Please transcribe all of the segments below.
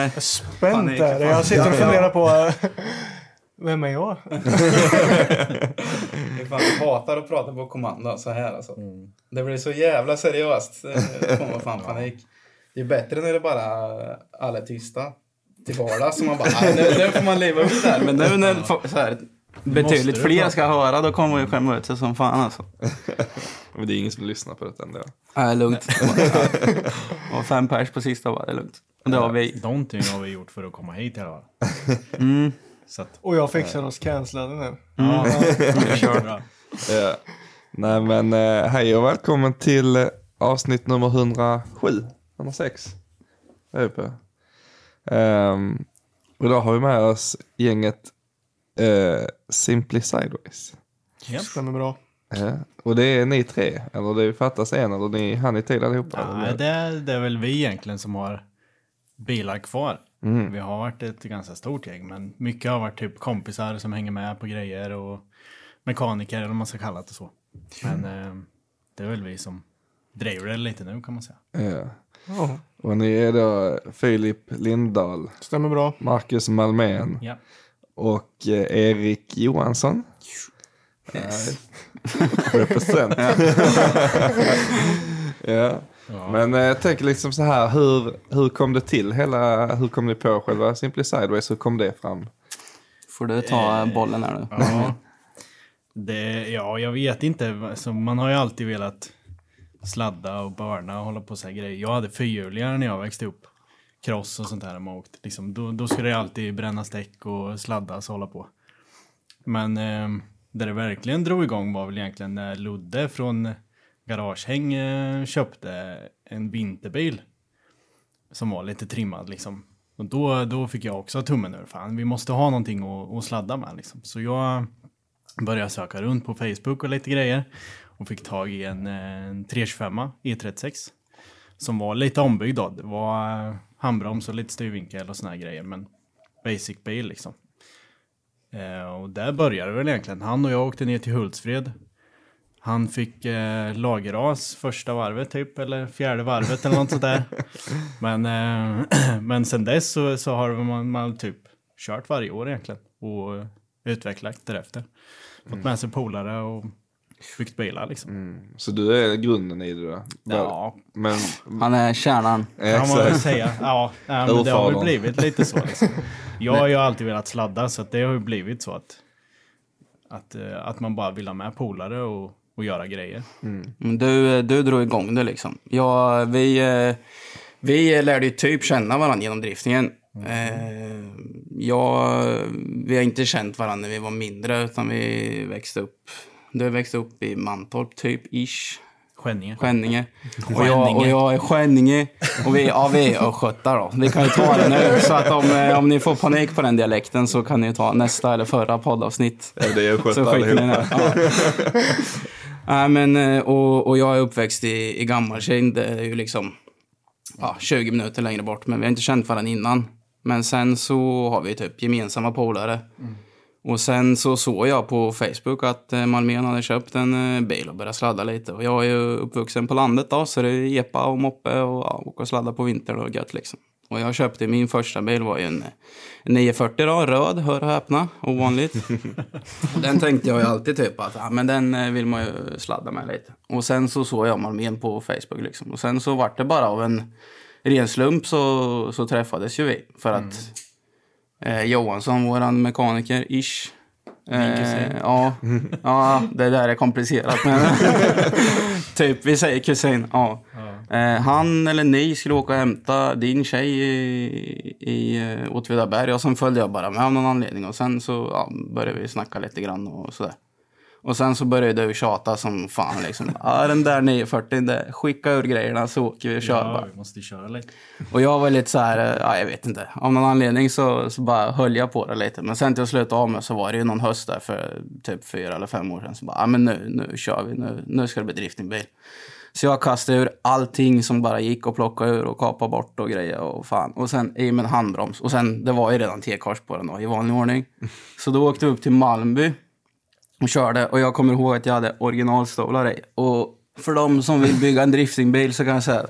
Nej. Spänt där. Jag sitter och funderar på... Vem är jag? Fan, jag hatar att prata på kommando så här alltså. Det blir så jävla seriöst. Det får man fan panik. Det är bättre när det bara alla är tysta till vardags. Så man bara, "Nej, nu, nu får man leva vidare. Men nu när så här, betydligt du fler ska höra, då kommer ju skämma ut sig som fan alltså. Men det är ingen som lyssnar på detta ändå. Nej, lugnt. Och fem pers på sista var det är lugnt. Och det har vi. Någonting har vi gjort för att komma hit i alla fall. Mm. Så att, Och jag fixar oss cancellade nu. ja, kör. Bra. Ja. Nej men eh, hej och välkommen till eh, avsnitt nummer 107, 106. Vad är vi på? Um, och idag har vi med oss gänget eh, Simply Sideways. Japp. Stämmer bra. Ja. Och det är ni tre, eller det fattas en, eller ni hann i tid allihopa? Nej, det, är, det är väl vi egentligen som har bilar kvar. Mm. Vi har varit ett ganska stort gäng, men mycket har varit typ kompisar som hänger med på grejer och mekaniker eller vad man ska kalla det så. Men eh, det är väl vi som driver det lite nu kan man säga. Ja. Ja, Och ni är då Filip Lindahl, stämmer bra. Marcus Malmén Ja. Och eh, Erik Johansson. Yes. Represent. ja. Men eh, jag tänker liksom så här, hur, hur kom det till hela, hur kom ni på själva Simply Sideways, hur kom det fram? Får du ta bollen här nu? Ja. Det, ja, jag vet inte. Alltså, man har ju alltid velat sladda och börna och hålla på så här grejer. Jag hade fyrhjulingar när jag växte upp. Cross och sånt där. Man åkt Liksom, då, då ska det alltid brännas däck och sladdas och hålla på. Men eh, där det verkligen drog igång var väl egentligen när Ludde från Garagehäng eh, köpte en vinterbil. Som var lite trimmad liksom. Och då, då fick jag också tummen ur. Fan, vi måste ha någonting att, att sladda med liksom. Så jag började söka runt på Facebook och lite grejer. Och fick tag i en, eh, en 325 E36. Som var lite ombyggd då. Det var handbroms och lite styrvinkel och såna här grejer. Men basic bil liksom. Eh, och där började det väl egentligen. Han och jag åkte ner till Hultsfred. Han fick eh, lagerras första varvet typ, eller fjärde varvet eller något sådär. Men, eh, men sen dess så, så har man, man typ kört varje år egentligen. Och utvecklat därefter. Fått med sig polare och byggt bilar liksom. Så du är grunden i det då? Ja, Men, Han är kärnan. kan man väl exakt. säga. Ja, nej, men det har väl blivit lite så. Liksom. Jag har ju alltid velat sladda så att det har ju blivit så att, att, eh, att man bara vill ha med polare och, och göra grejer. Men Du, du drog igång det liksom. Ja, vi, eh, vi lärde ju typ känna varandra genom driftningen. Eh, ja, vi har inte känt varandra när vi var mindre, utan vi växte upp. Du växte upp i Mantorp, typ, ish. Skänninge. Skänninge. Och jag, och jag är Skänninge. Och vi, ja, vi är östgötar då. Vi kan ju ta det nu. Så att om, eh, om ni får panik på den dialekten så kan ni ta nästa eller förra poddavsnitt. Ja, det är i allihopa. Ja. Nej, men, eh, och, och jag är uppväxt i, i Gammalkind. Det är ju liksom ja, 20 minuter längre bort. Men vi har inte känt varandra innan. Men sen så har vi typ gemensamma polare. Och sen så såg jag på Facebook att eh, Malmén hade köpt en eh, bil och börjat sladda lite. Och jag är ju uppvuxen på landet då, så det är epa och moppe och ja, åka och sladda på vintern och gött liksom. Och jag köpte min första bil var ju en, en 940 då, röd, hör och häpna, ovanligt. den tänkte jag ju alltid typ att ja, men den eh, vill man ju sladda med lite. Och sen så såg jag Malmén på Facebook liksom. Och sen så vart det bara av en ren slump så, så träffades ju vi. För att Eh, Johansson, våran mekaniker, ish. kusin. Eh, ja, ja, det där är komplicerat. Men typ, vi säger kusin. Ja. Eh, han eller ni skulle åka och hämta din tjej i, i eh, Åtvidaberg och sen följde jag bara med av någon anledning. Och sen så ja, började vi snacka lite grann och sådär. Och sen så började du tjata som fan liksom. Ja, den där 940, där, skicka ur grejerna så åker vi och kör bara. Ja, vi måste köra lite. Och jag var lite så här, eh, ja, jag vet inte. Av någon anledning så, så bara höll jag på det lite. Men sen till jag slutade av med så var det ju någon höst där för typ fyra eller fem år sedan. Så bara, ja men nu, nu kör vi. Nu, nu ska det bli driftingbil. Så jag kastade ur allting som bara gick och plockade ur och kapade bort och grejer och fan. Och sen i med en handbroms. Och sen, det var ju redan T-kors på den då, i vanlig ordning. Så då åkte vi upp till Malmby och körde. Och jag kommer ihåg att jag hade originalstålar i. Och för de som vill bygga en driftingbil så kan jag säga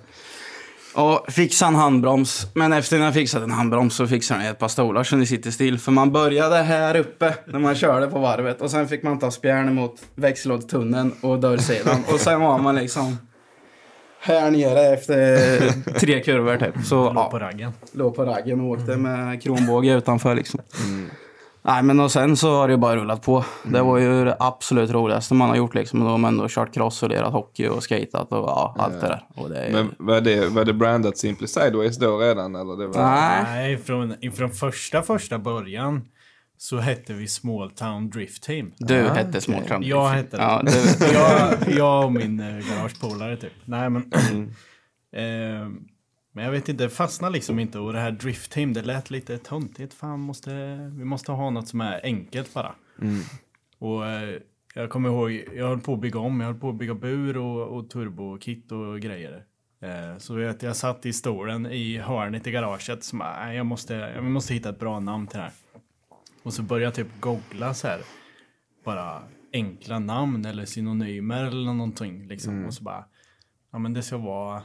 Ja, fixa en handbroms. Men efter när jag fixade en handbroms så fixade jag ett par stolar så ni sitter still. För man började här uppe när man körde på varvet. Och sen fick man ta spjärn mot växellådstunneln och dörrsidan. Och sen var man liksom här nere efter tre kurvor typ. Så Låg ja, på raggen. låg på raggen och åkte med kronbåge utanför liksom. Nej men och sen så har det ju bara rullat på. Det var ju det absolut roligaste man har gjort liksom. Då har man ändå kört cross och lirat hockey och skatat och ja, allt det där. Och det är... Men var det, var det brandat Simply Sideways då redan? Eller det var... Nej. Nej, från, från första första början så hette vi Small Town Drift Team. Du hette Småtram. Jag hette det. Ja, du, jag, jag och min eh, garagepolare typ. Nej men. eh, men jag vet inte, det fastnade liksom inte. Och det här Drift Team, det lät lite töntigt. Fan, måste, vi måste ha något som är enkelt bara. Och eh, jag kommer ihåg, jag höll på att bygga om. Jag höll på att bygga bur och, och turbokit och grejer. Eh, så vet jag satt i stolen i hörnet i garaget. Som, bara, "Nej, jag, måste, jag måste hitta ett bra namn till det här. Och så började jag typ googla så här. Bara enkla namn eller synonymer eller någonting. Liksom. Och så bara, ja men det ska vara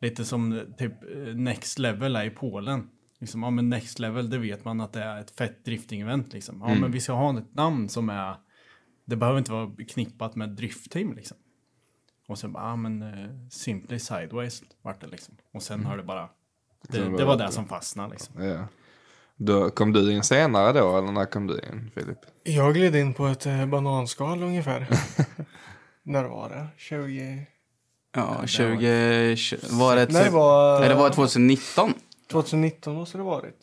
lite som eh, typ eh, Next Level är i Polen. Liksom, ja men Next Level, det vet man att det är ett fett drifting-event liksom. Ja men vi ska ha ett namn som är, det behöver inte vara knippat med driftteam liksom. Och sen bara, ja men uh, Simply Sideways vart det liksom. Och sen har det bara, det, det var det- som fastnade liksom. Ja. Då, kom du in senare då, eller när kom du in, Filip? Jag gled in på ett bananskal ungefär. När var det? 20... ja, 20... tj- Var det... Nej, det var... Det var 2019. 2019 måste det varit.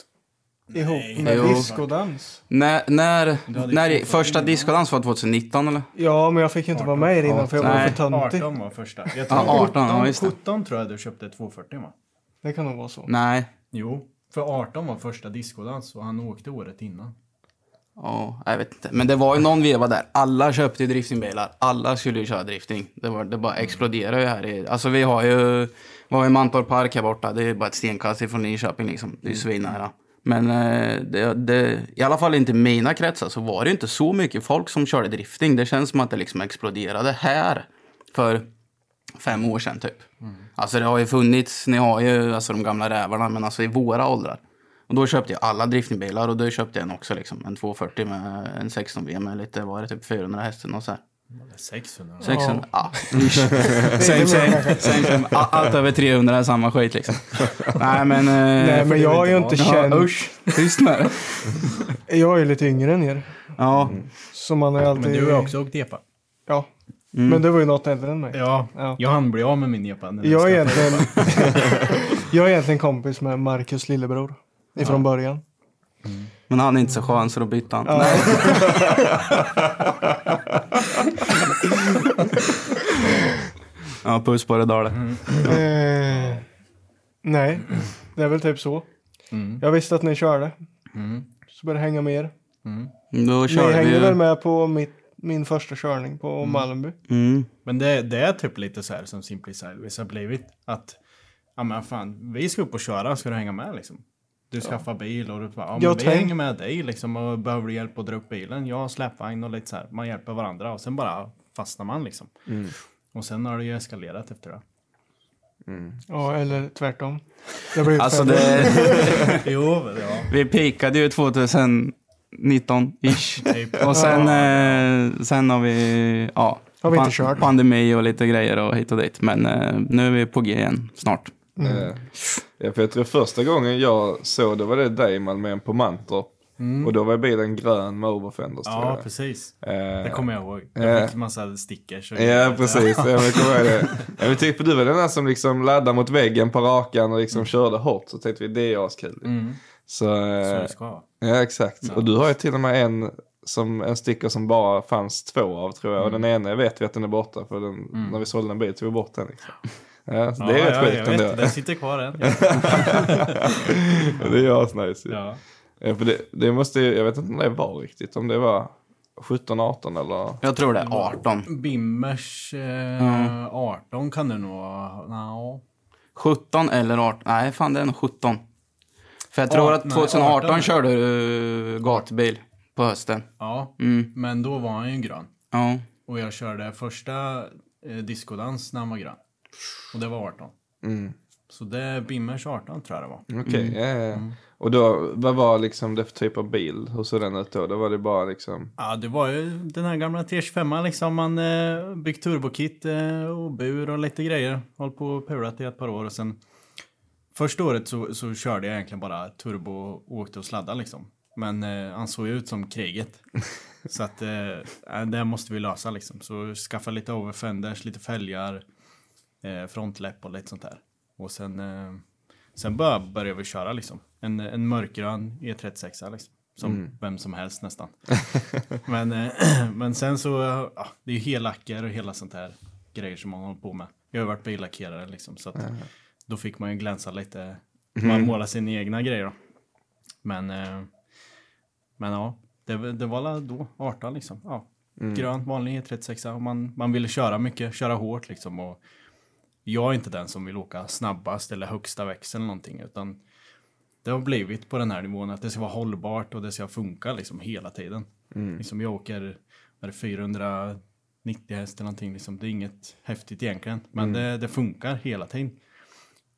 Ihop Nej. med Jo. discodans. När, när, när första discodans var 2019 eller? Ja, men jag fick inte vara med i det innan för jag var Nej. för töntig. 18 var första. Jag Ja, tror 18, ja, just det. 17 tror jag du köpte 240 va? Det kan nog vara så. Nej. Jo, för 18 var första discodans och han åkte året innan. Ja, jag vet inte. Men det var ju någon veva där. Alla köpte ju driftingbilar. Alla skulle ju köra drifting. Det, var, det bara exploderade ju här. I, alltså vi har ju... Vi har ju Mantorp Park här borta. Det är bara ett stenkast ifrån Nyköping liksom. Det är ju svinnära. Men eh, det, det, i alla fall inte i mina kretsar så var det inte så mycket folk som körde drifting. Det känns som att det liksom exploderade här för fem år sedan typ. Alltså det har ju funnits, ni har ju alltså de gamla rävarna, men alltså i våra åldrar. Och då köpte jag alla driftingbilar och då köpte jag en också liksom. En 240 med en 16V med lite, var det typ 400 hästen och så här. 600. 600, ja. same, same, same, same. Allt över 300 är samma skit liksom. Nej men... eh, Nej, men jag är ju inte ja, känd. usch. Tyst med det. Jag är lite yngre än er. Ja. Så man har ju alltid... Men du har också åkt epa. Ja. Men du var ju något äldre än mig. Ja, Ja. jag hann bli av med min epa. Jag är, egentligen, jag är egentligen kompis med Marcus lillebror. Ifrån början. Men han är inte så skön så då bytte han. Ja. Ja, puss på det Dale. Eh, nej, det är väl typ så. Mm. Jag visste att ni körde. Så började jag hänga med er. Då Ni körde vi hängde ju... väl med på mitt, min första körning på Malmö. Mm. Men det, det är typ lite så här som Simply Sideways har blivit. Att, ja men fan, vi ska upp och köra, ska du hänga med liksom? Du skaffar bil och du bara, ja men Jag vi tänk- hänger med dig liksom och behöver du hjälp att dra upp bilen? Jag har släpvagn och lite så här, man hjälper varandra och sen bara fastnar man liksom. Och sen har det ju eskalerat efter det. Ja, eller tvärtom. Det blev Alltså det... jo, men ja. Vi pikade ju 2019-ish. Typ. Och sen, eh, sen har vi, ja, Har vi inte pan- kört. pandemi och lite grejer och hit och dit. Men eh, nu är vi på G igen snart. Eh, ja, för jag tror första gången jag såg det var det dig Malmén på Mantorp. Och då var bilen grön med overfenders Ja, jag. precis. Eh, Det kommer jag ihåg. Ja. Jag fick massa stickers. och Ja, precis. Ja, men kommer ihåg det. Ja, men typ, du var den där som liksom laddade mot väggen på rakan och liksom körde hårt. Så tänkte vi, det är askul. Mm, Så, så eh, det ska vara. ja, exakt. Och du har ju till och med en, som, en sticker som bara fanns två av tror jag. Och den ena vet vi att den är borta. För den, när vi sålde en bil tog vi bort den. Liksom. Ja, så det är ja, rätt ja, sjukt ändå. Den sitter kvar än. det är ju asnice. Ja. Ja, för det, det måste ju, jag vet inte om det var riktigt. Om det var 17, 18 eller? Jag tror det är 18. Bimmers eh, 18 kan det nog vara. No. 17 eller 18. Nej, fan det är nog 17. För jag tror Art- att nej, 2018 18. körde du gatubil på hösten. Ja, Mm. men då var han ju grön. Ja. Och jag körde första eh, diskodans när han var grön. Och det var 18. Mm. Så det är Bimmers 18 tror jag det var. Okej, Mm. ja, ja. Och då, vad var liksom det för typ av bil? Hur såg den ut då? Då var det bara liksom... Ja, det var ju den här gamla T25 liksom. Man eh, byggt turbokit eh, och bur och lite grejer. Håll på och pulat i ett par år och sen första året så, så körde jag egentligen bara turbo och åkte och sladdade liksom. Men eh, han såg ju ut som kriget. så att eh, det måste vi lösa liksom. Så skaffa lite overfenders, lite fälgar, eh, frontläpp och lite sånt där. Och sen, eh, sen bara började vi köra liksom. En, en mörkgrön E36 liksom. Som vem som helst nästan. men, eh, men sen så, ja, det är ju hellacker och hela sånt här grejer som man håller på med. Jag har varit billackerare liksom. Så att då fick man ju glänsa lite. Man målar sina egna grejer då. Men, eh, men ja, det, det var då 18 liksom. Ja. Grön, vanlig E36. Och man, man ville köra mycket, köra hårt liksom. Och jag är inte den som vill åka snabbast eller högsta växel eller någonting. Utan det har blivit på den här nivån att det ska vara hållbart och det ska funka liksom hela tiden. Liksom jag åker är det 490 häst eller någonting. Liksom. Det är inget häftigt egentligen. Men det, det funkar hela tiden.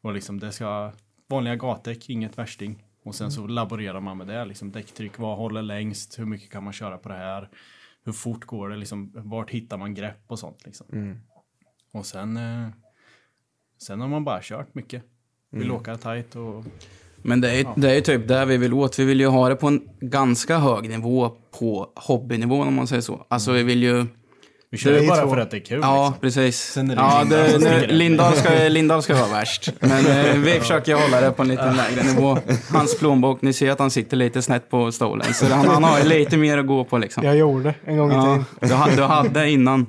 Och liksom det ska vanliga gatdäck, inget värsting. Och sen så laborerar man med det. Liksom däcktryck, vad håller längst? Hur mycket kan man köra på det här? Hur fort går det? Liksom, vart hittar man grepp och sånt? Liksom. Och sen, eh, sen har man bara kört mycket. Vill åka tight och Men det är, det är ju typ där vi vill åt. Vi vill ju ha det på en ganska hög nivå på hobbynivån om man säger så. Alltså vi vill ju... vi kör Det ju bara så. för att det är kul. Ja, liksom. precis. Sen är det ja, det, nu. Lindahl, ska, Lindahl ska vara värst. Men eh, vi försöker hålla det på en lite lägre nivå. Hans plånbok, ni ser att han sitter lite snett på stolen. Så han, han har ju lite mer att gå på liksom. Jag gjorde en gång i Ja, tiden. du, du hade innan.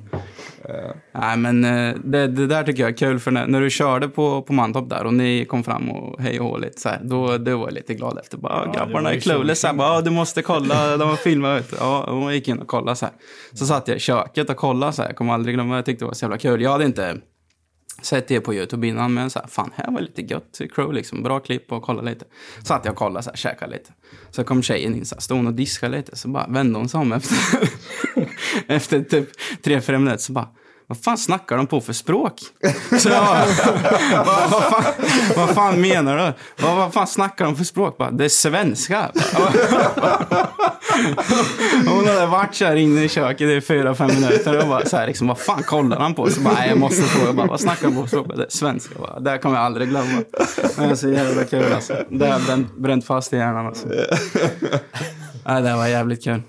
Nej, men eh, det, det där tycker jag är kul. För när, när du körde på, på Mantorp där och ni kom fram och hej och hå lite så här, då, då var jag lite glad efter. Bara, Ja, det grabbarna är clueless. Så här, så bara, "Ja, du måste kolla, de har filmat ut. Ja, och jag gick in och kollade så här. Så satt jag i köket och kollade så här. Jag kommer aldrig glömma, jag tyckte det var så jävla kul. Jag hade inte sett det på YouTube innan, men så här, fan, här var lite gött crow liksom. Bra klipp och kolla lite. Så satt jag och kollade så här, käkade lite. Så kom tjejen in så här, stod hon och diskade lite. Så bara vände hon sig om efter, efter typ tre, fyra minuter. Så bara, vad fan snackar de på för språk? Så jag vad, vad, fan, vad fan menar du? Vad, vad fan snackar de för språk? Bara, det är svenska. Hon hade varit så här inne i köket i fyra, fem minuter. Och bara så här, liksom, vad fan kollar han på? Så bara, jag måste fråga. Bara, vad snackar de på för språk? Bara, Det är svenska. Bara, det här kommer jag aldrig glömma. Det är så jävla kul alltså. Det har bränt, fast i hjärnan alltså. Nej, det var jävligt kul.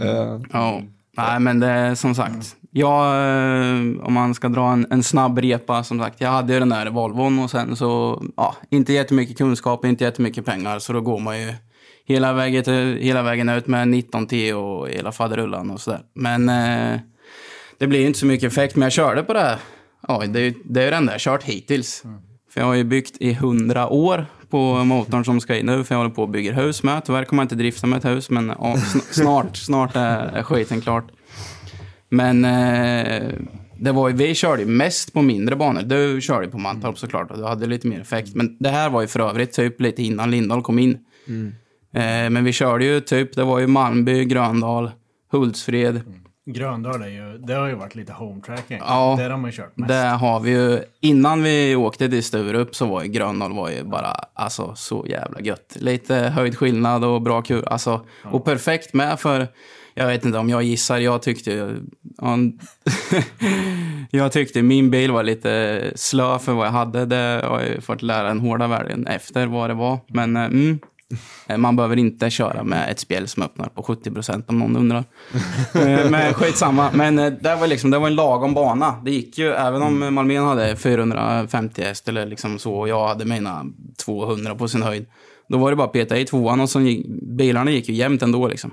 Ja. Ja, nej men det är som sagt. Jag, eh, om man ska dra en, en snabb repa, som sagt. Jag hade ju den där Volvon och sen så, ja, inte jättemycket kunskap, inte jättemycket pengar. Så då går man ju hela vägen, till, hela vägen ut med 19T och hela faderullan och sådär. Men eh, det blir ju inte så mycket effekt. Men jag körde på det här. Ja, det är ju det, är det enda jag kört hittills. För jag har ju byggt i hundra år på motorn som ska in nu. För jag håller på och bygger hus med. Tyvärr kommer jag inte drifta med ett hus. Men ja, sn- snart, snart är, är skiten klart. Men eh, det var vi körde mest på mindre banor. Du körde på Mantorp såklart och du hade lite mer effekt. Men det här var ju för övrigt typ lite innan Lindahl kom in. Eh, men vi körde ju typ, det var ju Malmby, Gröndal, Hultsfred. Gröndal är ju, det har ju varit lite home track egentligen. Ja. Där har man ju kört mest. Där har vi ju, innan vi åkte till Sturup så var ju Gröndal var ju bara, alltså så jävla gött. Lite höjdskillnad och bra kul, alltså. Och perfekt med för, jag vet inte om jag gissar, jag tyckte jag tyckte min bil var lite slö för vad jag hade. Det har jag fått lära den hårda världen efter vad det var. Men eh, mm, eh, man behöver inte köra med ett spel som öppnar på 70 procent om någon undrar. Eh, Men skitsamma. Men det var, liksom, det var en lagom bana. Det gick ju, även om Malmén hade 450 häst eller liksom så, och jag hade mina 200 på sin höjd. Då var det bara att peta i tvåan och så gick, bilarna gick ju jämnt ändå liksom.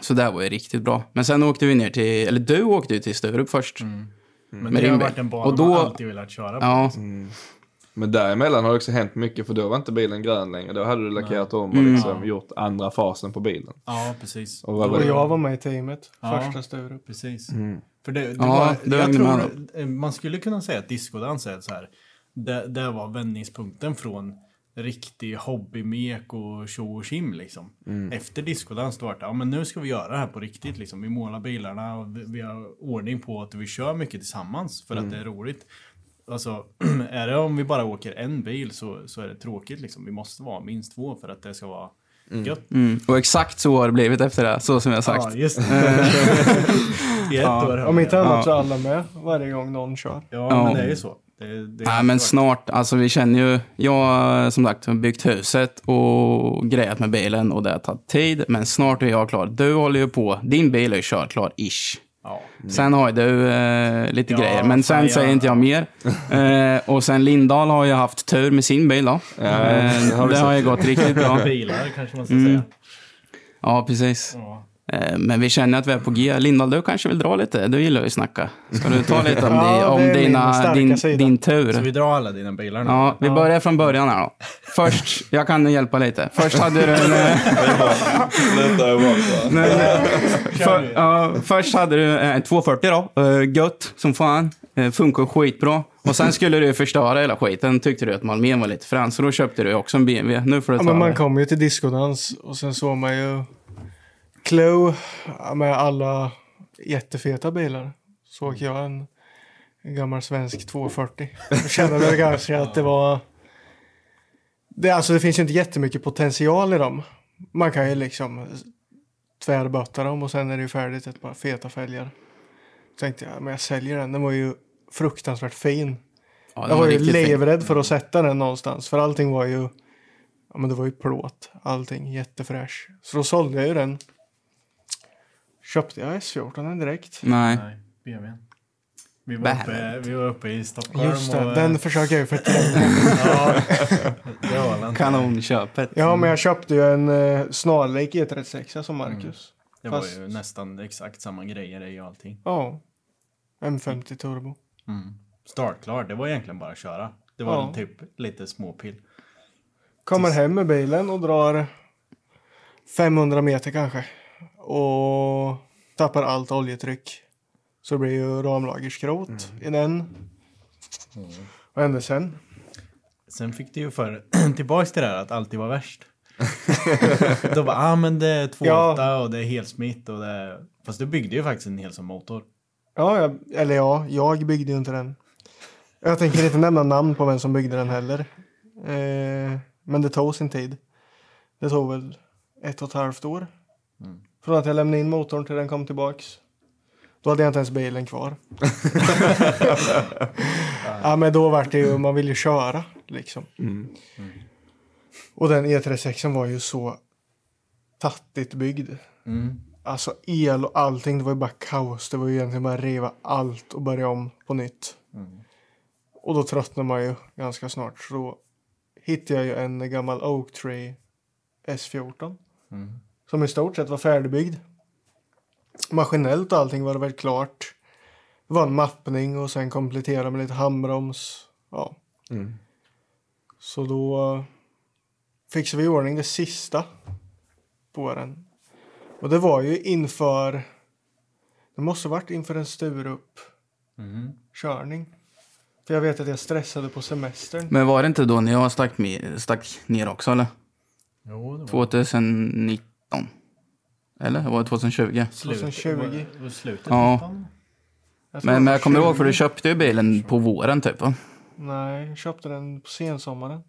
Så det var ju riktigt bra. Men sen åkte vi ner till, eller du åkte ju till Sturup först. Men Med det din har varit en bana Och då- man alltid velat köra på. Ja, Men däremellan har det också hänt mycket för då var inte bilen grön längre. Då hade du lackerat om och Mm. liksom gjort andra fasen på bilen. Ja, precis. Och Och det? jag var med i teamet. Ja. Första Sturup. Precis. Mm. För det, det Ja, var, det jag tror, eh, man skulle kunna säga att discodans är så här. Det, det var vändningspunkten från riktig hobbymek och tjo och tjim liksom. Mm. Efter discodans då var det, ja men nu ska vi göra det här på riktigt liksom. Vi målar bilarna och vi, vi har ordning på att vi kör mycket tillsammans för Mm. att det är roligt. Alltså, är det om vi bara åker en bil så, så är det tråkigt liksom. Vi måste vara minst två för att det ska vara gött. mm. och exakt så har det blivit efter det, så som jag sagt. Ja, just det. Har Om vi- inte annat Ja. så är alla med varje gång någon kör. Ja, Ja. men det är ju så. Det, det Nej, men snart. Alltså vi känner ju, jag som sagt har byggt huset och grejat med bilen och det har tagit tid. Men snart är jag klar. Du håller ju på, din bil är ju körklar, ish. Ja. Sen har ju du eh, lite Ja, grejer, men sen fan, säger jag- inte jag mer. Eh, och sen Lindahl har ju haft tur med sin bil då. Ja, Eh, det har det har ju gått riktigt bra. Bilar kanske man ska Mm. säga. Ja, precis. Ja. Eh, men vi känner att vi är på G. Lindahl, du kanske vill dra lite? Du gillar ju att snacka. Ska du ta lite om, Ja, det om dina, din, sida. din tur? Så vi drar alla dina bilar nu? Ja, vi börjar från början här då. Först, jag kan hjälpa lite. Först hade du en... eh, nej, för, ja, först hade du en 240 då. Gött som fan. Funkar skitbra. Och sen skulle du förstöra hela skiten. Tyckte du att Malmén var lite frän. Så då köpte du också en BMW. Nu får du Ja, ta men man kom ju till discodans och sen såg man ju Clue med alla jättefeta bilar. Såg jag en, en gammal svensk 240. Jag kände väl kanske att det var... Det, alltså, det finns ju inte jättemycket potential i dem. Man kan ju liksom tvärbötta dem och sen är det ju färdigt ett par feta fälgar. Tänkte jag, men jag säljer den. Den var ju fruktansvärt fin. Ja, den Jag var ju riktigt fin. livrädd för att sätta den någonstans. För allting var ju... Ja men det var ju plåt. Allting jättefräsch. Så då sålde jag ju den. Köpte jag S14 direkt. Nej. Nej, BMWn. Vi var, uppe, vi var uppe i Stockholm Just det, och... den försöker jag ju förtränga. Ja, det var den. Kanonköpet. ja men jag köpte ju en eh, snarlik E36 som Marcus. Det var Fast- ju nästan exakt samma grejer i allting. Ja. M50 turbo. Startklar, det var egentligen bara att köra. Det var Ja. typ lite småpill. Kommer hem med bilen och drar 500 meter kanske. Och tappar allt oljetryck. Så det blir ju ramlagerskrot i den. Vad hände sen? Sen fick du ju för tillbaks till det här att alltid var värst. Då bara, ah men det är 2.8 Ja. och det är helsmitt och det är... Fast du byggde ju faktiskt en hel som motor. Ja, jag, eller ja, jag byggde ju inte den. Jag tänker inte nämna namn på vem som byggde den heller. Eh, men det tog sin tid. Det tog väl ett och ett halvt år. Från att jag lämnade in motorn till den kom tillbaks. Då hade jag inte ens bilen kvar. ja, men då var det ju, man vill ju köra liksom. Och den E36 var ju så tattigt byggd. Alltså el och allting, det var ju bara kaos. Det var ju egentligen bara riva allt och börja om på nytt. Och då tröttnar man ju ganska snart. Så då hittade jag ju en gammal Oak Tree S14. Som i stort sett var färdigbyggd. Maskinellt och allting var det väl klart. Det var en mappning och sen komplettera med lite handbroms. Ja. Så då eh, fixade vi i ordning det sista på den. Och det var ju inför... Det måste varit inför en Sturup-körning. För jag vet att jag stressade på semestern. Men var det inte då när jag stack, med, stack ner också eller? Jo, det var 2019? Eller var det 2020? slutet. 2020. Det var- det var slutet. Ja. Jag Men, men jag kommer ihåg för 20. du köpte ju bilen på våren typ va? Nej, jag köpte den på sensommaren.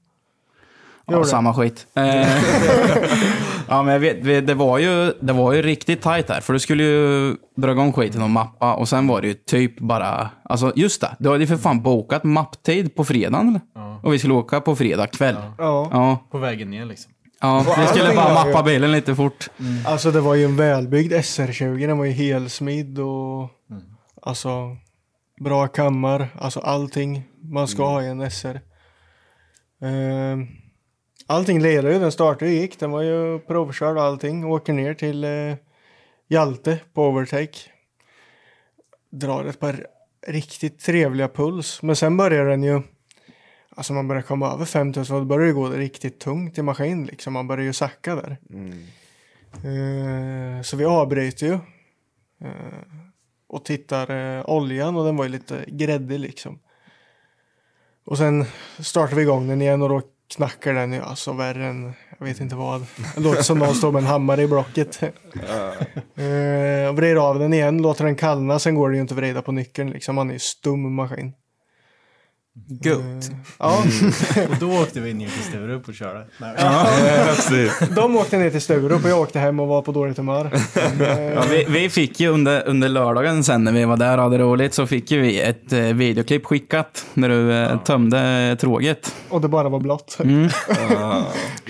Ja, Gjorde samma skit. Eh, Ja, men jag vet, det var ju, det var ju riktigt tajt där. För du skulle ju dra igång skiten och mappa och sen var det ju typ bara... Alltså just det, du hade ju för fan bokat mapptid på fredagen eller? Och vi skulle åka på fredag kväll. Ja. Ja. På vägen ner liksom. Ja, vi skulle bara mappa bilen lite fort. Alltså det var ju en välbyggd SR20. Den var ju helsmidd och alltså bra kammar. Alltså allting man ska ha i en SR. Ehm, allting ledde ju. Den startade och gick. Den var ju provkörd och allting. Åker ner till eh, Hjalte på overtake. Drar ett par riktigt trevliga puls. Men sen börjar den ju Alltså man börjar komma över 5000 då börjar det gå riktigt tungt i maskin liksom. Man börjar ju sacka där. Eh, så vi avbryter ju. Eh, och tittar eh, oljan och den var ju lite gräddig liksom. Och sen startar vi igång den igen och då knackar den ju alltså värre än jag vet inte vad. Det låter som någon står med en hammare i blocket. och vrider av den igen, låter den kallna, sen går det ju inte att vrida på nyckeln liksom. Man är ju stum maskin. Gött. Ja, Och då åkte vi ner till Sturup och körde. De åkte ner till Sturup och jag åkte hem och var på dåligt humör. Eh, Ja, vi, vi fick ju under, under lördagen sen när vi var där och hade roligt så fick ju vi ett eh, videoklipp skickat när du eh, tömde tråget. och det bara var blått.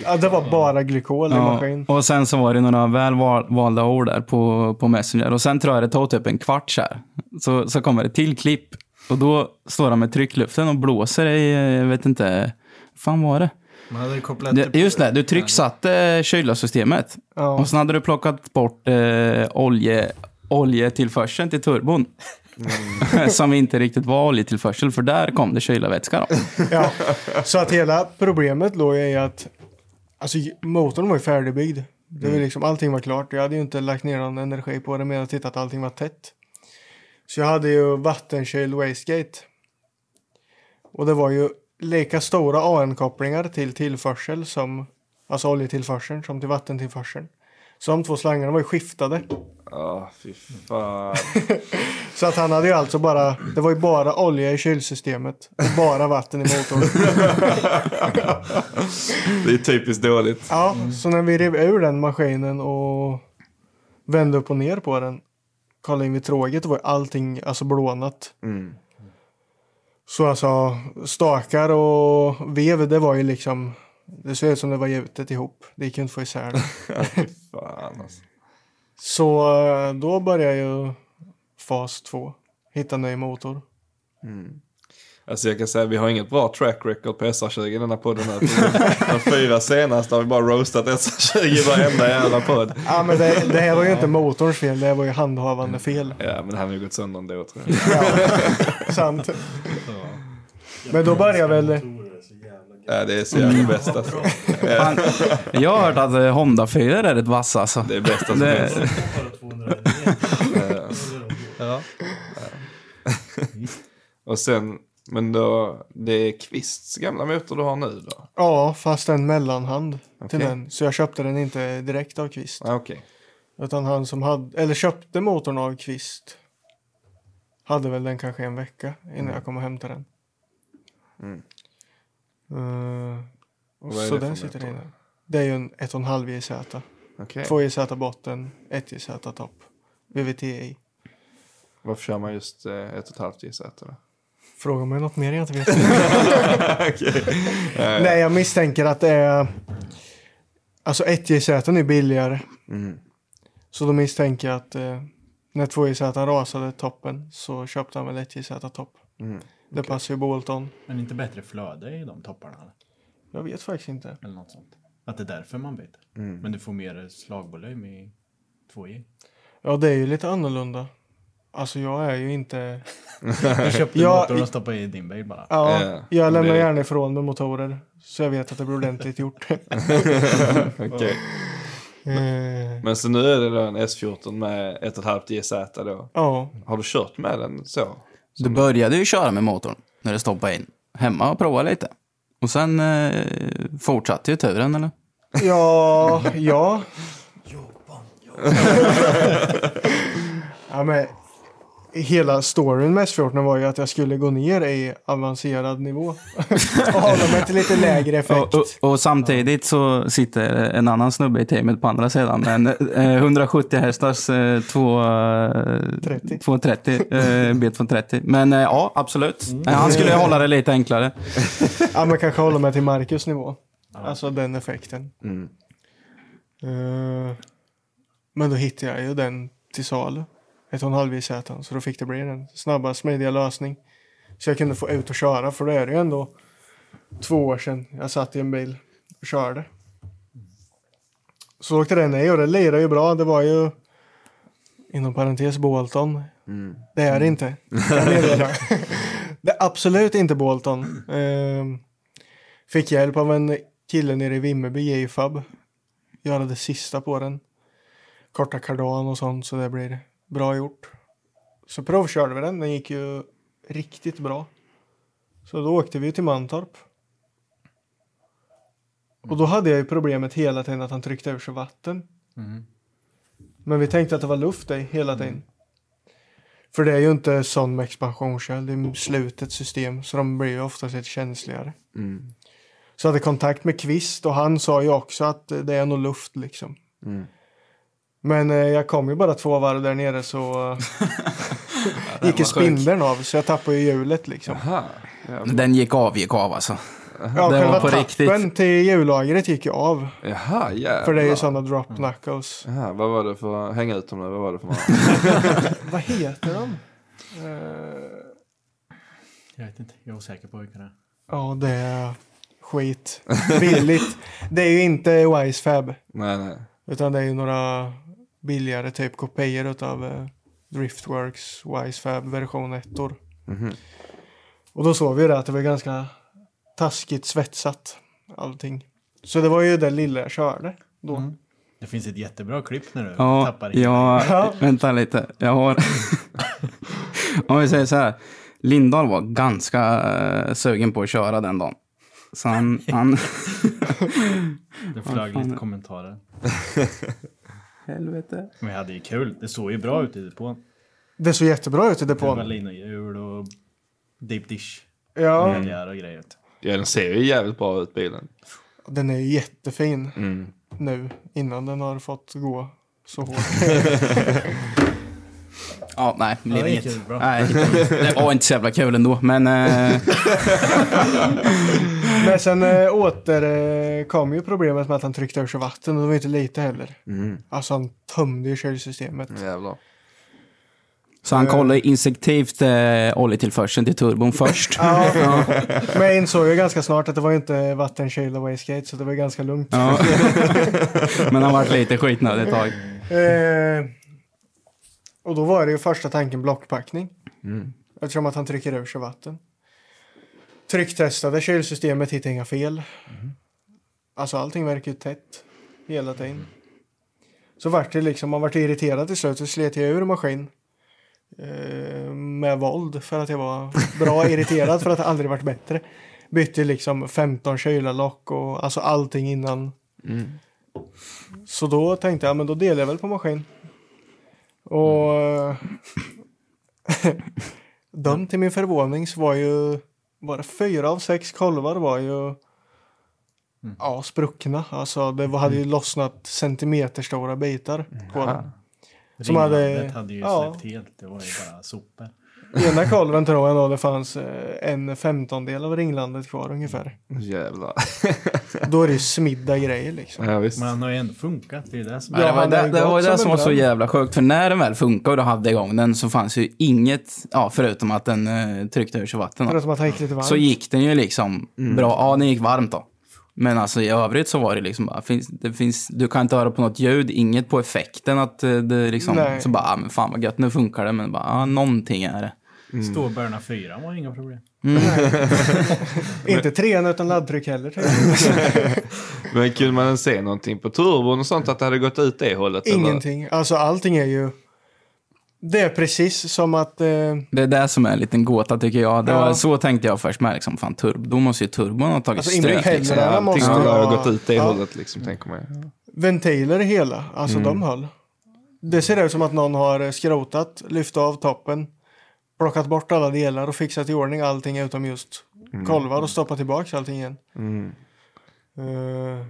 ja, det var bara glykol i maskin. och sen så var det några väl val, valda ord där på, på Messenger. Och sen tror jag det tog typ en kvart så här. Så, så kommer det till klipp. Och då står han med tryckluften och blåser i, jag vet inte, fan var det? Man hade kopplat det just det, du trycksatte kylsystemet. Ja. Och sen hade du plockat bort eh, olje, oljetillförseln till turbon. Som inte riktigt var oljetillförsel, för där kom det kylarvätska då. Ja, så att hela problemet låg i att alltså, motorn var ju färdigbyggd. Det var liksom, allting var klart. Jag hade ju inte lagt ner någon energi på det med att titta att allting var tätt. Så jag hade ju vattenkyld wastegate. Och det var ju lika stora AN-kopplingar till tillförsel som alltså oljetillförseln som till vattentillförseln. Så de två slangarna var ju skiftade. Ja, fy fan. Så att han hade ju alltså bara, det var ju bara olja i kylsystemet och bara vatten i motorn. Det är typiskt dåligt. Ja, så när vi rev ur den maskinen och vände upp och ner på den, kollade in vid tråget, var allting alltså blånat. Mm. Så alltså stakar och vev, det var ju liksom, det såg ut som det var gjutet ihop. Det gick ju inte att få isär det. Fan alltså. Så då började ju fas 2, hitta ny motor. Alltså jag kan säga vi har inget bra track record på SR20 i den här podden. Här. De fyra senaste har vi bara roastat SR20 i varenda jävla podd. Ja men det, det här var ju inte motorns fel, det här var ju handhavande fel. Ja men han har ju gått sönder ändå tror jag. Ja, sant. Men då börjar väl, Ja det är så jävla bäst alltså. Fan, jag har hört att eh, honda 4 är rätt vassa alltså. Det är bästa som Det- finns. Ja. Och sen, men då, det är Kvists gamla motor du har nu då? ja fast en mellanhand till Okej. den. Så jag köpte den inte direkt av Kvist. Ah, Okej. Utan han som hade, eller köpte motorn av Kvist. Hade väl den kanske en vecka innan jag kom och hämtade den. Mm. Eh, Och är så den sitter inne. Det är ju en 1,5 JZ. Okej. 2 JZ botten, 1 JZ topp. VVTI. Varför kör man just eh, ett och ett halvt JZ då? Fråga mig något mer jag inte vet. Nej, jag misstänker att det är... Alltså 1 JZ är billigare. Mm. Så då misstänker jag att eh, när 2 JZ rasade toppen så köpte han väl 1 JZ topp. Mm. Det passar ju Bolton. Men inte bättre flöde i de topparna? Eller? Jag vet faktiskt inte. eller något sånt. Att det är därför man byter. Mm. Men du får mer slagvolym i 2J. Ja, det är ju lite annorlunda. Alltså jag är ju inte... Jag köpte Ja, motorn i- och stoppade i din bil bara. Ja, jag lämnar det- gärna ifrån med motorer. Så jag vet att det blir ordentligt gjort. Okej. Eh, Men så nu är det då en S14 med ett och ett halvt JZ då. ja, Har du kört med den så? Du började ju köra med motorn när det stoppade in. Hemma och prova lite. Och sen eh, fortsatte ju turen eller? ja, ja. ja men hela storyn med S14 var ju att jag skulle gå ner i avancerad nivå. och hålla mig till lite lägre effekt. Och, och, och samtidigt så sitter en annan snubbe i teamet på andra sidan. Eh, 170 hästars eh, två, eh, 30. 230, eh, B230. Men eh, ja, absolut. Eh, Han skulle hålla det lite enklare. Ja, men kanske hålla mig till Marcus nivå. Alltså den effekten. Eh, men då hittade jag ju den till salu. Ett och en halv i Z. Så då fick det bli den snabba, smidiga lösning. Så jag kunde få ut och köra. För det är det ju ändå två år sedan jag satt i en bil och körde. Så åkte den i och det lirade ju bra. Det var ju inom parentes Bolton. Det är det inte. Meddelar. det är absolut inte Bolton. Ehm, fick hjälp av en kille nere i Vimmerby, J-Fab. Göra det sista på den. Korta kardan och sånt så det blir bra gjort. Så provkörde vi den. Den gick ju riktigt bra. Så då åkte vi till Mantorp. Och då hade jag ju problemet hela tiden att han tryckte ur sig vatten. Men vi tänkte att det var luft i hela tiden. För det är ju inte sån med expansionskärl, det är slutet system så de blir ju oftast lite känsligare. Så jag hade kontakt med Kvist och han sa ju också att det är nog luft liksom. Men eh, jag kom ju bara två varv där nere så eh, gick ju spindeln av så jag tappade ju hjulet liksom. Aha. Den gick av, gick av alltså. Ja, det var själva tappen riktigt. till hjullagret gick ju av. Jaha, jävlar. För det är ju sådana drop knuckles. Jaha, vad var det för, hänga ut dem nu, vad var det för? Vad heter de? Eh, Jag vet inte, jag är osäker på vilka det är. Ja, det är skit. Billigt. Det är ju inte Wise Fab. nej, nej. Utan det är ju några billigare typ kopior utav eh, Driftworks Wise Fab version 1 Och då såg vi det att det var ganska taskigt svetsat allting. Så det var ju det lilla jag körde då. Det finns ett jättebra klipp när du Ja, tappar hela ja, vänta lite. Jag har... Om vi säger så här. Lindahl var ganska uh, sugen på att köra den dagen. Så han... han... Det flög lite kommentarer. Helvete. Men vi hade ju kul. Det såg ju bra ut i depån. Det såg jättebra ut i Det var depån. linhjul och deep dish. Ja, Fälgar och grejer. Ja, den ser ju jävligt bra ut bilen. den är ju jättefin Mm. nu innan den har fått gå så hårt. Ja, nej, det blev inget. ju bra. Nej, det var inte så jävla kul ändå. Men eh, Men sen äh, återkom ju problemet med att han tryckte ur sig vatten och det var inte lite heller. Alltså han tömde ju kylsystemet. Jävlar. så han kollade instinktivt eh, oljetillförseln till turbon först. Ja, men jag insåg ju ganska snart att det var inte vattenkyld och wastegate så det var ganska lugnt. Ja. Men han varit lite skitnödig ett tag. Eh, och då var det ju första tanken blockpackning. Eftersom att han trycker ur sig vatten. Trycktestade kylsystemet, hittade inga fel. Alltså allting verkar ju tätt hela tiden. Så vart det liksom, man vart irriterad till slut så slet jag ur maskin. Eh, med våld för att jag var bra irriterad för att det aldrig varit bättre. Bytte liksom 15 kylarlock och alltså allting innan. Så då tänkte jag, men då delar jag väl på maskin. Och de till min förvåning så var ju bara fyra av sex kolvar var ju ja, spruckna. Alltså det var, hade ju lossnat centimeterstora bitar på dem. Som hade- hade ju ja. släppt helt. Det var ju bara sopor. Ena kolven tror jag nog det fanns eh, en femtondel av ringlandet kvar ungefär. Jävlar. Då är det ju smidda grejer liksom. ja, visst. Men han har ju ändå funkat. Det är det som Ja, det var det, det, var det som var så jävla sjukt. För när den väl funkade och du hade igång den så fanns ju inget, ja, förutom att den eh, tryckte ur sig vatten. då. Förutom att han gick lite varmt. Så gick den ju liksom bra. Ja, den gick varmt då. Men alltså i övrigt så var det liksom bara, finns, det finns, du kan inte höra på något ljud, inget på effekten att eh, det liksom, Nej. så bara, ah, men fan vad gött, nu funkar det, men bara, ah, någonting är det. Ståbörna 4 var inga problem. Inte trean utan laddtryck heller. Men kunde man se någonting på turbon och sånt att det hade gått ut det hållet? eller? Ingenting. Alltså allting är ju... Det är precis som att... Eh, Det är det som är en liten gåta tycker jag. Det var, Ja. Så tänkte jag först med, liksom, fan turbo, då måste ju turbon ha tagit Alltså, stryk. Liksom. Ja, allting måste skulle ju ha gått ut det ja. hållet liksom, tänker man ventiler hela, alltså de höll. Det ser ut som att någon har skrotat, lyft av toppen, plockat bort alla delar och fixat i ordning allting utom just kolvar och stoppat tillbaka allting igen. Mm. Eh,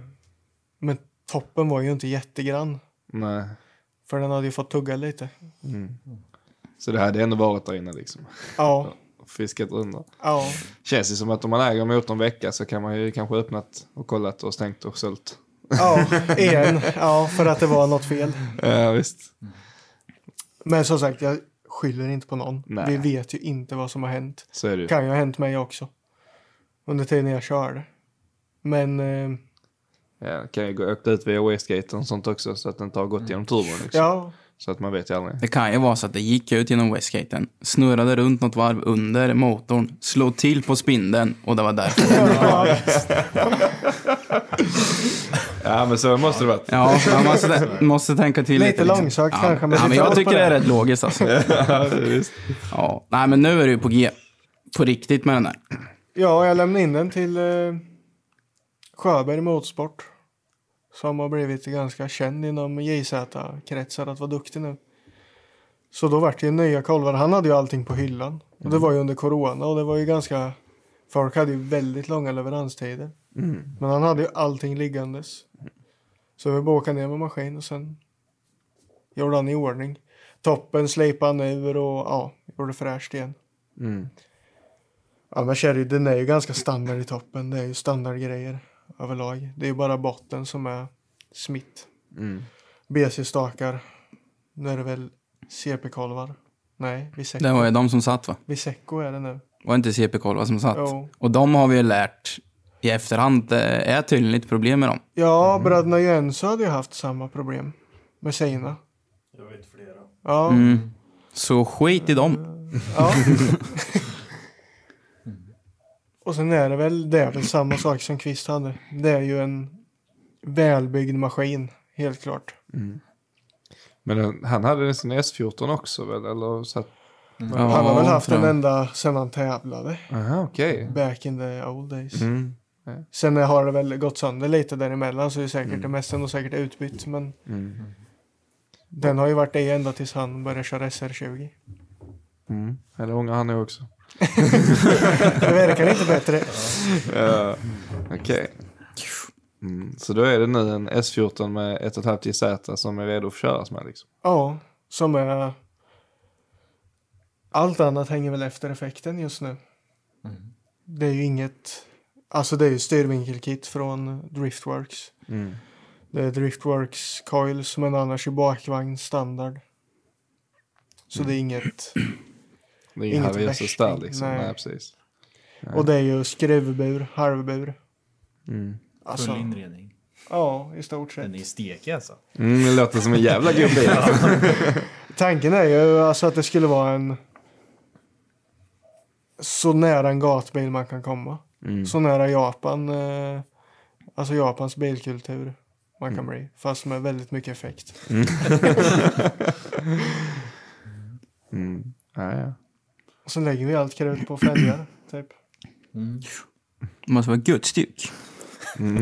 men toppen var ju inte jättegrann. Nej. För den hade ju fått tugga lite. Så det hade ändå varit där inne liksom. Ja, Fiskat under. ja. Känns ju som att om man äger motorn en vecka så kan man ju kanske öppnat och kollat och stängt och sålt. Ja, igen. Ja, för att det var något fel. Ja visst. Men som sagt, jag skyller inte på någon. Nej. Vi vet ju inte vad som har hänt. Så är det ju. kan ju ha hänt mig också. Under tiden jag körde. Men eh, Ja, kan ju gå åka ut via wastegaten och sånt också så att den inte har gått genom turbon liksom. ja, Så att man vet ju aldrig. Det kan ju vara så att det gick ut genom Westgaten, snurrade runt något varv under motorn, slog till på spindeln och det var därför. Ja men så måste det varit. Ja, man måste, måste tänka till Lite lite. liksom. långsökt ja. kanske, men Ja, men jag tycker det är rätt logiskt alltså. ja, visst. Ja. Nej, men nu är ju på G. På riktigt med den här. ja, jag lämnade in den till eh, Sjöberg Motorsport. Som har blivit ganska känd inom JZ-kretsar att vara duktig nu. Så då vart det ju nya kolvar. Han hade ju allting på hyllan. Och det var ju under corona och det var ju ganska... Folk hade ju väldigt långa leveranstider. Men han hade ju allting liggandes. Så vi bara åka ner med maskin och sen gjorde han i ordning. Toppen slipade han ur och ja, gjorde fräscht igen. Mm. Annars är det, ju- den är ju ganska standard i toppen. Det är ju standardgrejer överlag. Det är ju bara botten som är smitt. Mm. BC-stakar. Nu är det väl CP-kolvar. Nej, Viseco. Det var ju de som satt va? Viseco är det nu. Var inte CP-kolvar som satt? Jo. Och de har vi ju lärt i efterhand det är tydligen lite problem med dem. Ja, bröderna Jönsson hade ju haft samma problem med sina. Jag vet flera. Ja, Mm. Så skit i dem. ja. Och sen är det väl, det är väl samma sak som Kvist hade. Det är ju en välbyggd maskin, helt klart. Men den- han hade sin S14 också väl? Eller så att... Han har väl haft den jag. ända sedan han tävlade. Aha, okej. Back in the old days. Mm. Sen har det väl gått sönder lite däremellan så är det säkert det mesta nog säkert utbytt. Men Mm. den har ju varit det ända tills han började köra SR20. Mm. Eller ångrar han nog också. Det verkar inte bättre. Ja, Okej. Mm. Så då är det nu en S14 med 1,5 JZ som är redo att köras med liksom. Ja, som är... Allt annat hänger väl efter effekten just nu. Det är ju inget... Alltså det är ju styrvinkelkit från Driftworks. Mm. Det är Driftworks coils men annars i bakvagn standard. Så det är inget... Det är Inget värsting, liksom. nej. Nej, precis. Och det är ju skruvbur, halvbur. Mm. Alltså, Full inredning. ja, i stort sett. Den är stekig alltså. Mm, det låter som en jävla bil. Tanken är ju alltså att det skulle vara en så nära en gatbil man kan komma. Mm. Så nära Japan, eh, alltså Japans bilkultur man kan bli. Fast med väldigt mycket effekt. Mm. Ja, ja. Och så lägger vi allt krut på fälgar, typ. Det måste vara gudsstyck.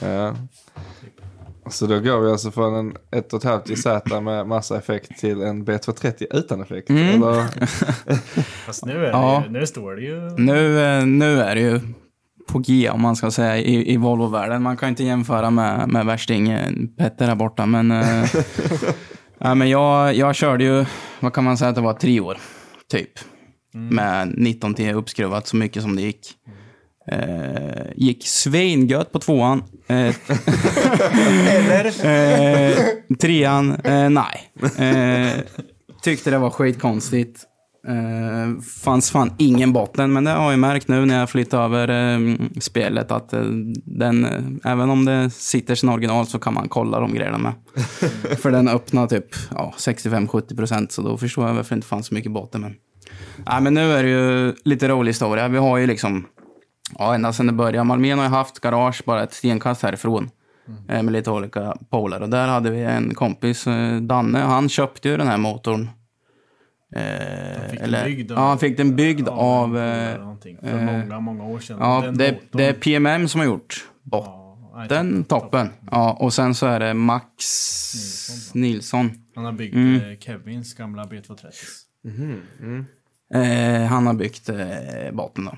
ja. Så då går vi alltså från en 1,5 JZ med massa effekt till en B230 utan effekt. Mm. Eller? Fast nu, är Ja. det ju, nu står det ju... Nu, eh, nu är det ju på G om man ska säga i, i Volvo-världen. Man kan inte jämföra med, med värsting eh, Petter här borta. Men, ja, men jag, jag körde ju, vad kan man säga att det var, tre år typ. Med 19 till uppskruvat så mycket som det gick. Eh, gick svingött på tvåan. Eh, Eller? Eh, trean, eh, nej. Eh, tyckte det var skitkonstigt. Eh, fanns fan ingen botten, men det har jag märkt nu när jag flyttat över eh, spelet att eh, den, även om det sitter sin original så kan man kolla de grejerna med. För den öppnar typ ja, 65-70 procent, så då förstår jag varför det inte fanns så mycket botten. Men, nej, men nu är det ju lite rolig historia. Vi har ju liksom, ja, ända sedan det började. Malmén har ju haft garage bara ett stenkast härifrån eh, med lite olika poler. Och där hade vi en kompis, eh, Danne, han köpte ju den här motorn. Eh, fick den byggd ja, han fick den byggd av... eller Eh, för många, många år sedan. ja, det, det är PMM som har gjort Ja, nej, botten, toppen. Ja, och sen så är det Max Nilsson, Nilsson. Han har byggt Mm. Kevins gamla B230. Eh, han har byggt eh, botten då.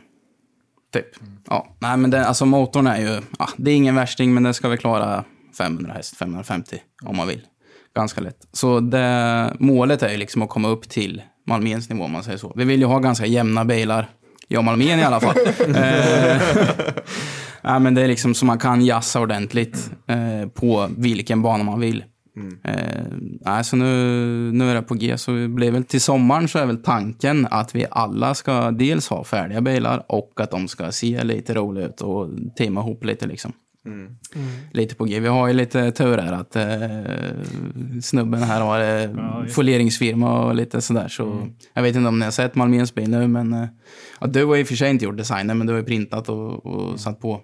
Typ. Ja, nej men det, alltså motorn är ju, ja, det är ingen värsting men det ska väl klara 500 häst, 550 om man vill. Ganska lätt. Så det, målet är ju liksom att komma upp till Malméns nivå om man säger så. Vi vill ju ha ganska jämna bilar. Jag Malmén i alla fall. eh, men det är liksom så man kan jassa ordentligt eh, på vilken bana man vill. Eh, nej, så nu, nu är det på G, så det blir väl till sommaren så är väl tanken att vi alla ska dels ha färdiga bilar och att de ska se lite roliga ut och teama ihop lite liksom. Lite på G. Vi har ju lite tur här att eh, snubben här har eh, folieringsfirma och lite sådär. Så jag vet inte om ni har sett Malméns bil nu, men eh, ja, du har i och för sig inte gjort designen, men du har ju printat och, och satt på.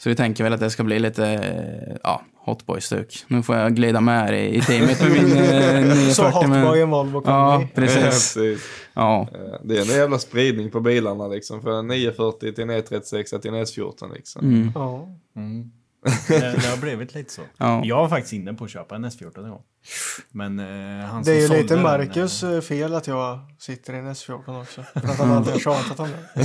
Så vi tänker väl att det ska bli lite eh, ja, hotboy-stuk. Nu får jag glida med här i, i teamet med min eh, 940. Så hotboy en Volvo kan Ja, bli. Ja, precis. precis. Ja, Eh, Det är en jävla spridning på bilarna liksom. Från en 940 till en E36 till en S14 liksom. mm, Ja. Det, det har blivit lite så. Ja. Jag var faktiskt inne på att köpa en S14 en gång. Men eh, han Det är ju lite sålde Marcus den, eh, fel att jag sitter i en S14 också. För att han alltid har tjatat om det.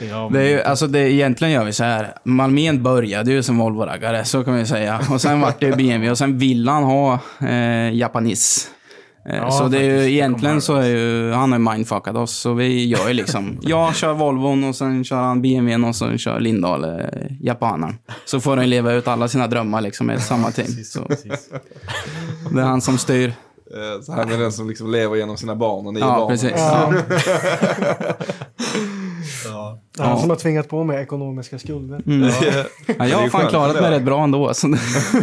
eh, ja, Det är ju, alltså det, egentligen gör vi så här. Malmén började ju som Volvo-raggare, så kan vi säga. Och sen vart det BMW och sen ville han ha eh, Japanis. Eh, Ja, så det är ju, egentligen så är ju, han har ju mindfuckat oss. Så vi gör ju liksom, jag kör Volvon och sen kör han BMWn och sen kör Lindahl eh, japanen. Så får han leva ut alla sina drömmar liksom med samma team. Precis, precis. det är han som styr. Eh, Så han är den som liksom lever genom sina barn och ni är Ja, barnen. precis. Ja. Ja. Han Ja. som har tvingat på mig ekonomiska skulder. Mm. Ja. Ja, jag har fan klarat mig rätt bra ändå. Så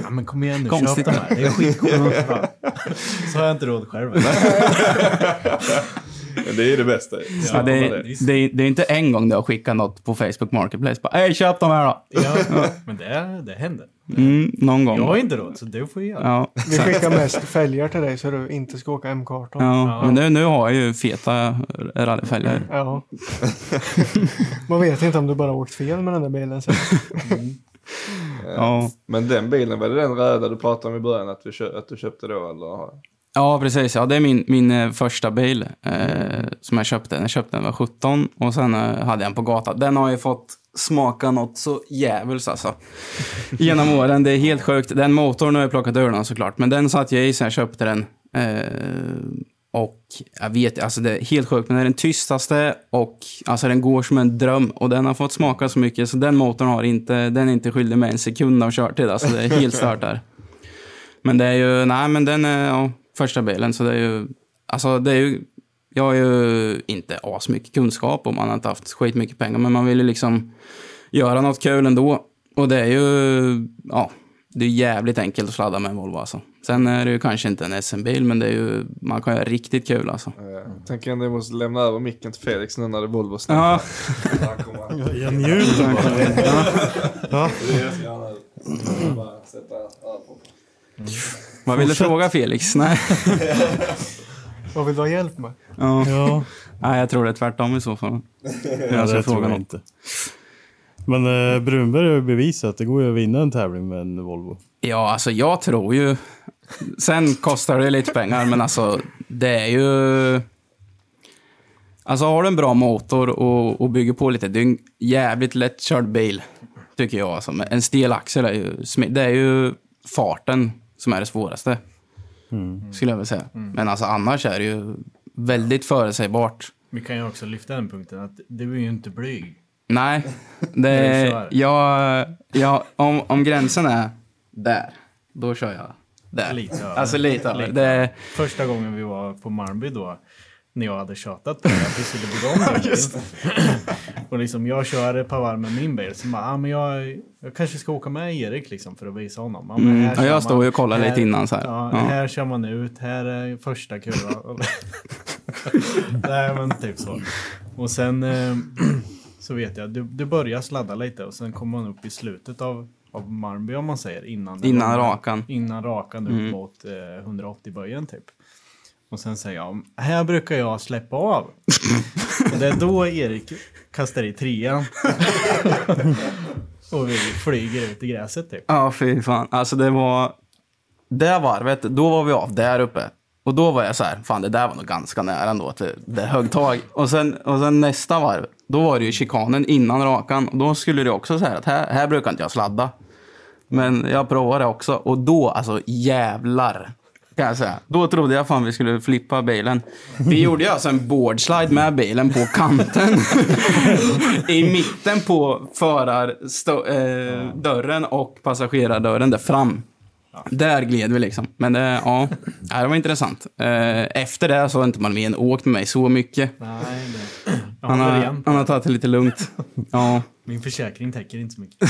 ja, men kom igen nu, Konstigt. köp de här. Det är skitcoolt. Så har jag inte råd själv. Men det är det bästa. Ja, det, är, det, är, det är inte en gång du har skickat något på Facebook Marketplace. Bara, Hej, köp de här då. Ja, men det, det händer. Mm, någon gång. Jag har inte råd, så du får göra. Ja, Vi skickar mest fälgar till dig så du inte ska åka M-kartan. ja. men nu, nu har jag ju feta rallyfälgar. Ja. Man vet inte om du bara åkt fel med den där bilen sen. Ja. Men den bilen, var det den röda du pratade om i början att kö- att du köpte då? Eller? ja, precis. Ja, det är min, min eh, första bil eh, som jag köpte. Jag köpte den var 17 och sen eh, hade jag den på gatan. Den har ju fått smaka något så jävligt alltså. Genom åren. Det är helt sjukt. Den motorn har jag plockat ur den såklart. Men den satt jag i sen jag köpte den. Eh, och jag vet, alltså det är helt sjukt, men det är den tystaste och alltså den går som en dröm. Och den har fått smaka så mycket så den motorn har inte, den är inte skyldig med en sekund av körtid. Alltså det är helt stört där. Men det är ju, nej men den är ja, första bilen så det är ju, alltså det är ju, jag har ju inte asmycket kunskap och man har inte haft skitmycket pengar men man vill ju liksom göra något kul ändå. Och det är ju, ja, det är jävligt enkelt att sladda med en Volvo alltså. Sen är det ju kanske inte en SM-bil men det är ju, man kan göra riktigt kul alltså. Jag tänker att jag måste lämna över micken till Felix nu när det är Volvo Ja, Jag njuter bara. Ja. Vad vill du fråga Felix? Nej. Vad vill du ha hjälp med? Ja. Ja, Nej, jag tror det är tvärtom i så fall. ja Jag ska det tror jag inte. Men eh, Brunberg har ju bevisat att det går ju att vinna en tävling med en Volvo. Ja, alltså jag tror ju... Sen kostar det lite pengar, men alltså det är ju... Alltså har du en bra motor och, och bygger på lite, det är en jävligt lättkörd bil. Tycker jag. Alltså. En stel axel är ju... Det är ju farten som är det svåraste. Skulle jag vilja säga. Men alltså annars är det ju väldigt förutsägbart. Vi kan ju också lyfta den punkten att du är ju inte blyg. Nej, det. Jag, jag, om, om gränsen är där, då kör jag där. Lite över. Alltså lite över. Det, Första gången vi var på Malmby då, när jag hade tjatat på dig att vi skulle bygga om bil. Och liksom jag kör varv med min bil, så bara, ah, men jag, jag kanske ska åka med Erik liksom för att visa honom. Ja, men Mm, här kör jag står ju och kollar lite innan så här. Ja, Ja. här kör man ut, här är första kurvan. Nej men typ så. Och sen eh, så vet jag, du, du börjar sladda lite och sen kommer man upp i slutet av, av Marmby om man säger. Innan, Innan långa- rakan. Innan rakan upp Mm. mot eh, 180-böjen typ. Och sen säger jag, här brukar jag släppa av. och det är då Erik kastar i trean. och vi flyger ut i gräset typ. Ja, fy fan. Alltså det var... Det varvet, då var vi av där uppe. Och då var jag så här, fan det där var nog ganska nära ändå att det, det högg tag. Och sen, och sen nästa varv, då var det ju chikanen innan rakan. Och då skulle det också säga att här, här brukar inte jag sladda. Men jag provade också och då, alltså jävlar. Kan jag säga. Då trodde jag fan vi skulle flippa bilen. Vi gjorde ju alltså en boardslide med bilen på kanten. I mitten på förardörren och passagerardörren där fram. Där gled vi liksom. Men det, ja, det var intressant. Eh, Efter det så har inte Malmén åkt med mig så mycket. Nej. Jag Han har, igen. han har tagit det lite lugnt. Ja. Min försäkring täcker inte så mycket.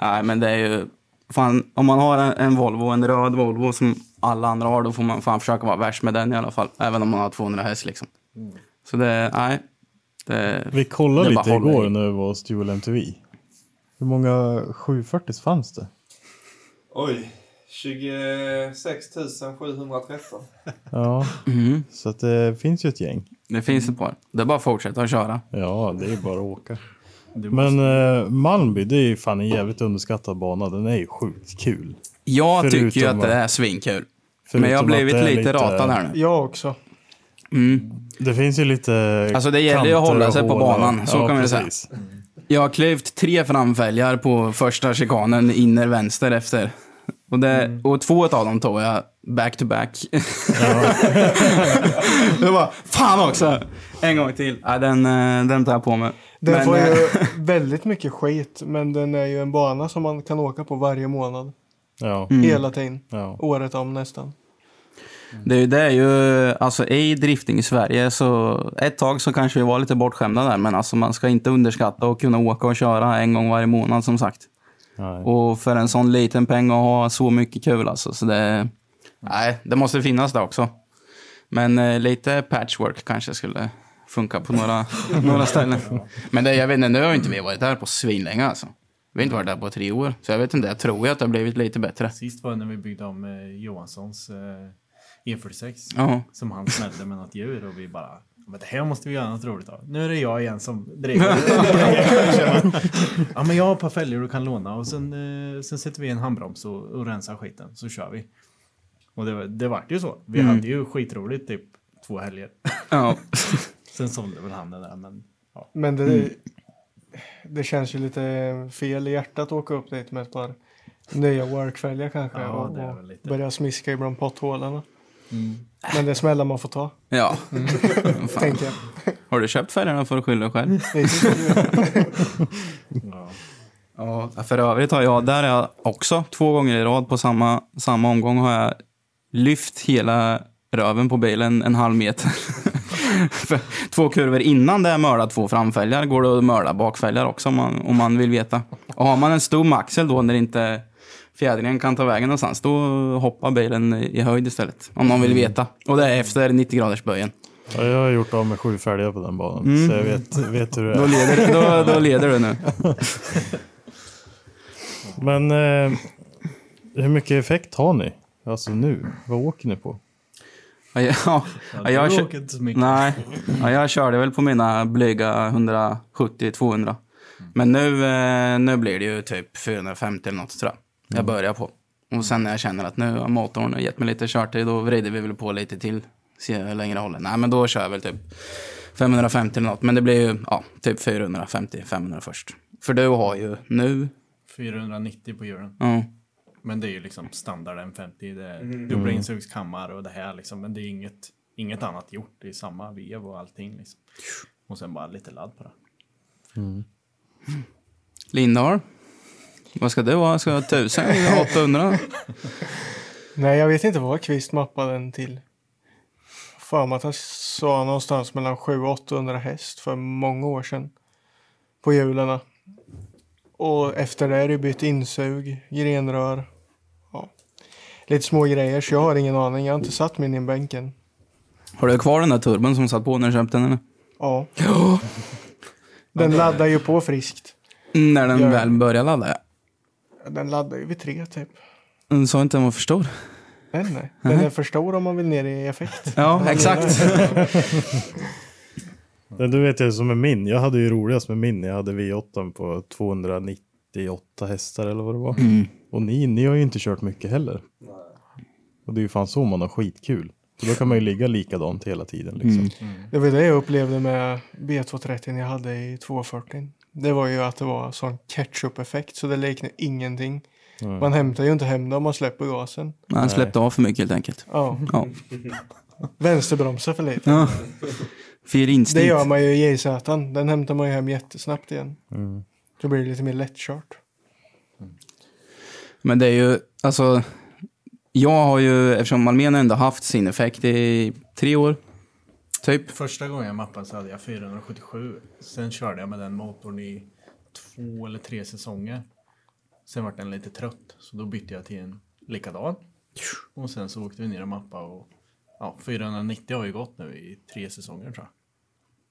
Nej, men det är ju... Fan, om man har en, en Volvo, en röd Volvo som alla andra har, då får man fan försöka vara värst med den i alla fall. Även om man har 200 häst liksom. Så det, nej. Det, Vi kollade lite igår i. när vi var hos Dual MTV. Hur många 740 fanns det? Oj, 26 713. Ja, Mhm. så att det finns ju ett gäng. det finns ett par. Det är bara att fortsätta att köra. Ja, det är bara att åka. Men eh, Malmby, det är ju fan en jävligt underskattad bana. Den är ju sjukt kul. Jag tycker ju Förutom att det är svinkul. Förutom Men jag har blivit är lite, ratad här nu. Jag också. Mm. Det finns ju lite Alltså, det gäller ju att hålla sig på banan, så kan vi säga. Jag har klyvt tre framfälgar på första chikanen inner vänster efter. Och, det, och två av dem tog jag back to back. det var fan också! En gång till. Ja, den, eh, den tar jag på mig. Den Men, får eh, ju väldigt mycket skit, men den är ju en bana som man kan åka på varje månad. Ja, Mm. Hela tiden. ja. Året om nästan. Det är ju, det är ju, alltså i drifting i Sverige så ett tag så kanske vi var lite bortskämda där men alltså man ska inte underskatta att kunna åka och köra en gång varje månad som sagt. Nej. Och för en sån liten peng att ha så mycket kul alltså. Så det, nej, det måste finnas där också. Men eh, lite patchwork kanske skulle funka på några, några ställen. Men det, jag vet inte, nu har inte vi varit där på svinlänge alltså. Vi har inte varit där på tre år. Så jag vet inte, jag tror ju att det har blivit lite bättre. Sist var det när vi byggde om eh, Johanssons eh, E46. Ja. Som han smällde med något djur och vi bara men det här måste vi göra något roligt av. Nu är det jag igen som driver. ja men jag har ett par fälgar du kan låna och sen, eh, sen sätter vi en handbroms och, och rensar skiten så kör vi. Och det, var- det vart ju så. Vi hade ju skitroligt typ två helger. Ja. sen sålde väl han det där men ja. Men det, Mm. det känns ju lite fel i hjärtat att åka upp dit med ett par nya workfälgar kanske. Ja, och, och börja smiska ibland potthålarna. Men det är smällar man får ta, ja. Fan. tänker jag. Har du köpt färgerna för att skylla själv? Det det ja. Ja, för övrigt har jag, där är jag också två gånger i rad på samma, samma omgång har jag lyft hela röven på bilen en halv meter. Två kurvor innan det är mördat två framfälgar går det att mörda bakfälgar också om man, om man vill veta. Och har man en stor axel då när inte fjädringen kan ta vägen någonstans, då hoppar bilen i höjd istället. Om någon vill veta. Och det är efter 90 graders böjen. Ja, jag har gjort av med sju fälgar på den banan. Så jag vet, vet hur det Då är. leder, då, då leder du nu. Men eh, hur mycket effekt har ni? Alltså nu? Vad åker ni på? Ja, ja, ja, jag åker inte så mycket. Nej, ja, jag körde väl på mina blyga 170-200. Men nu, eh, nu blir det ju typ 450 eller något tror jag. Jag börjar på. Och sen när jag känner att nu har motorn gett mig lite körtid, då vrider vi väl på lite till. Se hur länge det håller. Nej, men då kör jag väl typ 550 eller något. Men det blir ju ja, typ 450-500 först. För du har ju nu, 490 på hjulen. ja, Men det är ju liksom standard M50. Det är dubbla insugskammar och det här liksom. Men det är inget, inget annat gjort. Det är samma vev och allting liksom. Och sen bara lite ladd på det. Lindahl. Vad ska du ha? Ska du ha 1000 eller 800? Nej, jag vet inte vad Kvist mappade den till. För mig att han sa någonstans mellan 700 och 800 häst för många år sedan. På hjulen. Och efter det är det bytt insug, grenrör. Ja. Lite små grejer, så jag har ingen aning. Jag har inte satt min i bänken. Har du kvar den där turben som satt på när du köpte den? Eller? Ja. Den laddar ju på friskt. När den Gör väl började ladda, ja. Den laddar ju vid tre typ. Den sa inte att den var för stor. Nej, nej. Den är för stor om man vill ner i effekt. Ja, exakt. Men du vet ju som med min. Jag hade ju roligast med min. Jag hade V8 på 298 hästar eller vad det var. Och ni, ni har ju inte kört mycket heller. Och det är ju fan så man har skitkul. För då kan man ju ligga likadant hela tiden liksom. Det var det jag upplevde med B230 jag hade i 240. Det var ju att det var sån ketchup-effekt så det liknar ingenting. Man hämtar ju inte hem det om man släpper gasen. Han släppte av för mycket helt enkelt. Ja. Ja. Vänsterbromsar för lite. ja. Det instinkt. gör man ju i JZ. Den hämtar man ju hem jättesnabbt igen. Då blir det lite mer lättkört. Men det är ju, alltså. Jag har ju, eftersom Malmén ändå haft sin effekt i tre år. Typ. Första gången jag mappade så hade jag 477. Sen körde jag med den motorn i två eller tre säsonger. Sen var den lite trött, så då bytte jag till en likadan. Och sen så åkte vi ner och mappade och ja, 490 har ju gått nu i tre säsonger tror jag.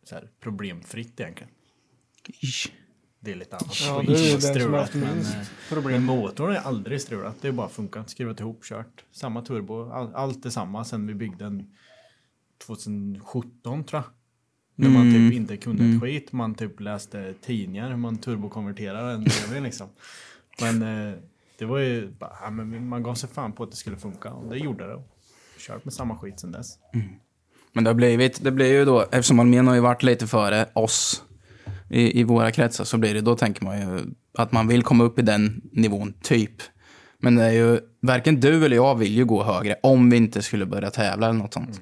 Så här, problemfritt egentligen. Det är lite annat Ja, du är har strulat, men, eh, problem. men motorn har aldrig strulat. Det är bara funkat, skruvat ihop, kört. Samma turbo, all, allt är samma sen vi byggde den 2017 tror jag. När man Mm. typ inte kunde ett skit. Man typ läste tidningar hur man turbokonverterar en BMW liksom. Men eh, det var ju bara, ja, men man gav sig fan på att det skulle funka och det gjorde det. Kört med samma skit sen dess. Men det har blivit, det blir ju då, eftersom Malmén har ju varit lite före oss i, i våra kretsar så blir det, då tänker man ju att man vill komma upp i den nivån, typ. Men det är ju, varken du eller jag vill ju gå högre om vi inte skulle börja tävla eller något sånt.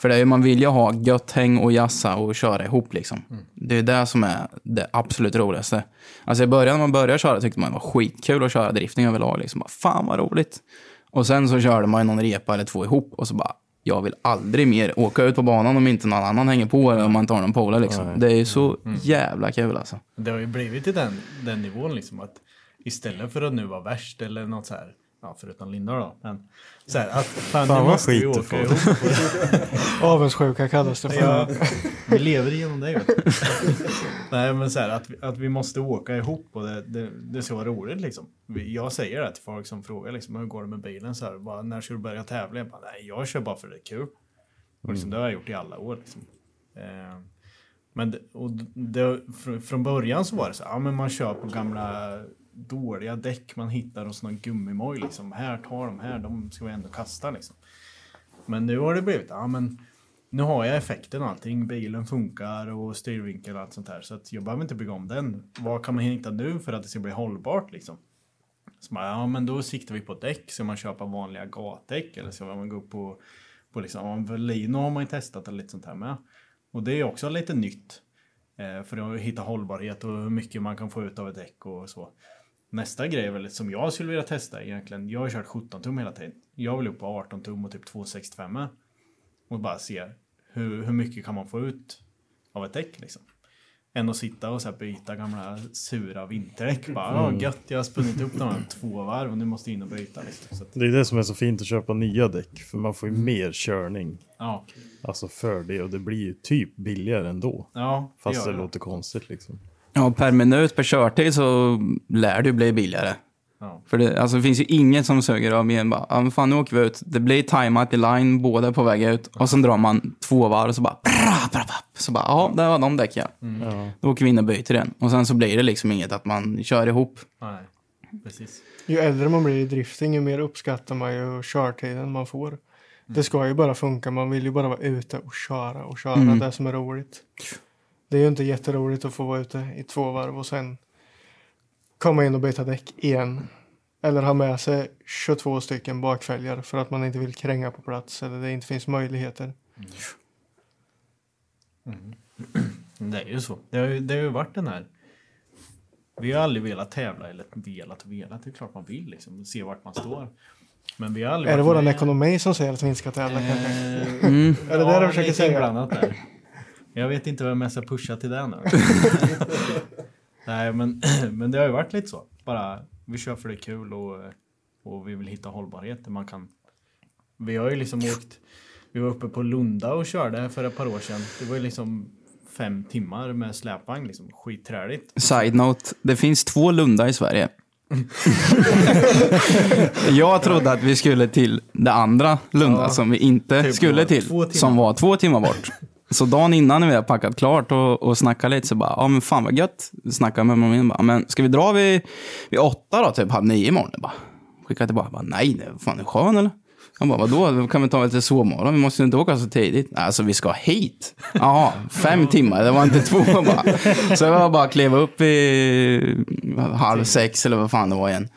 För det är ju, man vill ju ha gött häng och jassa och köra ihop liksom. Det är det som är det absolut roligaste. Alltså i början när man började köra tyckte man det var skitkul att köra drifting överlag. Liksom. Bara, Fan vad roligt. Och sen så körde man ju någon repa eller två ihop och så bara, jag vill aldrig mer åka ut på banan om inte någon annan hänger på eller om man inte har någon polare liksom. Det är ju så jävla kul alltså. Det har ju blivit till den, den nivån liksom att istället för att nu vara värst eller något så här, ja förutom Linda då, men så här att fan, Fan, vad måste vi skit du åka får. ihop. Avundsjuka kallas det för. Ja, vi lever igenom du. Nej men så här, att, vi, att vi måste åka ihop och det, det, det är så roligt liksom. Jag säger det till folk som frågar liksom, hur går det med bilen? Så här, bara, när ska du börja tävla? Jag bara, nej jag kör bara för det är kul. Och liksom, det har jag gjort i alla år. Liksom. Eh, men det, och det, fr- från början så var det så här, ja men man kör på gamla dåliga däck man hittar hos någon gummimoj liksom. Här, tar de här, de ska vi ändå kasta liksom. Men nu har det blivit, ja men nu har jag effekten och allting. Bilen funkar och styrvinkel och allt sånt här. Så att jag behöver inte bygga om den. Vad kan man hitta nu för att det ska bli hållbart liksom? Så man, ja men då siktar vi på däck. Ska man köpa vanliga gatdäck eller ska man gå upp på, på liksom, ja, för Lino har man ju testat eller lite sånt här med. Och det är också lite nytt. Eh, för att hitta hållbarhet och hur mycket man kan få ut av ett däck och så. Nästa grej är väl som jag skulle vilja testa egentligen. Jag har kört 17 tum hela tiden. Jag vill upp på 18 tum och typ 265 och bara se hur, hur mycket kan man få ut av ett däck liksom. Än att sitta och så här byta gamla sura vinterdäck. Bara, ja gött, jag har spunnit upp här två varv och nu måste jag in och byta. Liksom. Att, Det är det som är så fint att köpa nya däck. För man får ju mer körning. ja, Alltså för det. Och det blir ju typ billigare ändå. ja, Fast gör det det. låter konstigt liksom. Ja, per minut per körtid så lär det ju bli billigare. Ja. För det, alltså, det finns ju inget som suger av mer än bara, men fan nu åker vi ut. Det blir timeout i line, båda är på väg ut. Och sen drar man två varv och så bara, bra, bra, bra. Så bara, ja, där var de däck ja. Ja. Då åker vi in och byter den. Och sen så blir det liksom inget att man kör ihop. Nej, precis. Ju äldre man blir i drifting, ju mer uppskattar man ju körtiden man får. Det ska ju bara funka, man vill ju bara vara ute och köra och köra Mm. det som är roligt. Det är ju inte jätteroligt att få vara ute i två varv och sen komma in och byta däck igen. Eller ha med sig 22 stycken bakfälgar för att man inte vill kränga på plats eller det inte finns möjligheter. Det är ju så. Det har ju, det har ju varit den här. Vi har aldrig velat tävla, eller velat och velat. Det är klart man vill liksom. Se vart man står. Men vi har aldrig Är det våran ekonomi som säger att vi inte ska tävla kanske? Eh, Mm. Är det det du försöker säga? där. Jag vet inte vem jag ska pusha till det nu. Nej, men, men det har ju varit lite så. Bara, vi kör för det är kul och, och vi vill hitta hållbarhet. där Man kan, vi har ju liksom åkt, vi var uppe på Lunda och körde för ett par år sedan. Det var ju liksom fem timmar med släpvagn, liksom skitträligt. Side note, det finns två Lunda i Sverige. jag trodde att vi skulle till det andra Lunda Ja. som vi inte Typ skulle till. Som var två timmar bort. Så dagen innan när vi har packat klart och, och snackat lite så bara, ja men fan vad gött. Snackade med mamma bara, men ska vi dra vid, vid åtta då, typ halv nio imorgon? Jag bara, skickade tillbaka, bara, nej, nej, fan är skön eller? Han bara, vadå? Då kan vi ta lite sovmorgon? Vi måste ju inte åka så tidigt. Alltså, vi ska hit. Ja, fem timmar. Det var inte två bara. Så jag var bara att kliva upp i halv sex eller vad fan det var igen.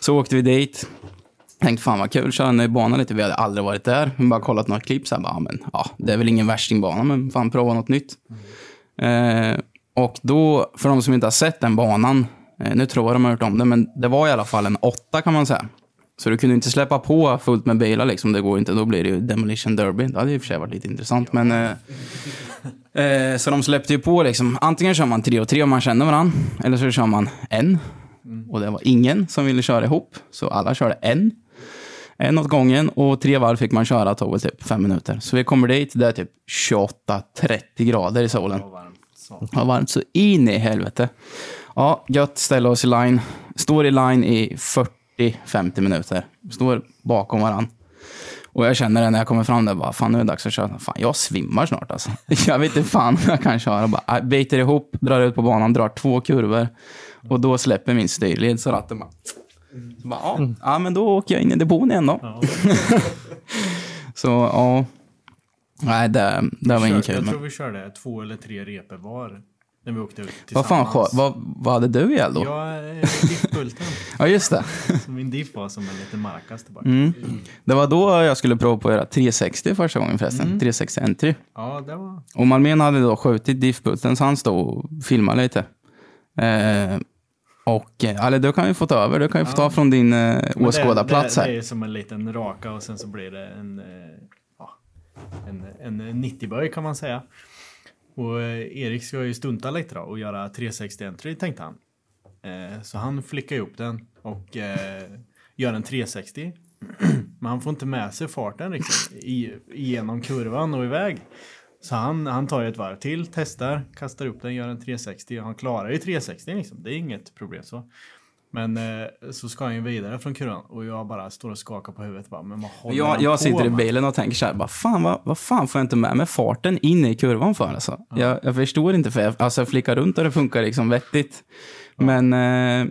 Så åkte vi dit. Tänkte fan vad kul, köra en ny bana lite. Vi hade aldrig varit där. Vi bara kollat några klipp så här, bara, men ja, det är väl ingen värstingbana, men fan prova något nytt. Eh, och då, för de som inte har sett den banan, eh, nu tror jag de har hört om det, men det var i alla fall en åtta kan man säga. Så du kunde inte släppa på fullt med bilar liksom, det går inte. Då blir det ju Demolition Derby. Det hade i och för sig varit lite intressant, men... Eh, eh, så de släppte ju på liksom, antingen kör man tre och tre om man känner varandra, eller så kör man en. Och det var ingen som ville köra ihop, så alla körde en. En åt gången och tre varv fick man köra, väl typ fem minuter. Så vi kommer dit, det är typ 28-30 grader i solen. Det var varmt så in i helvete. Ja, gött, ställa oss i line. Står i line i 40-50 minuter. Står bakom varann. Och jag känner det när jag kommer fram där, bara, fan nu är det dags att köra. Fan, jag svimmar snart alltså. Jag vet inte fan om jag kan köra. Bara, jag biter ihop, drar ut på banan, drar två kurvor. Och då släpper min styrled så ratten bara... Bara ja, ja, men då åker jag in i depån igen då. så ja. Nej, det, det var inget kul. Jag Men... tror vi körde två eller tre repor var. När vi åkte ut Vad fan, tillsammans. vad, vad hade du i då? Ja, eh, diffbulten. Ja, just det. Så min diff var som en liten markas tillbaka. Mm. Det var då jag skulle prova på att göra 360 första gången förresten. 360 entry. Ja, det var... Och Malmén hade då skjutit diffbulten så han stod och filmade lite. Eh, och, eh, eller du kan ju få ta över. Du kan ju få ta från din eh, åskådarplats här. det är som en liten raka och sen så blir det en, eh, ja, en, en 90-böj kan man säga. Och eh, Erik ska ju stunta lite då och göra 360 entry tänkte han. Så han flickar upp den och gör en 360. Men han får inte med sig farten liksom, i, igenom kurvan och iväg. Så han, han tar ju ett varv till, testar, kastar upp den, gör en 360 och han klarar ju 360 liksom. Det är inget problem så. Men eh, så ska han ju vidare från kurvan och jag bara står och skakar på huvudet bara, men vad Jag, jag på sitter i med? bilen och tänker så här, bara, fan, vad, vad fan får jag inte med mig farten in i kurvan för? Alltså? Jag, jag förstår inte, för jag, alltså, jag flickar runt och det funkar liksom vettigt. Men eh,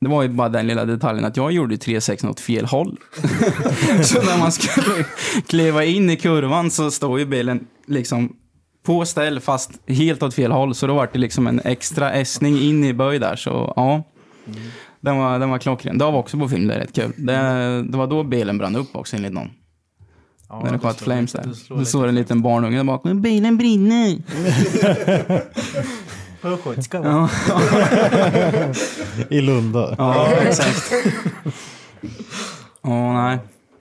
det var ju bara den lilla detaljen att jag gjorde 360 åt fel håll. så när man skulle kliva in i kurvan så står ju bilen liksom på ställ fast helt åt fel håll. Så då var det liksom en extra ässning in i böj där. Så ja, den var, den var klockren. Det var också på film, det är rätt kul. Det, det var då bilen brann upp också enligt någon. Ja, när det sköt flames där. Då står en liten barnunge där bakom. Bilen brinner! Östgötska, va? I Lunda. ja exakt. Åh nej.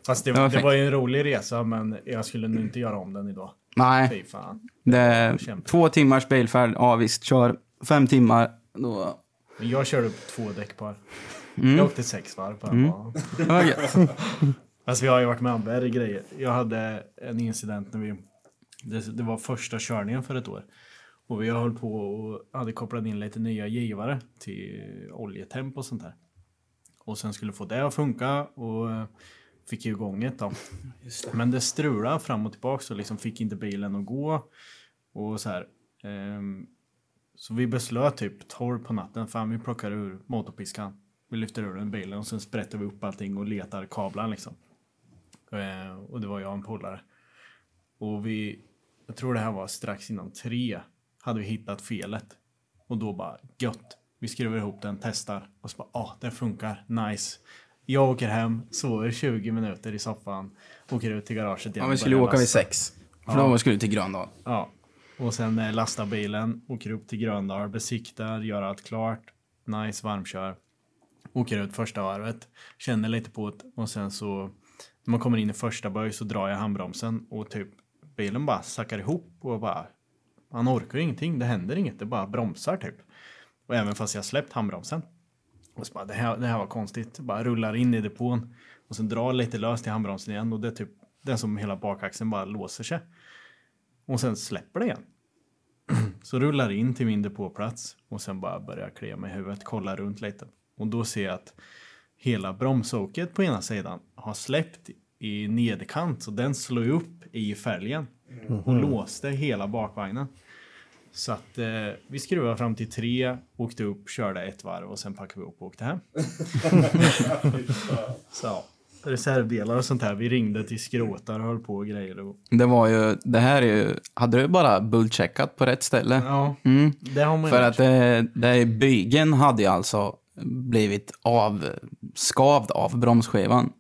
Fast det, Det var det var ju en rolig resa men jag skulle nog inte göra om den idag. Nej, Fy fan. det två timmars bilfärd. Ja visst, kör fem timmar. Då... Men jag körde upp två däckpar. Mm. Jag åkte sex varv på den banan. Det var gött. Alltså vi har ju varit med om värre grejer. Jag hade en incident när vi... Det, det var första körningen för ett år. Och vi höll på och hade kopplat in lite nya givare till oljetemp och sånt där. Och sen skulle få det att funka och eh, fick ju igång det då. Men det strulade fram och tillbaka så liksom fick inte bilen att gå. Och så här. ehm, så vi beslöt typ 12 på natten, fan vi plockar ur motorpiskan. Vi lyfter ur den bilen och sen sprätter vi upp allting och letar kablar liksom. Eh, och det var jag och en polare. Och vi, jag tror det här var strax innan tre, hade vi hittat felet. Och då bara gött. Vi skruvar ihop den, testar och så bara, ja, ah, den funkar, nice. Jag åker hem, sover 20 minuter i soffan, åker ut till garaget igen. Ja, vi skulle åka vid lasta. sex. För då skulle vi till Gröndal. Ja. Och sen eh, lasta bilen, åker upp till Gröndal, besiktar, gör allt klart. Nice, varmkör. Åker ut första varvet, känner lite på det och sen så när man kommer in i första böj så drar jag handbromsen och typ bilen bara sackar ihop och bara man orkar ju ingenting, det händer inget, det bara bromsar typ. Och även fast jag släppt handbromsen. Och så bara, det här, det här var konstigt. Bara rullar in i depån och sen drar lite löst i handbromsen igen och det är typ det är som hela bakaxeln bara låser sig. Och sen släpper det igen. Så rullar in till min depåplats och sen bara börjar klia mig i huvudet, kolla runt lite. Och då ser jag att hela bromsoket på ena sidan har släppt i nederkant så den slår ju upp i fälgen och låste hela bakvagnen. Så att eh, vi skruvade fram till tre, åkte upp, körde ett varv och sen packade vi upp och åkte hem. så. reservdelar och sånt här. Vi ringde till skrotar och höll på och grejer. Och... Det var ju, det här är ju, hade du bara bullcheckat på rätt ställe? Ja, Mm. det har man För att det, det är, bygeln hade ju alltså blivit avskavd av bromsskivan.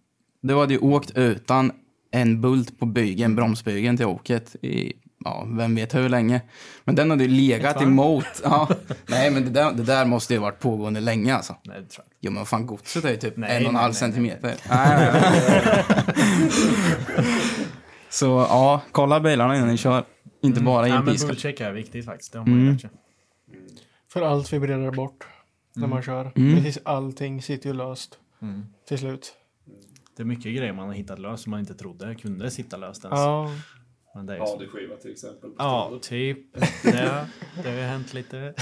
Du hade ju åkt utan en bult på bygeln, bromsbygeln till oket i, ja, vem vet hur länge. Men den hade ju legat emot. Ja. Nej, men det där, det där måste ju ha varit pågående länge alltså. Nej, det tror jag. Jo, men vad fan, godset är ju typ Nej, en och en nej, halv nej, centimeter. Nej, nej, nej. Så ja, kolla bilarna innan ni kör. Inte bara i Nej, en men piska. bullcheck är viktigt faktiskt. Det har man ju lärt sig. För allt vibrerar bort när man kör. Mm. Precis allting sitter ju löst till slut. Det är mycket grejer man har hittat löst som man inte trodde kunde sitta löst ens. Ja, Men det är så. skiva till exempel. Ja, typ. Det, det har ju hänt lite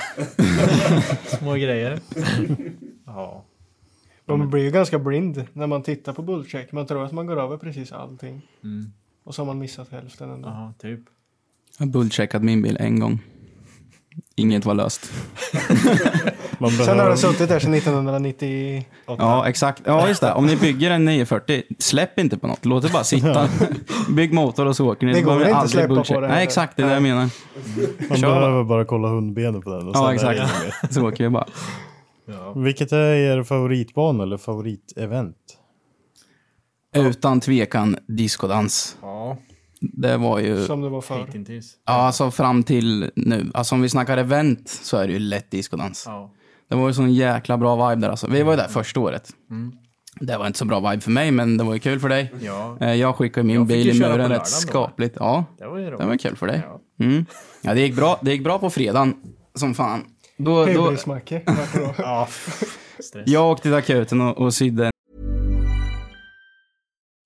små grejer. Ja. man blir ju ganska blind när man tittar på bullcheck. Man tror att man går över precis allting. Mm. Och så har man missat hälften ändå. Ja, typ. Jag har bullcheckat min bil en gång. Inget var löst. Man Sen har behöver, den suttit där sedan 1998. Ja, exakt. Ja, just det. Om ni bygger en 940, släpp inte på något. Låt det bara sitta. Bygg motor och så åker ni. Det går behöver inte aldrig släppa på bullcheck. det Nej, här. exakt. Det är det jag menar. man kör. behöver bara kolla hundbenet på den. Och Ja, exakt. Så åker vi bara. Ja. Vilket är er favoritbana eller favoritevent? Utan tvekan diskodans. Det var ju... Som det var förr. hittills. Ja, alltså fram till nu. Alltså om vi snackar event så är det ju lätt diskodans. Ja. Det var ju sån jäkla bra vibe där alltså. Vi var ju där första året. Mm. Det var inte så bra vibe för mig, men det var ju kul för dig. Ja, Eh, Jag skickade min Jag bil i muren rätt skapligt. Ja, det var ju roligt. det var kul för dig. Ja. Mm. Ja, det gick bra. Det gick bra på fredagen. Som fan. Då, då. Ja, jag åkte till akuten och, och sydde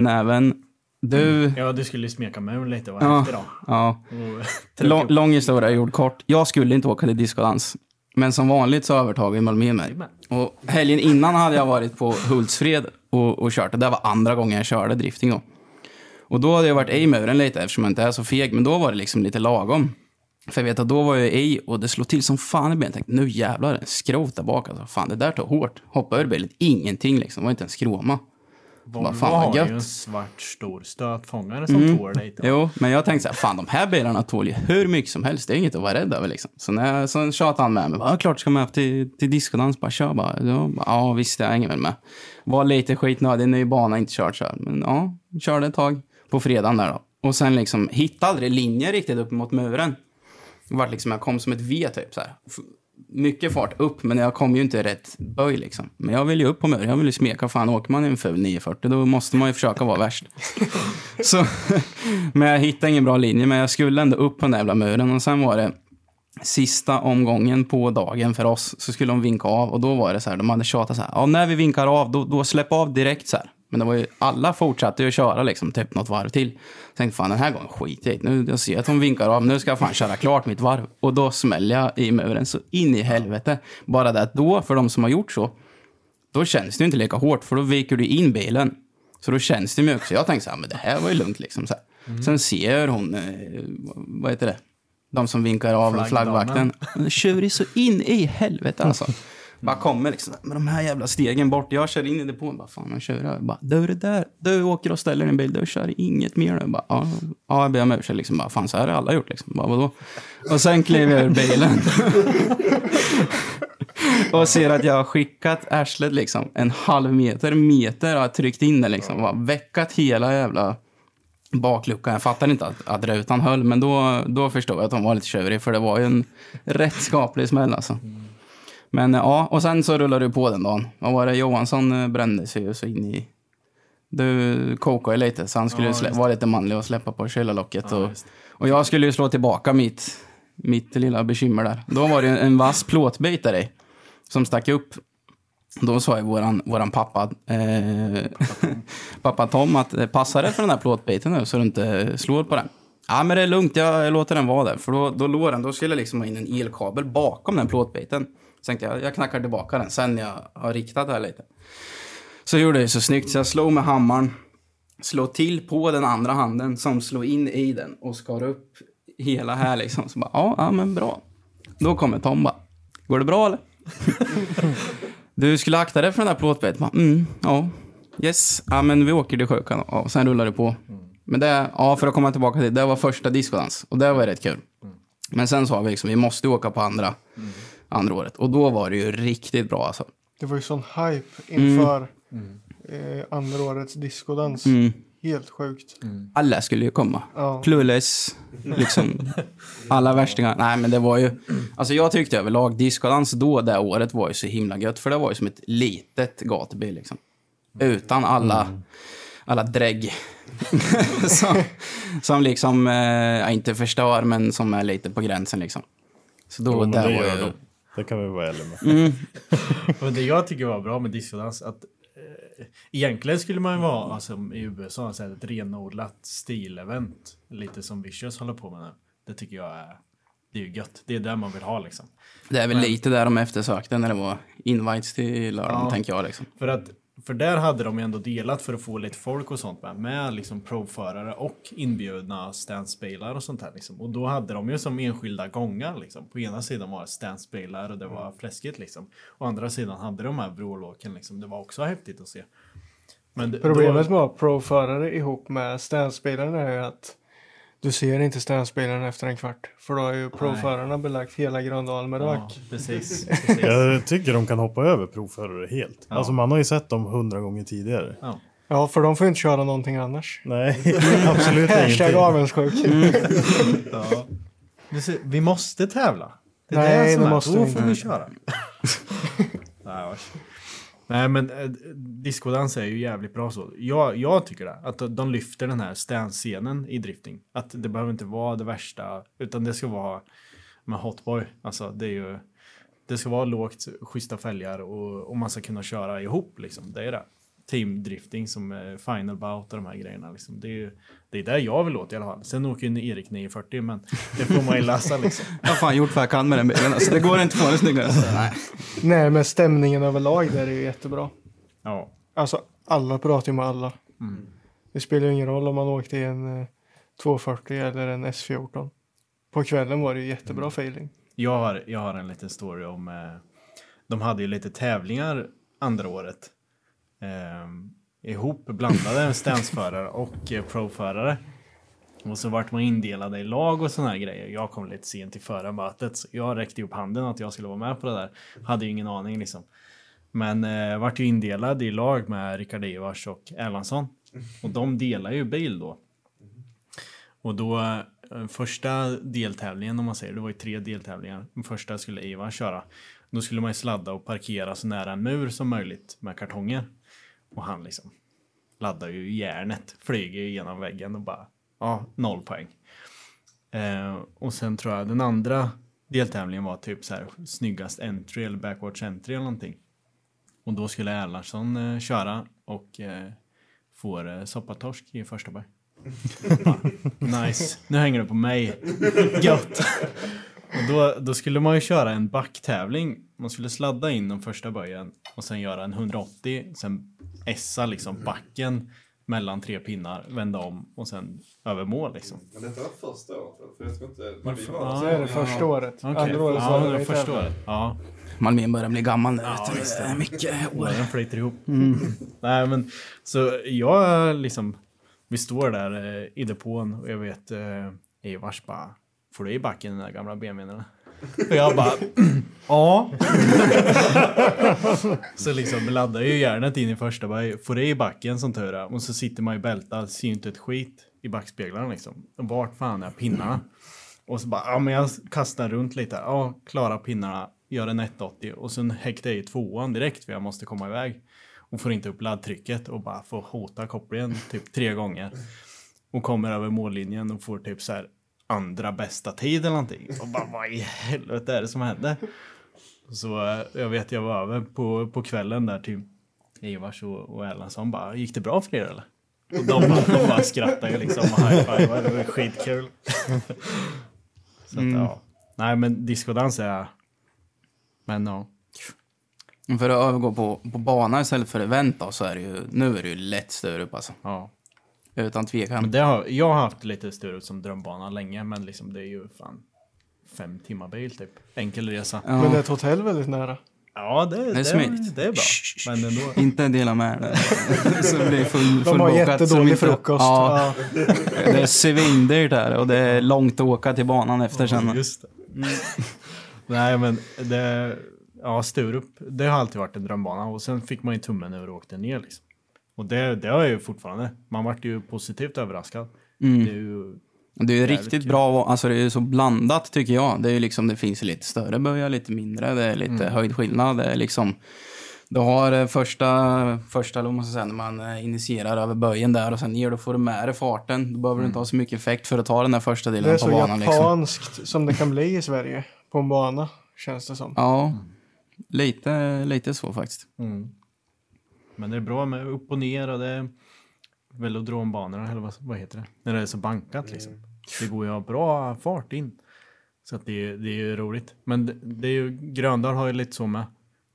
näven. Du... Ja, du skulle smeka mun lite och Ja, efter ja. Och Lång, lång historia gjord kort. Jag skulle inte åka till diskodans. Men som vanligt så övertag Malmö mig. Och helgen innan hade jag varit på Hultsfred och, och kört. Det där var andra gången jag körde drifting då. Och då hade jag varit i muren lite eftersom jag inte är så feg. Men då var det liksom lite lagom. För jag vet att då var jag i och det slog till som fan i benet. Jag tänkte, nu jävlar, en skrot där bak. Alltså, fan, det där tog hårt. Hoppa ur bilen, ingenting liksom. Det var inte en skroma. Volvo fan, har gött. ju en svart stor stötfångare som tål lite. Jo, men jag tänkte så här, fan de här bilarna tål ju hur mycket som helst. Det är inget att vara rädd över liksom. Så när jag, så tjatade han med mig. Ja, klart ska med upp till, till diskodans. Bara kör bara. Ja, ja visst, jag hänger väl med. Var lite skitnödig, ny bana, inte kört så här. Men ja, körde ett tag på fredagen där då. Och sen liksom hittade aldrig linjen riktigt upp mot muren. Det var liksom, jag kom som ett V typ så här. Mycket fart upp, men jag kom ju inte rätt böj liksom. Men jag vill ju upp på muren, jag vill ju smeka. Fan, åker man i en ful 940, då måste man ju försöka vara värst. Så, men jag hittade ingen bra linje, men jag skulle ändå upp på den där jävla muren. Och sen var det sista omgången på dagen för oss, så skulle de vinka av. Och då var det så här, de hade tjatat så här, ja när vi vinkar av, då, då släpp av direkt så här. Men det var ju, alla fortsatte ju att köra liksom, typ något varv till. Jag tänkte fan den här gången skit jag i. Nu jag ser att de vinkar av, nu ska jag fan köra klart mitt varv. Och då smäller jag i muren så in i helvete. Bara det att då, för de som har gjort så, då känns det ju inte lika hårt, för då viker du in bilen. Så då känns det mjukt. Så jag tänkte så här, men det här var ju lugnt liksom. Så här. Sen ser hon, eh, vad heter det? De som vinkar av Flaggdamen. flaggvakten. Den Tjurig så in i helvete alltså. Bara kommer liksom med de här jävla stegen bort. Jag kör in i depån. Bara, fan, man kör över. Bara, du det där. Du åker och ställer din bil. Du kör inget mer nu. Bara, ja, ja, jag ber om ursäkt. Liksom. Bara, fan, så här har alla gjort. Liksom. Bara, vadå? Och sen klev jag ur bilen. och ser att jag har skickat arslet liksom en halv meter, meter har jag tryckt in det liksom. Bara väckat hela jävla bakluckan. Jag fattar inte att, att rutan höll, men då, då förstod jag att de var lite tjurig, för det var ju en rätt skaplig smäll alltså. Mm. Men ja, och sen så rullade du på den dagen. Vad var det? Johansson eh, brände sig ju så in i... Du kokade lite, så han skulle Ja, vara lite manlig och släppa på kyllarlocket. Ja, och, och jag skulle ju slå tillbaka mitt, mitt lilla bekymmer där. Då var det en vass plåtbit där i, som stack upp. Då sa ju våran, våran pappa, eh, pappa Tom, att eh, passa dig för den här plåtbiten nu så du inte slår på den. Ja, men det är lugnt, jag, jag låter den vara där. För då, då låg den, då skulle jag liksom ha in en elkabel bakom den plåtbiten. Så tänkte jag, jag knackar tillbaka den sen jag har riktat det här lite. Så gjorde jag så snyggt, så jag slog med hammaren, slog till på den andra handen som slog in i den och skar upp hela här liksom. Så bara, ja, ja men bra. Då kommer Tom bara, går det bra eller? Du skulle akta dig för den där plåtbiten. Bara, Mm, ja. Yes. Ja, men vi åker till sjukan. Och sen rullar det på. Men det, ja, för att komma tillbaka till det, det var första discodans. Och det var rätt kul. Men sen sa vi liksom, vi måste åka på andra, andra året. Och då var det ju riktigt bra alltså. Det var ju sån hype inför eh, andra årets discodans. Mm. Helt sjukt. Alla skulle ju komma. Ja. Clueless, liksom. Alla värstingar. Nej, men det var ju... Alltså jag tyckte överlag discodans då, det året, var ju så himla gött. För det var ju som ett litet gatuby liksom. Utan alla, alla drägg. som, som liksom, eh, inte förstör, men som är lite på gränsen liksom. Så då, Jo, det det var ju... de. Det kan vi vara ärliga med. Mm. Men det jag tycker var bra med discodans att eh, egentligen skulle man ju vara alltså, i USA så här, ett renodlat stilevent. Lite som Vicious håller på med nu. Det tycker jag är, det är ju gött. Det är det man vill ha liksom. Det är väl Men- lite där de eftersökte när det var invites till lördagen, Ja. tänker jag liksom. För att för där hade de ju ändå delat för att få lite folk och sånt med. Med liksom provförare och inbjudna standspelare och sånt här liksom. Och då hade de ju som enskilda gångar liksom. På ena sidan var det standspelare och det var fläskigt liksom. Å andra sidan hade de här vrålåken liksom. Det var också häftigt att se. Men det, Problemet då, med pro-förare ihop med standspelaren är ju att du ser inte standspelaren efter en kvart. För då har ju pro-förarna belagt hela Gröndal med Ja, rök. precis. precis. Jag tycker de kan hoppa över provförare helt. Ja. Alltså man har ju sett dem hundra gånger tidigare. Ja. Ja, för de får ju inte köra någonting annars. Nej, absolut Hashtag ingenting. avundsjuk. Ja. Vi måste tävla. Det är Nej, det som det är. måste Då vi får inte. vi köra. Nej. Nej, men eh, discodans är ju jävligt bra så. Jag, jag tycker det. Att de lyfter den här stance-scenen i drifting. Att det behöver inte vara det värsta, utan det ska vara med hotboy. Alltså, det är ju... Det ska vara lågt, schyssta fälgar och, och man ska kunna köra ihop liksom. Det är det. Teamdrifting som eh, final bout och de här grejerna. Liksom. Det är ju det är där jag vill åt i alla fall. Sen åker ju Erik 940 men det får man ju läsa liksom. Jag har fan gjort vad jag kan med den bilen. Alltså, det går inte att få den snyggare. Nej. Nej, men stämningen överlag där är ju jättebra. Ja. Alltså, alla pratar ju med alla. Mm. Det spelar ju ingen roll om man åkte i en eh, 240 eller en S14. På kvällen var det ju jättebra Mm. feeling. Jag har, jag har en liten story om... Eh, de hade ju lite tävlingar andra året. Eh, ihop blandade stansförare och eh, proförare. Och så vart man indelade i lag och såna här grejer. Jag kom lite sent till förarmötet. Så jag räckte upp handen att jag skulle vara med på det där. Hade ju ingen aning liksom. Men eh, vart ju indelad i lag med Rickard Ivars och Erlandsson. Och de delar ju bil då. Och då, eh, första deltävlingen om man säger, det var ju tre deltävlingar. Den första skulle Ivar köra. Då skulle man ju sladda och parkera så nära en mur som möjligt med kartonger. Och han liksom laddar ju järnet, flyger ju genom väggen och bara, ja, noll poäng. Eh, och sen tror jag den andra deltävlingen var typ så här snyggast entry eller backwards entry eller någonting. Och då skulle Erlandsson eh, köra och eh, får eh, soppatorsk i första berg. Nice, nu hänger det på mig. Gött! Och då, då skulle man ju köra en backtävling. Man skulle sladda in den första böjen och sen göra en 180, sen essa liksom backen mellan tre pinnar, vända om och sen över mål liksom. Men detta var första året, för jag ska inte... Ja, Så är det första året. Okej. Andra året ja, var det första året. Ja. Malmö börjar bli gammal nu. Ja, det är mycket år. Åren flyter ihop. Nej, men så jag liksom, vi står där eh, i depån och jag vet eh, Ivars bara, får du i backen den där gamla eller? Och jag bara, ja. så liksom laddar ju järnet in i första, bara, får det i backen som tur är. Och så sitter man i bälta, ser ju inte ett skit i backspeglarna liksom. Och vart fan är pinnarna? Och så bara, ja men jag kastar runt lite. Ja, klara pinnarna, gör en 180 och sen häktar jag i tvåan direkt för jag måste komma iväg. Och får inte upp laddtrycket och bara får hota kopplingen typ tre gånger. Och kommer över mållinjen och får typ så här andra bästa tid eller någonting. Och bara, vad i helvete är det som händer? Så eh, jag vet, jag var över på, på kvällen där till Ivars och, och Erlandsson bara, gick det bra för er eller? Och de, de bara skrattade ju liksom och high-fivade, det var skitkul. Så att, ja. Nej men discodans är. Men ja. För att övergå på, på bana istället för event då, så är det ju, nu är det ju lätt Sturup alltså. ja. Utan tvekan. Men det har, jag har haft lite Sturup som drömbana länge men liksom det är ju fan fem timmar bil typ. Enkel resa. Ja, Men det är ett hotell väldigt nära. det, det, är det, smidigt. det är bra. Men ändå. Inte dela med det. så det blir full, De har jättedålig inte- frukost. Ja, Ja. det är svindyrt där och det är långt att åka till banan efter sen. Just det. Nej men det, ja Sturup, det har alltid varit en drömbana och sen fick man ju tummen ur och åkte ner liksom. Och det, det har jag ju fortfarande. Man vart ju positivt överraskad. Mm. Det är ju, Det är riktigt kul. bra, alltså det är ju så blandat tycker jag. Det är ju liksom, det finns lite större böjar, lite mindre, det är lite Mm. höjdskillnad. Det är liksom, du har eh, första, första eller man säga, när man eh, initierar över böjen där och sen ger du, får du med dig farten. Då behöver du inte ha så mycket effekt för att ta den där första Det är delen så på banan. Liksom. japanskt som det kan bli i Sverige. På en bana, känns det som. Ja, lite, lite så faktiskt. Men det är bra med upp och ner och det är velodrombanorna eller vad, vad heter det? När det är så bankat liksom. Det går ju att ha bra fart in. Så att det, är- det är ju roligt. Men det, det är ju, Gröndal har ju lite så med.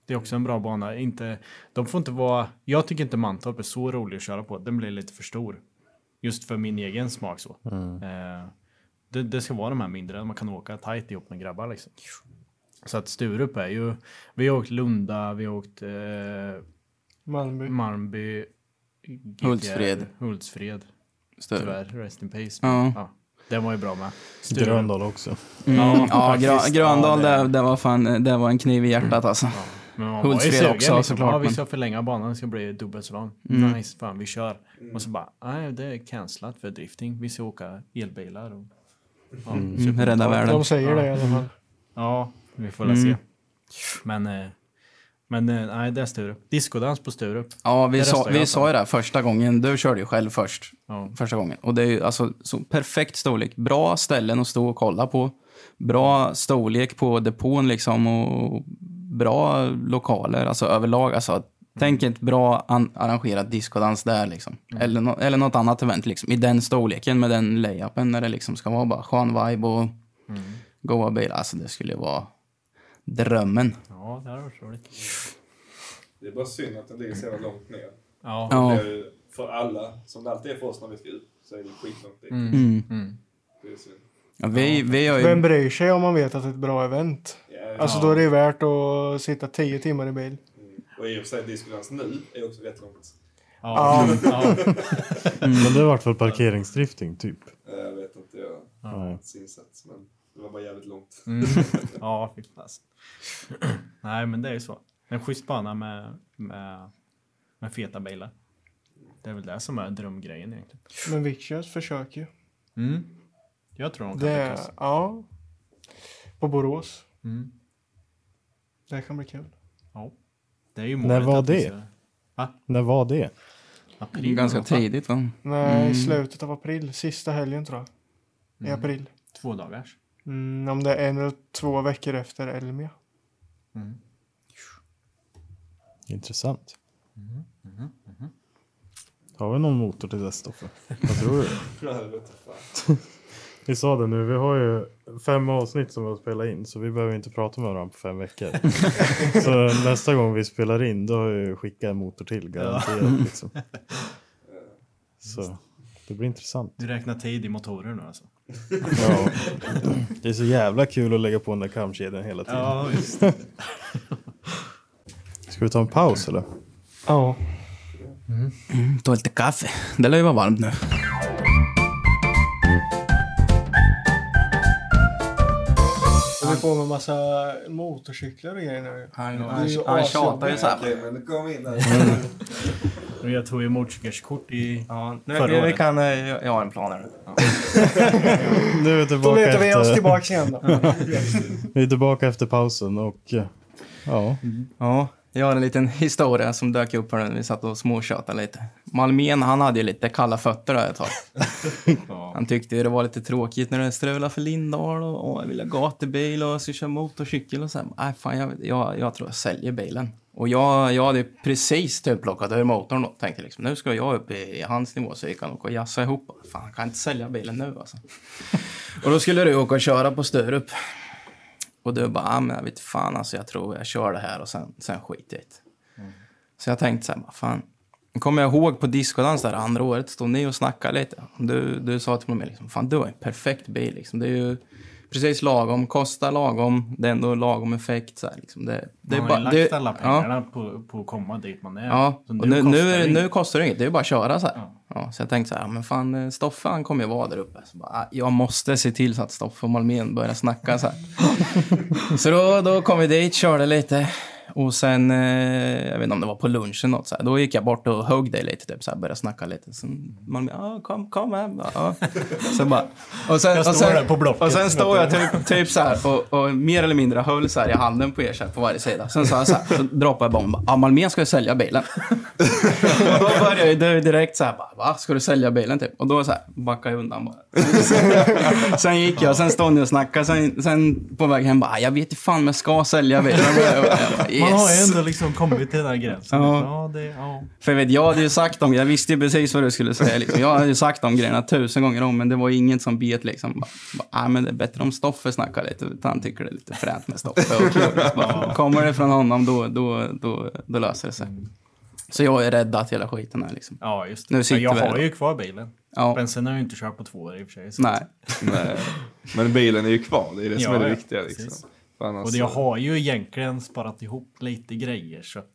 Det är också en bra bana. Inte, de får inte vara, jag tycker inte Mantorp är så rolig att köra på. Den blir lite för stor. Just för min egen smak så. Eh, det, det ska vara de här mindre, man kan åka tight ihop med grabbar liksom. Så att Sturup är ju, vi har åkt Lunda, vi har åkt eh, Malmö. Malmby, GTR, Hultsfred. Hultsfred. Större. Tyvärr, rest in peace. Ja. Ja. Den var ju bra med. Sturup. Gröndal också. Mm, Ja, ja, Grö. Gröndal, Ja, det- det, det, var fan, det var en kniv i hjärtat alltså. Men man var ju Hultsfred också, liksom. såklart, Ja, vi ska förlänga banan, den ska bli dubbelt så lång. Mm. Nice, fan vi kör. Och så bara, nej det är cancelat för drifting. Vi ska åka elbilar och... Ja, Mm, super- rädda världen. De säger det i alla fall. Ja, vi får väl Mm. se. Men, eh, men eh, nej det är Sturup. Discodans på Sturup. Ja, vi, sa, vi sa ju det här första gången. Du körde ju själv först. Ja. Första gången. Och det är ju alltså så perfekt storlek. Bra ställen att stå och kolla på. Bra storlek på depån liksom och bra lokaler, alltså överlag. Alltså, Tänk ett bra an- arrangerat discodans där liksom. Eller, no- eller något annat event liksom. I den storleken med den layupen när det liksom ska vara bara skön vibe och goa bilar. Alltså det skulle vara drömmen. Ja, det hade varit roligt. Det är bara synd att den ligger så jävla långt ner. Ja. Ja. För alla, som det alltid är för oss när vi ska ut, så är det skitlångt dit. Mm. Det är synd. Ja, vi, vi har ju... Vem bryr sig om man vet att det är ett bra event? Ja, Alltså då är det ju värt att sitta tio timmar i bil. Mm. Och i och för sig discodans nu är också rätt långt. Ja. ja. Men det vart väl parkeringsdrifting typ? Jag vet inte, jag har inte insats. Men det var bara jävligt långt. Mm. Ja, fy fasen. Nej, men det är ju så. En schysst bana med, med, med feta bilar. Det är väl det som är drömgrejen egentligen. Men Vicious försöker ju. Mm. Jag tror de kan Det, lyckas. ja. På Borås. Mm. Det kan bli kul. Ja. Det är ju När målet var att vi det? Va? När var det? April? Ganska tidigt va? Nej, Mm. i slutet av april. Sista helgen tror jag. I Mm. april. Två dagars. Mm, om det är en eller två veckor efter Elmia. Intressant. Har vi någon motor till det Stoffe? Vad tror du? Ja. Vi sa det nu, vi har ju fem avsnitt som vi har spelat in så vi behöver inte prata med varandra på fem veckor. så nästa gång vi spelar in då har jag skickat en motor till garanterat. Liksom. Så det blir intressant. Du räknar tid i motorer nu alltså? Ja. Det är så jävla kul att lägga på den där kamkedjan hela tiden. Ja, visst. Ska vi ta en paus eller? Ja. Ta lite kaffe. Det lär ju vara varmt nu. Det på med massa motorcyklar och grejer nu. Han, han, han tjatar ju så här. Jag tog ju motorcykelkort i Ja, nu, förra vi, vi året. kan, eh, jag jag har en plan här nu. Ja. Nu är vi Då tillbaka letar vi oss tillbaka igen då. vi är tillbaka efter pausen och eh, ja. Ja, jag har en liten historia som dök upp här när vi satt och småtjatade lite. Malmén, han hade ju lite kalla fötter där ett tag. Han tyckte ju det var lite tråkigt när det strulade för Lindahl och, och jag ville ha gatubil och så köra motorcykel och så. här, Nej, fan, jag, jag, jag tror jag säljer bilen. Och jag, jag hade precis typ plockat ur motorn då. Tänkte liksom, nu ska jag upp i, i hans nivå så vi kan åka och jassa ihop. Fan, jag kan inte sälja bilen nu alltså. och då skulle du åka och köra på Sturup. Och du bara, ah, men jag vet fan alltså, jag tror jag kör det här och sen, sen skiter jag i det. Så jag tänkte så här, fan. Kommer jag ihåg på discodans där andra året, stod ni och snackade lite. Du, du sa till mig liksom, fan du har en perfekt bil liksom. Det är ju precis lagom, kostar lagom, det är ändå lagom effekt så här, liksom. Det, det Man är har ju bara, lagt det, alla ja. pengarna på, på att komma dit man är. Ja, Så och nu, kostar nu, det nu kostar det inget. Det är bara att köra så här. Ja. så jag tänkte så här, ja, men fan eh, Stoffe han kommer ju vara där uppe. Så bara, ah, jag måste se till så att Stoffe och Malmén börjar snacka så här. så då, då kom vi dit, körde lite. Och sen, eh, jag vet inte om det var på lunchen något så här. Då gick jag bort och högg dig lite, typ så här, började snacka lite. Sen Malmén, ja kom, kom här. Ja. Så bara, och sen, Jag och står sen, där på blocket. Och sen står jag typ, typ så här och, och mer eller mindre höll så här i handen på er så här, på varje sida. Sen sa jag så här, så droppade jag bomben. Ja, Malmén ska ju sälja bilen. och då började jag direkt så här, bara, va? Ska du sälja bilen typ? Och då så här, backade jag undan bara. sen gick jag, sen stod ni och snackade. Sen, sen på väg hem bara, "Ah, jag vet inte fan om jag ska sälja bilen. Jag bara, yes. Man har ändå liksom kommit till den här gränsen. Ja. Ja, det, ja. För jag, vet, jag hade ju sagt dem, jag visste ju precis vad du skulle säga. Liksom. Jag hade ju sagt de grejerna tusen gånger om, men det var inget som bet liksom. Bara, bara, "Nej, men det är bättre om Stoffe snackar lite, han tycker det är lite fränt med Stoffe. Och. Så bara, kommer det från honom, då, då, då, då löser det sig. Så jag är räddat hela skiten här liksom. ja, just Nu det. sitter Men vi jag har ju kvar bilen. Ja. Men sen har jag ju inte kört på två år i och för sig. så- Nej. Nej. Men bilen är ju kvar, det är det som Ja, är det viktiga. Liksom. precis. Annars Och jag så- har ju egentligen sparat ihop lite grejer så att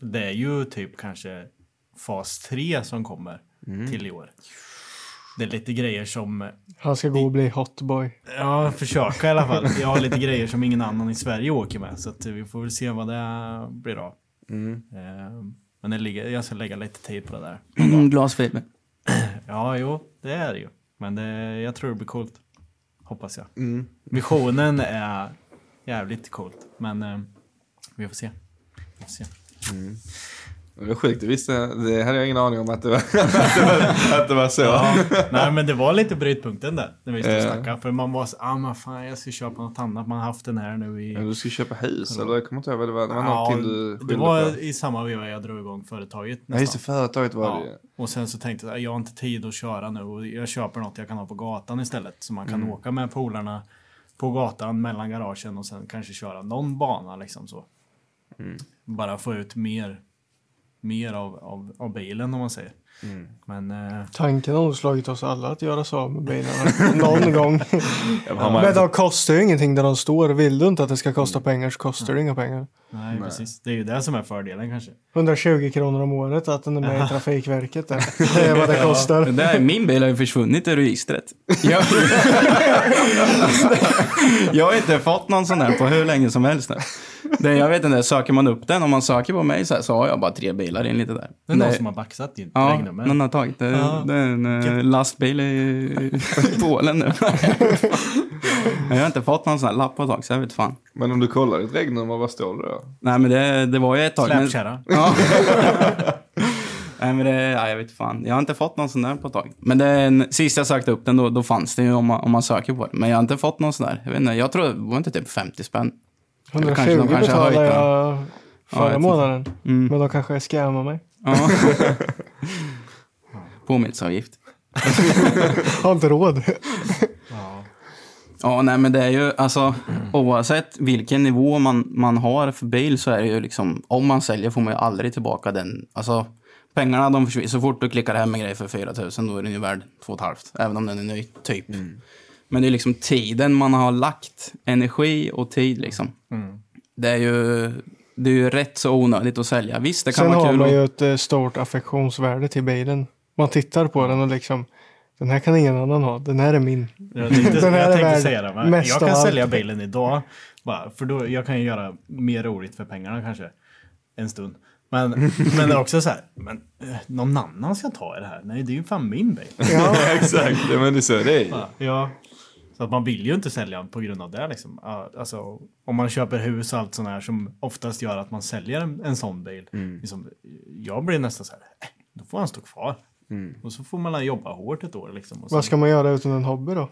det är ju typ kanske fas 3 som kommer Mm. till i år. Det är lite grejer som, Han ska gå och bli hotboy. ja försöka i alla fall. Jag har lite grejer som ingen annan i Sverige åker med så att vi får väl se vad det blir av. Mm. Eh, Men det ligger, jag ska lägga lite tid på det där. Glasfiber. Ja, jo, det är det ju. Men det, jag tror det blir coolt. Hoppas jag. Mm. Visionen är jävligt coolt. Men eh, vi får se. Vi får se. Det var sjukt, det, visste, det hade jag ingen aning om att det var, att det var, att det var så. Ja, nej men det var lite brytpunkten där. När vi stod och Ja. snackade. För man var så, ah men fan jag ska köpa något annat. Man har haft den här nu i... Men du skulle köpa hus eller? Jag kommer inte ihåg vad det var. Det var Ja, du det var på. i samma veva jag drog igång företaget Ja just det, nästan. företaget var Ja. det ju. Och sen så tänkte jag, jag har inte tid att köra nu och jag köper något jag kan ha på gatan istället. Så man kan Mm. åka med polarna på gatan mellan garagen och sen kanske köra någon bana liksom så. Mm. Bara få ut mer, mer av, av, av bilen om man säger. Mm. Men eh, Tanken har slagit oss alla att göra så med bilarna någon gång. Ja, har man- Men de kostar ju ingenting där de står. Vill du inte att det ska kosta pengar så kostar det inga pengar. Nej, precis. Det är ju det som är fördelen kanske. 120 kronor om året att den är med i Trafikverket. Där. Det är vad det kostar. Det där, min bil har ju försvunnit ur registret. Jag, jag har inte fått någon sån där på hur länge som helst nu. Det, jag vet inte, söker man upp den, om man söker på mig så, här, så har jag bara tre bilar in lite där. Det är någon Det- som har baxat ditt Ja, regnummer. någon har tagit det. Ja. Det är en eh, lastbil i, i Polen nu. jag har inte fått någon sån här lapp på ett tag, så jag vet fan. Men om du kollar ditt regnummer, vad står det då? Nej, men det, det var ju ett tag. men- Släpkärra. Ja. Nej, men det, ja, jag vet fan. Jag har inte fått någon sån där på ett tag. Men det, är en- sist jag sökte upp den, då, då fanns det ju om man, om man söker på det. Men jag har inte fått någon sån där. Jag vet inte, jag tror det var inte typ 50 spänn. Eller 120 kanske de kanske betalade den. jag Ja, förra inte. månaden. Mm. Men de kanske scammar mig. Ja. Påminnelseavgift. Har inte råd. Ja, nej men det är ju alltså oavsett vilken nivå man, man har för bil så är det ju liksom om man säljer får man ju aldrig tillbaka den. Alltså pengarna de försvinner. Så fort du klickar hem en grej för 4 000 då är den ju värd 2 500 även om den är ny, typ. Men det är liksom tiden man har lagt, energi och tid liksom. Det är ju det är ju rätt så onödigt att sälja. Visst, det kan Sen vara har kul man att- ju ett eh, stort affektionsvärde till bilen. Man tittar på den och liksom Den här kan ingen annan ha. Den här är min. Jag tänkte, Den här jag är tänkte värd säga det, men jag kan sälja bilen idag. Bara, för då, jag kan ju göra mer roligt för pengarna kanske. En stund. Men, men det är också så här, men eh, någon annan ska ta i det här. Nej, det är ju fan min bil. Ja, Exakt, ja, men det är så det är. Ja. Så att man vill ju inte sälja på grund av det liksom. Alltså, om man köper hus och allt sånt här som oftast gör att man säljer en, en sån bil. Liksom, jag blir nästan så här, eh, då får han stå kvar. Och så får man jobba hårt ett år liksom. Och vad ska man göra utan en hobby då?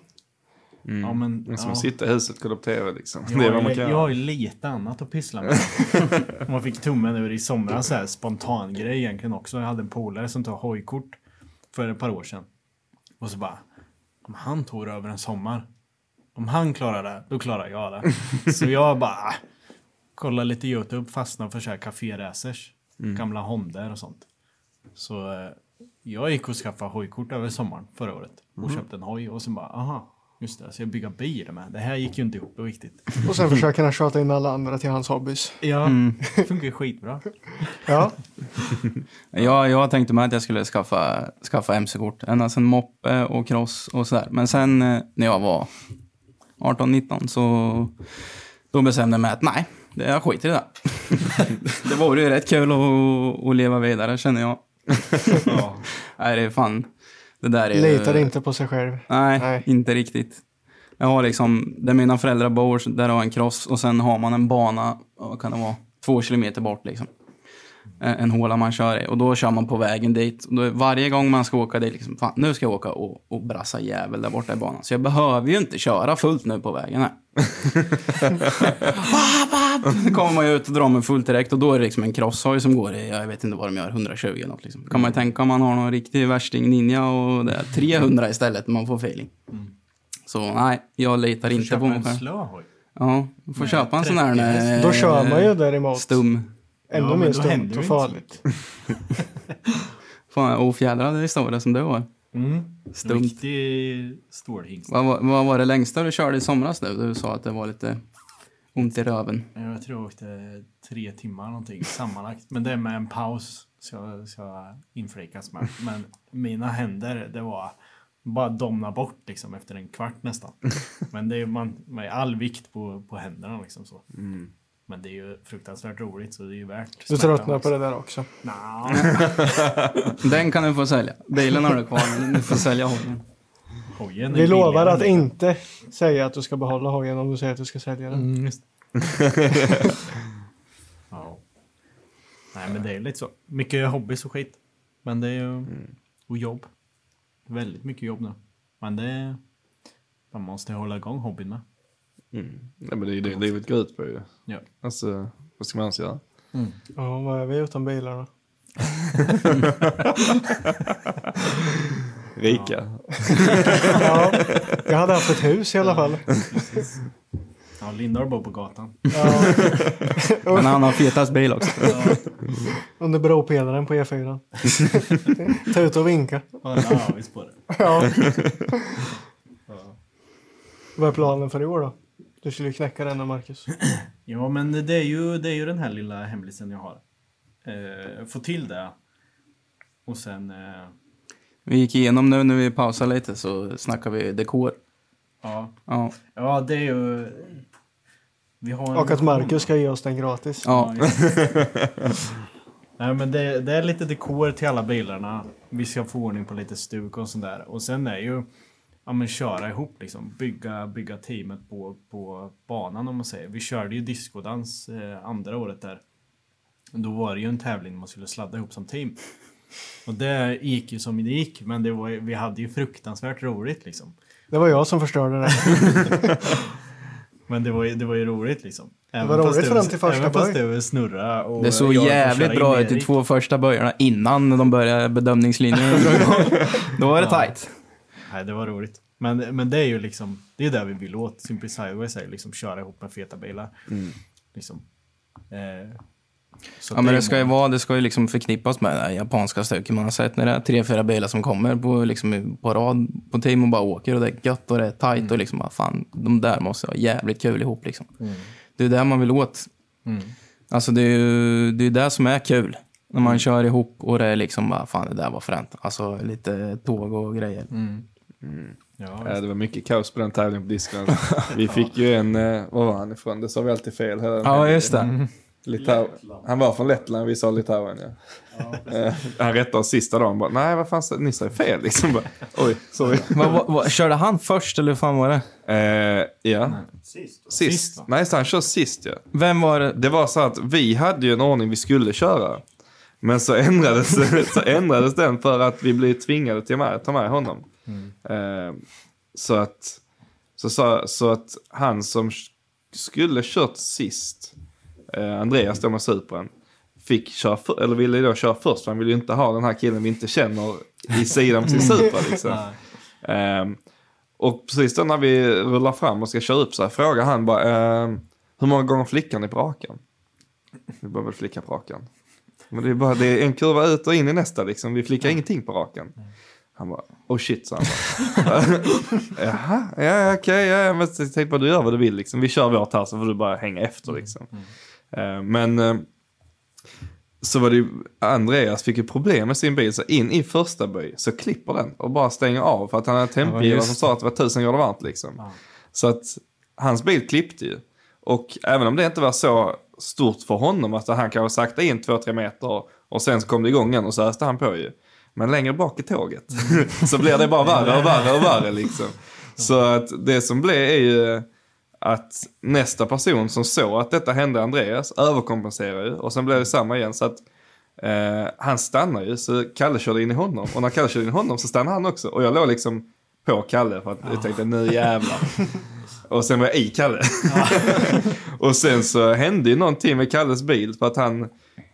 ja, men, Det är som ja. att sitta i huset och kolla på tv liksom. Jag det är vad man ju, kan jag har ju lite annat att pyssla med. man fick tummen ur i somras, så här, spontan grej egentligen också. Jag hade en polare som tog hojkort för ett par år sedan. Och så bara, om han tog över en sommar, om han klarar det, då klarar jag det. så jag bara, ah, kolla lite YouTube, fastnade för så här kaféracers, gamla Hondor och sånt. Så eh, jag gick och skaffade hojkort över sommaren förra året och köpte en hoj och sen bara, aha, just det, så jag bygga bil med. Det här gick ju inte ihop riktigt. Och sen försöker han tjata in alla andra till hans hobbys. Ja, det funkar ju skitbra. Ja, Jag, jag tänkte mig att jag skulle skaffa, skaffa mc-kort. Ända sedan moppe och cross och sådär. Men sen eh, när jag var 18-19 så då bestämde jag mig att nej, det, jag skiter i det. det vore ju rätt kul att, att leva vidare känner jag. Ja. Nej, det är fan. Det där är litar inte på sig själv. Nej, Nej. inte riktigt. Jag har liksom, där mina föräldrar bor, där har jag en cross och sen har man en bana, vad kan det vara, två kilometer bort liksom. En en håla man kör i och då kör man på vägen dit. Och då är varje gång man ska åka dit, liksom, fan, nu ska jag åka och, och brassa jävel där borta i banan. Så jag behöver ju inte köra fullt nu på vägen här. Då kommer man ju ut och drar med fullt direkt och då är det liksom en crosshoj som går i, jag vet inte vad de gör, 120 eller något liksom. Kan man ju tänka om man har någon riktig värsting ninja och det är 300 istället när man får feeling. Så nej, jag litar inte Köpa på mig själv. slö hoj. Ja, får Med köpa en sån här 30 häst. eh, Då kör man ju däremot stum. ännu Ja, mer då stumt och farligt. Fan, ofjädrad historia som du har. Mm. Stumt. Riktig stålhingst. Vad, var- vad var det längsta du körde i somras nu? Du sa att det var lite ont i röven. Jag tror jag åkte tre timmar någonting sammanlagt. Men det är med en paus. Så jag ska inflikas med. Men mina händer, det var bara domna bort liksom efter en kvart nästan. Men det är man med all vikt på, på händerna liksom så. Men det är ju fruktansvärt roligt så det är ju värt Du tröttnar på det där också. Nja, Den kan du få sälja. Bilen har du kvar, men du får sälja hojen. Hojen är Vi lovar billigare att än inte säga att du ska behålla hojen om du säger att du ska sälja den. Mm, just. ja. Nej men det är lite så. Mycket hobbys och skit. Men det är ju... Och jobb. Väldigt mycket jobb nu. Men det. Man måste hålla igång hobbyn med. Nej, men det är ju det livet går ut på ju. Ja. Alltså, vad ska man annars göra? Ja, vad är vi utan bilarna? Rika. Ja, jag hade haft ett hus i alla fall. Ja, Lindor bor på gatan. Ja, Men han har fetast bil också. under bropelaren på E4. Ta ut och vinka. Ja, en avis på det. Ja. Vad är planen för i år då? Du skulle ju knäcka den Marcus. Ja, men det är ju, det är ju den här lilla hemlisen jag har. Eh, få till det. Och sen... Eh, Vi gick igenom nu när vi pausade lite så snackar vi dekor. ja. Ja, ja, det är ju... Vi har en Och att. Marcus ska ge oss den gratis. ja. Nej men det, det är lite dekor till alla bilarna. Vi ska få ordning på lite stuk och sådär. Och sen är ju ja, men köra ihop liksom. Bygga, bygga teamet på, på banan om man säger. Vi körde ju discodans eh, andra året där. Då var det ju en tävling man skulle sladda ihop som team. Och det gick ju som det gick. Men det var, vi hade ju fruktansvärt roligt liksom. Det var jag som förstörde det. Men det var ju, det var ju roligt liksom. Även var fast roligt det fram till första Även fast böj. det var snurra och Det såg jävligt bra ut i två första böjarna innan de började bedömningslinjen. Då var det Ja. tight. Nej, det var roligt. Men, men det är ju liksom, det är där vi vill åt. Simply Sideways är liksom köra ihop med feta bilar. Liksom. Eh, så Ja, men det ska ju vara, det ska ju liksom förknippas med det japanska stuket man har sett när det är tre, fyra bilar som kommer på, liksom, på rad på team och bara åker och det är gött och det är tight och liksom, bara, fan, de där måste ha jävligt kul ihop liksom. Det är det man vill åt. Alltså det är ju det, är det som är kul. När man kör ihop och det är liksom bara, fan det där var fränt. Alltså lite tåg och grejer. Ja, Ja, det var mycket kaos på den tävlingen på disken. Vi fick ju en, eh, var var han ifrån? Det sa vi alltid fel. Ja, just det. Litau- han var från Lettland, vi sa Litauen ja. Eh, han rättade oss sista dagen bara, nej vad fan, ni sa ju fel liksom. Bara, Oj, sorry. Vad- vad- vad- körde han först eller hur fan var det? Eh, ja, Sist. sist. Nej, så han kör sist ja. Vem var det? Det var så att vi hade ju en ordning vi skulle köra. Men så ändrades, så ändrades den för att vi blev tvingade till att ta med honom. Eh, så, att, så, så, så att han som skulle kört sist, eh, Andreas då med Supran, fick köra för, eller ville då köra först. För han ville ju inte ha den här killen vi inte känner i sidan på sin Supra. Liksom. Ehm, och precis då när vi rullar fram och ska köra upp så här frågar han bara, ehm, hur många gånger flickar ni på rakan? Vi börjar väl flicka på rakan. Men det är bara det är en kurva ut och in i nästa liksom. Vi flickar ingenting på rakan. Han bara, oh shit, sa han bara. Jaha, ja, ja okej, ja, ja, men tänk bara du gör vad du vill liksom. Vi kör vårt här så får du bara hänga efter liksom. Eh, men eh, så var det ju, Andreas fick ju problem med sin bil, så in i första böj så klipper den och bara stänger av för att han hade tempgivare som sa att det var tusen grader varmt liksom. Så att hans bil klippte ju. Och även om det inte var så stort för honom att han kanske sakta in två, tre meter och sen så kom det igång igen och så öste han på ju. Men längre bak i tåget så blir det bara värre och värre och värre liksom. Så att det som blev är ju att nästa person som såg att detta hände Andreas överkompenserar ju och sen blev det samma igen. Så att eh, han stannar ju så Kalle körde in i honom. Och när Kalle körde in i honom så stannade han också. Och jag låg liksom på Kalle för att jag tänkte nu jävlar. Och sen var jag i Kalle. och sen så hände ju någonting med Kalles bil för att han,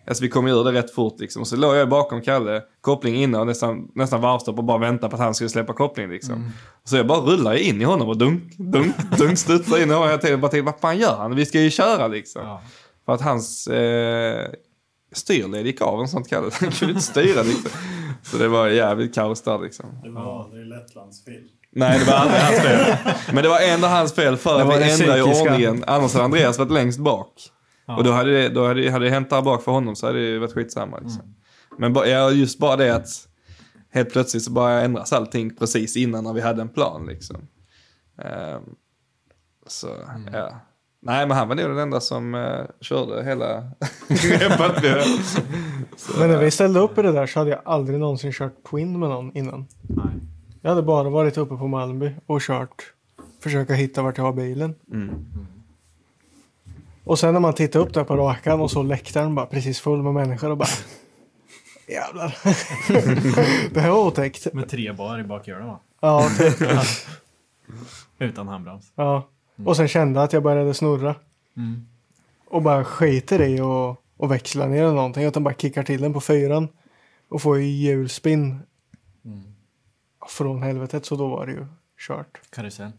alltså vi kom ju ur det rätt fort liksom. Så låg jag bakom Kalle, koppling inne och nästan, nästan varvstopp och bara väntade på att han skulle släppa kopplingen liksom. Så jag bara rullade in i honom och dunk, dunk, dunk, studsade in i honom hela tiden. Bara tänkte, vad fan gör han? Vi ska ju köra liksom. För att hans eh, styrled gick av en sånt Kalle. Han kunde inte styra liksom. Så det var jävligt kaos där liksom. Det var aldrig Lettlands fel. Nej, det var aldrig hans fel. Men det var ändå hans fel för Det att vi ändrade ju psykiska. ordningen. Annars hade Andreas varit längst bak. Och då hade det, då hade, hade det hänt där bak för honom så hade det varit skitsamma. Liksom. Men ba, ja, just bara det att helt plötsligt så bara ändras allting precis innan när vi hade en plan. Liksom. Ehm, så, ja. Nej, men han var nog den enda som uh, körde hela Så, Men när vi ställde upp i det där så hade jag aldrig någonsin kört Twin med någon innan. Nej. Jag hade bara varit uppe på Malmby och kört. Försöka hitta vart jag har bilen. Och sen när man tittar upp där på rakan och så läktaren bara precis full med människor och bara Jävlar. det här var otäckt. Med tre bar i bakhjulen va? Ja, typ. Utan handbroms. ja. Och sen kände jag att jag började snurra. Och bara skiter i och, och växla ner eller någonting. Utan bara kickar till den på fyran. Och får ju hjulspinn. Från helvetet så då var det ju kört. Karusell.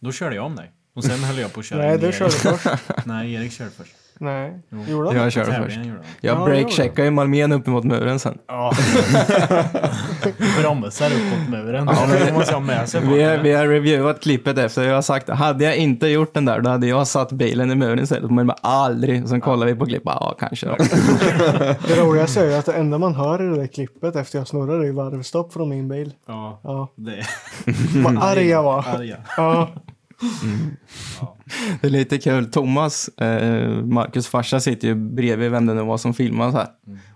Då körde jag om dig. Och sen höll jag på att köra Nej, in du Erik. körde först. Nej, Erik körde först. Nej, Jo. gjorde han? Jag körde först. Tävlingen gjorde han. Jag Ja, breakcheckade ju Malmén upp mot muren sen. Ja. Bromsar upp mot muren. Ja, det måste jag ha med sig på. Vi har, vi har reviewat klippet efter. Jag har sagt, hade jag inte gjort den där, då hade jag satt bilen i muren istället. Men bara aldrig. Sen kollar vi på klippet, ja kanske då. Det roligaste är ju att det enda man hör i det där klippet efter jag snurrar är varvstopp från min bil. Ja, Ja. det är Vad arg jag var. arga. Ja. Det är lite kul. Thomas, eh, Marcus farsa, sitter ju bredvid vem det nu var som filmade här.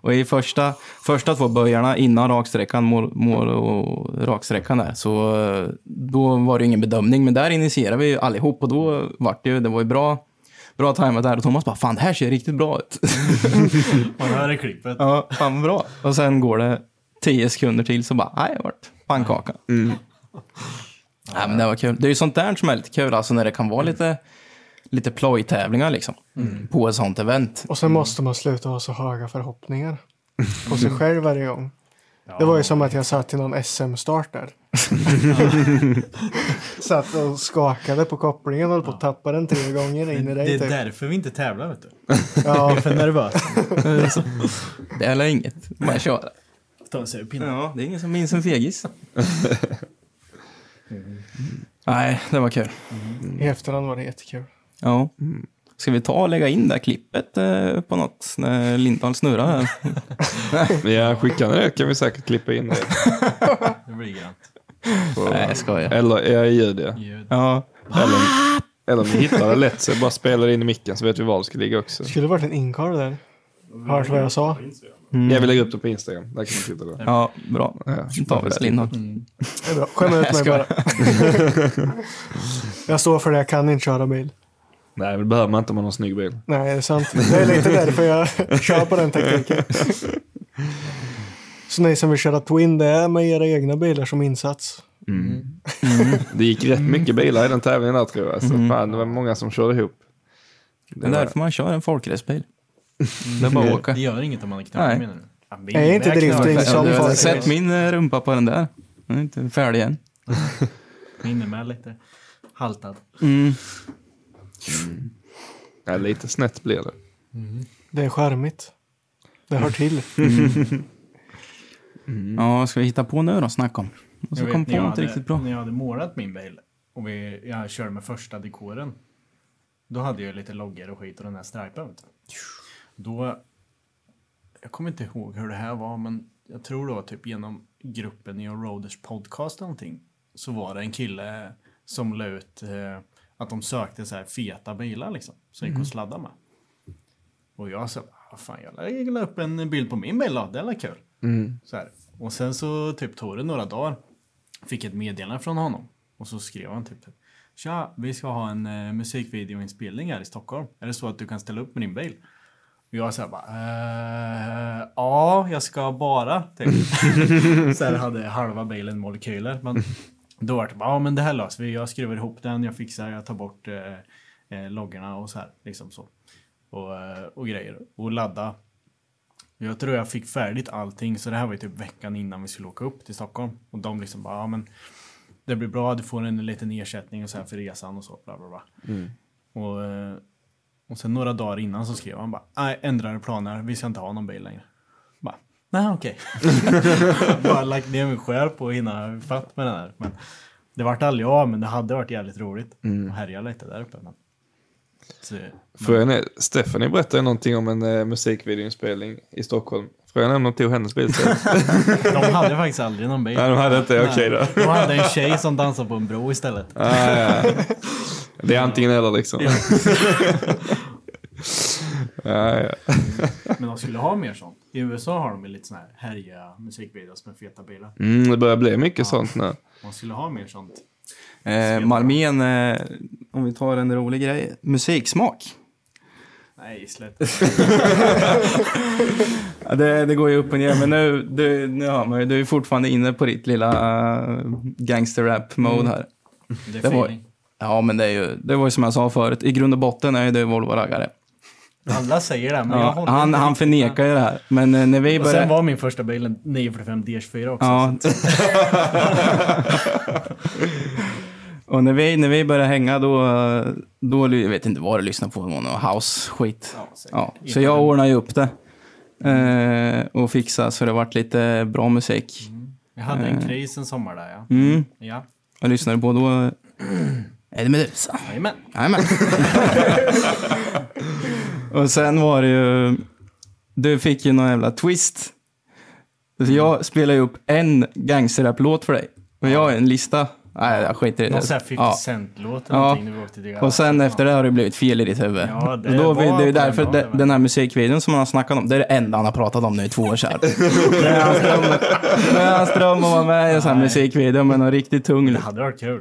Och i första, första två böjarna innan raksträckan, mål, mål och raksträckan där, så eh, då var det ingen bedömning. Men där initierade vi ju allihop och då var det ju, det var ju bra, bra tajmat där. Och Thomas bara, fan det här ser riktigt bra ut. Man hör i klippet. ja, fan bra. Och sen går det tio sekunder till så bara, nej, det vart pannkaka. Ja, men det var kul. Det är ju sånt där som är lite kul, alltså när det kan vara lite, lite plojtävlingar liksom. På ett sånt event. Och sen måste man sluta ha så höga förhoppningar på sig själv varje gång. Det var ju som att jag satt i någon SM-start där. satt och skakade på kopplingen och höll på att tappa den tre gånger in i Det dig. är Typ. därför vi inte tävlar vet du. Ja, Jag är för nervös. Det är eller inget, bara köra. Ta en surpinne. Ja, det är ingen som minns en fegis. Nej, det var kul. i efterhand var det jättekul. Ja. Ska vi ta och lägga in det här klippet eh, på något när Lindahl snurrar här? Ja, skicka det kan vi säkert klippa in det. Det blir grönt. Nej, jag skojar. Eller ja, ljud ja. Ljud. Ja. Eller, eller om ni hittar det lätt så bara spela det in i micken så vet vi var det ska ligga också. Det skulle varit en inkar där. Hört vad jag sa? Jag vill lägga upp det på Instagram. Där kan man titta då. Ja, bra. Ja. Tar vi det Lindholm. Det är bra. Skämma ut mig Jag bara. jag står för det, jag kan inte köra bil. Nej, men det behöver man inte om man har en snygg bil. Nej, det är sant. Det är lite därför jag kör på den tekniken. Så ni som vill köra Twin, det är med era egna bilar som insats. Det gick rätt mycket bilar i den tävlingen där tror jag. Så fan, det var många som körde ihop. Det är därför man kör en folkracebil. Det är bara att åka. Det gör inget om man är knarrig Nej. menar du? Ja, min Är inte drifting Ja, som du har sett min eh, rumpa på den där. Den är inte färdig än. Min är med lite haltad. Mm. Ja, lite snett blir det. Det är charmigt. Det hör till. Ja, vad ska vi hitta på nu då? Snacka om. Och så Jag kom vet, på när jag något hade- riktigt bra. När jag hade målat min bil och vi, jag körde med första dekoren. Då hade jag lite loggor och skit och den här stripen. vet du. Då, jag kommer inte ihåg hur det här var men jag tror det var typ genom gruppen i Roaders podcast eller någonting. Så var det en kille som la ut eh, att de sökte så här feta bilar liksom. Som gick att sladda med. Och jag sa, vad fan jag la upp en bild på min bil då, det är kul. Så här. Och sen så typ tog det några dagar. Fick ett meddelande från honom. Och så skrev han typ Tja, vi ska ha en eh, musikvideoinspelning här i Stockholm. Är det så att du kan ställa upp med din bil? Jag sa bara, eh, ja, jag ska bara. Typ. här hade halva bilen molekyler. Men då var det bara, ja men det här löser vi. Jag skruvar ihop den, jag fixar, jag tar bort eh, eh, loggorna och så här. Liksom så. Och, eh, och grejer. Och ladda. Jag tror jag fick färdigt allting, så det här var ju typ veckan innan vi skulle åka upp till Stockholm. Och de liksom bara, ja men det blir bra, du får en liten ersättning och så här för resan och så. Bla, bla, bla. Och, eh, och sen några dagar innan så skrev han bara, nej ändrade planer, vi ska inte ha någon bil längre. Bara, nej okej. bara lagt ner mig själv på att hinna fatt med den här. Men det vart aldrig av, men det hade varit jävligt roligt. att härja lite där uppe. Men, så, Frågan är, Stephanie berättade någonting om en eh, musikvideoinspelning i Stockholm. Frågan är om de tog hennes bil sen. de hade faktiskt aldrig någon bil. Nej, de hade inte, okej då. De hade en tjej som dansade på en bro istället. Ah, ja. Det är antingen eller liksom. Ja. Ja, ja. Men de skulle ha mer sånt. I USA har de ju lite såna här härjiga musikvideos med feta bilar. Mm, det börjar bli mycket sånt nu. Man skulle ha mer sånt. Eh, Malmén, eh, om vi tar en rolig grej. Musiksmak. Nej, släpp. Ja, det, det går ju upp och ner, men nu, du, nu har man ju, du är fortfarande inne på ditt lilla uh, gangster-rap-mode här. Det är Det var. Ja, men det, är ju, det var ju som jag sa förut, i grund och botten är du Volvo-raggare. Alla säger det, men jag Ja, håller han, inte han förnekar ju det här. Men eh, när vi. Och sen började... var min första bil en 945 DS4 också. Ja. och när vi, när vi började hänga då, då, jag vet inte vad du lyssnade på, det någon house-skit. Ja, säkert. Ja, så jag ordnade ju upp det. Eh, och fixade så det vart lite bra musik. Jag hade en kris en sommar där ja. Mm. Ja, Jag lyssnade på då... Är det Medusa? jajamän. Jajamän. och sen var det ju... Du fick ju någon jävla twist. Så jag spelade ju upp en gangsterrap-låt för dig. Och jag har en lista. Nej, jag skiter i det. Någon sån här 50 Ja. Cent-låt eller Ja. någonting Och sen efter det har det blivit fel i ditt huvud. Ja, det och då, var det är ju den därför dagen, den här musikvideon som han har snackat om, det är det enda han har pratat om nu i två år sedan. det är hans dröm, att vara med i en sån här musikvideo med någon riktigt tung Det hade varit kul.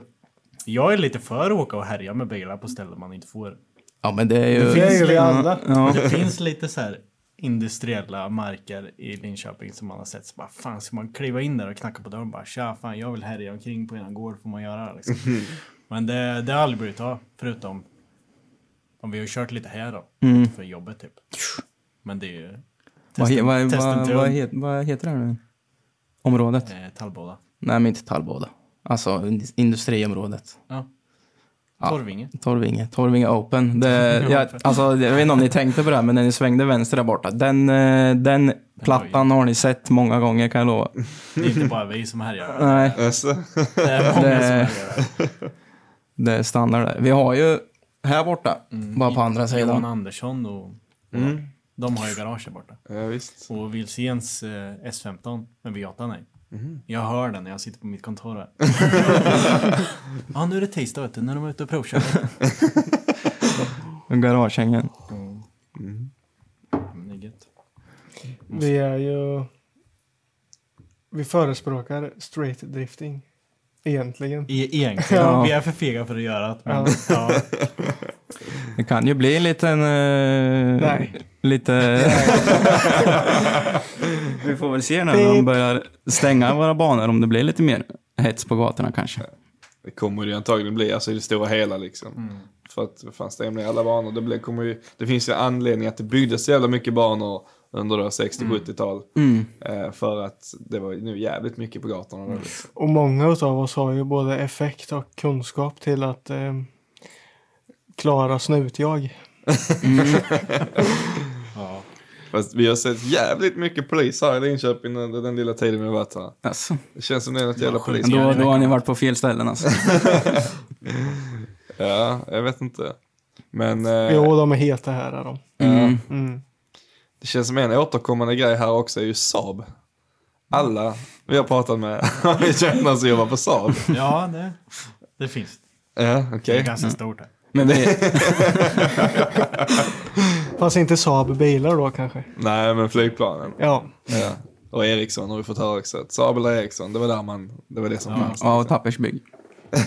Jag är lite för att åka och härja med bilar på ställen man inte får. Ja, men det är ju... Det är ju vi alla. Ja. Det finns lite så här industriella marker i Linköping som man har sett. Så bara, fan, ska man kliva in där och knacka på dörren och bara tja, fan jag vill härja omkring på eran gård, får man göra det liksom. Men det, det har aldrig blivit av, förutom om vi har kört lite här då, Mm. för jobbet typ. Men det är ju Vad, he, vad, testen vad, till vad, het, vad heter det här nu? Området? eh, Tallboda. Nej, men inte Tallboda. Alltså ind- industriområdet. Ja. Ja. Torvinge. Torvinge. Torvinge Open. Det, jag, alltså, jag vet inte om ni tänkte på det, här, men när ni svängde vänster där borta. Den, eh, den plattan har ni sett många gånger kan jag lova. Det är inte bara vi som härjar. Nej, Det är många Det- som härjar. det är standard där. Vi har ju här borta, bara på andra Johan sidan. Andersson och, och de har ju garage här borta. ja, visst. Och Wilséns eh, S15 med V8 nej. Jag hör den när jag sitter på mitt kontor här. ja, nu är det tisdag vet du, när de är ute och provkör. Garagehängen. Det är gött. Vi är ju... Vi förespråkar straight drifting. Egentligen. E- Egentligen, Ja. vi är för fega för att göra det. Men, Ja. ja. Det kan ju bli en liten... eh, Nej. Lite... Vi får väl se när de börjar stänga våra banor om det blir lite mer hets på gatorna kanske. Det kommer det ju antagligen bli, alltså i det stora hela liksom. För att vad fan stämmer i alla banor. Det, blir, kommer ju, det finns ju anledning att det byggdes så jävla mycket banor under då 60-70-tal. Mm. Eh, för att det var nu jävligt mycket på gatorna. Då, liksom. Och många av oss har ju både effekt och kunskap till att eh, klara snutjag. Fast vi har sett jävligt mycket polis här i Linköping under den lilla tiden vi har varit här. Alltså. Det känns som det är något jävla polis. Då, då har ni varit på fel ställen alltså. Ja, jag vet inte. Men eh, Jo, de är heta här är de. Mm. Mm. det känns som en återkommande grej här också är ju Saab. Alla vi har pratat med vi känner som jobbar på Saab. ja, det, det finns. Ja, Det okej. är ganska stort här. Men vi, Fast inte Saab bilar då kanske. Nej, men flygplanen. Ja. Ja. Och Ericsson har vi fått höra också. Saab eller Ericsson, det var där man, det var det som fanns. ja, och Tappersbygg.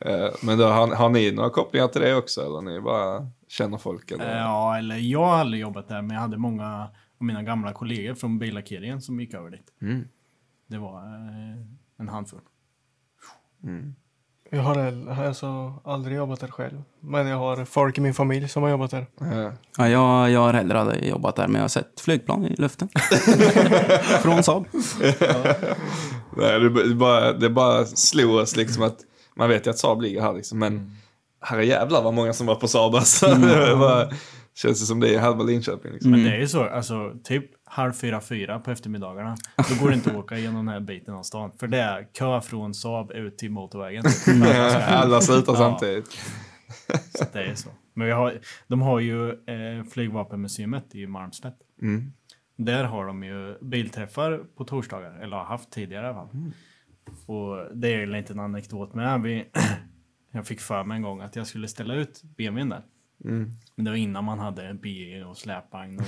Eh, Men då, har, har ni några kopplingar till det också eller ni bara känner folk? Eller? Ja, eller jag har aldrig jobbat där, men jag hade många av mina gamla kollegor från billackeringen som gick över dit. Mm. Det var eh, en handfull. Jag har alltså aldrig jobbat där själv. Men jag har folk i min familj som har jobbat där. Ja. Ja, jag, jag har heller aldrig jobbat där, men jag har sett flygplan i luften. Från Saab. Nej, det, bara, det bara slog oss liksom att man vet ju att Saab ligger här liksom, men herre jävlar vad många som var på Saab alltså. Det bara, känns det som det är halva Linköping liksom. Men det är ju så, alltså typ halv fyra, fyra på eftermiddagarna. Då går det inte att åka genom den här biten av stan. För det är kö från Saab ut till motorvägen. Alla slutar Ja. samtidigt. Så det är så. Men vi har, de har ju eh, flygvapenmuseet i Malmslätt. Mm. Där har de ju bilträffar på torsdagar, eller har haft tidigare i alla fall. Mm. Och det är ju en liten anekdot med. Vi, jag fick för mig en gång att jag skulle ställa ut BMWn där. Mm. Men det var innan man hade BE och släpvagn och,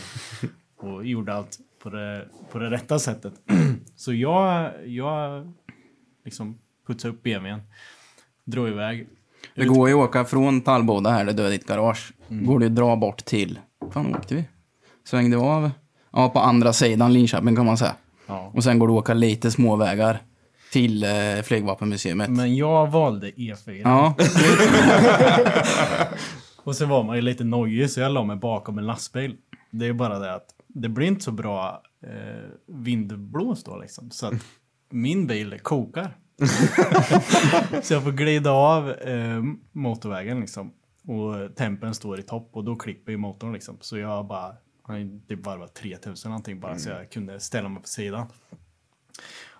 och gjorde allt på det, på det rätta sättet. Så jag, jag liksom putsade upp BMWn, drog iväg. Det går ju att åka från Tallboda här, där du har ditt garage. Mm. Går det att dra bort till... fan åkte vi? Svängde av? Ja, på andra sidan Linköping kan man säga. Ja. Och sen går det att åka lite småvägar till eh, Flygvapenmuseet. Men jag valde E4. Ja, Och sen var man ju lite nojig så jag la mig bakom en lastbil. Det är bara det att det blir inte så bra eh, vindblås då liksom. Så att min bil kokar. så jag får glida av eh, motorvägen liksom. Och tempen står i topp och då klipper ju motorn liksom. Så jag bara, det bara var 3000 någonting bara så jag kunde ställa mig på sidan.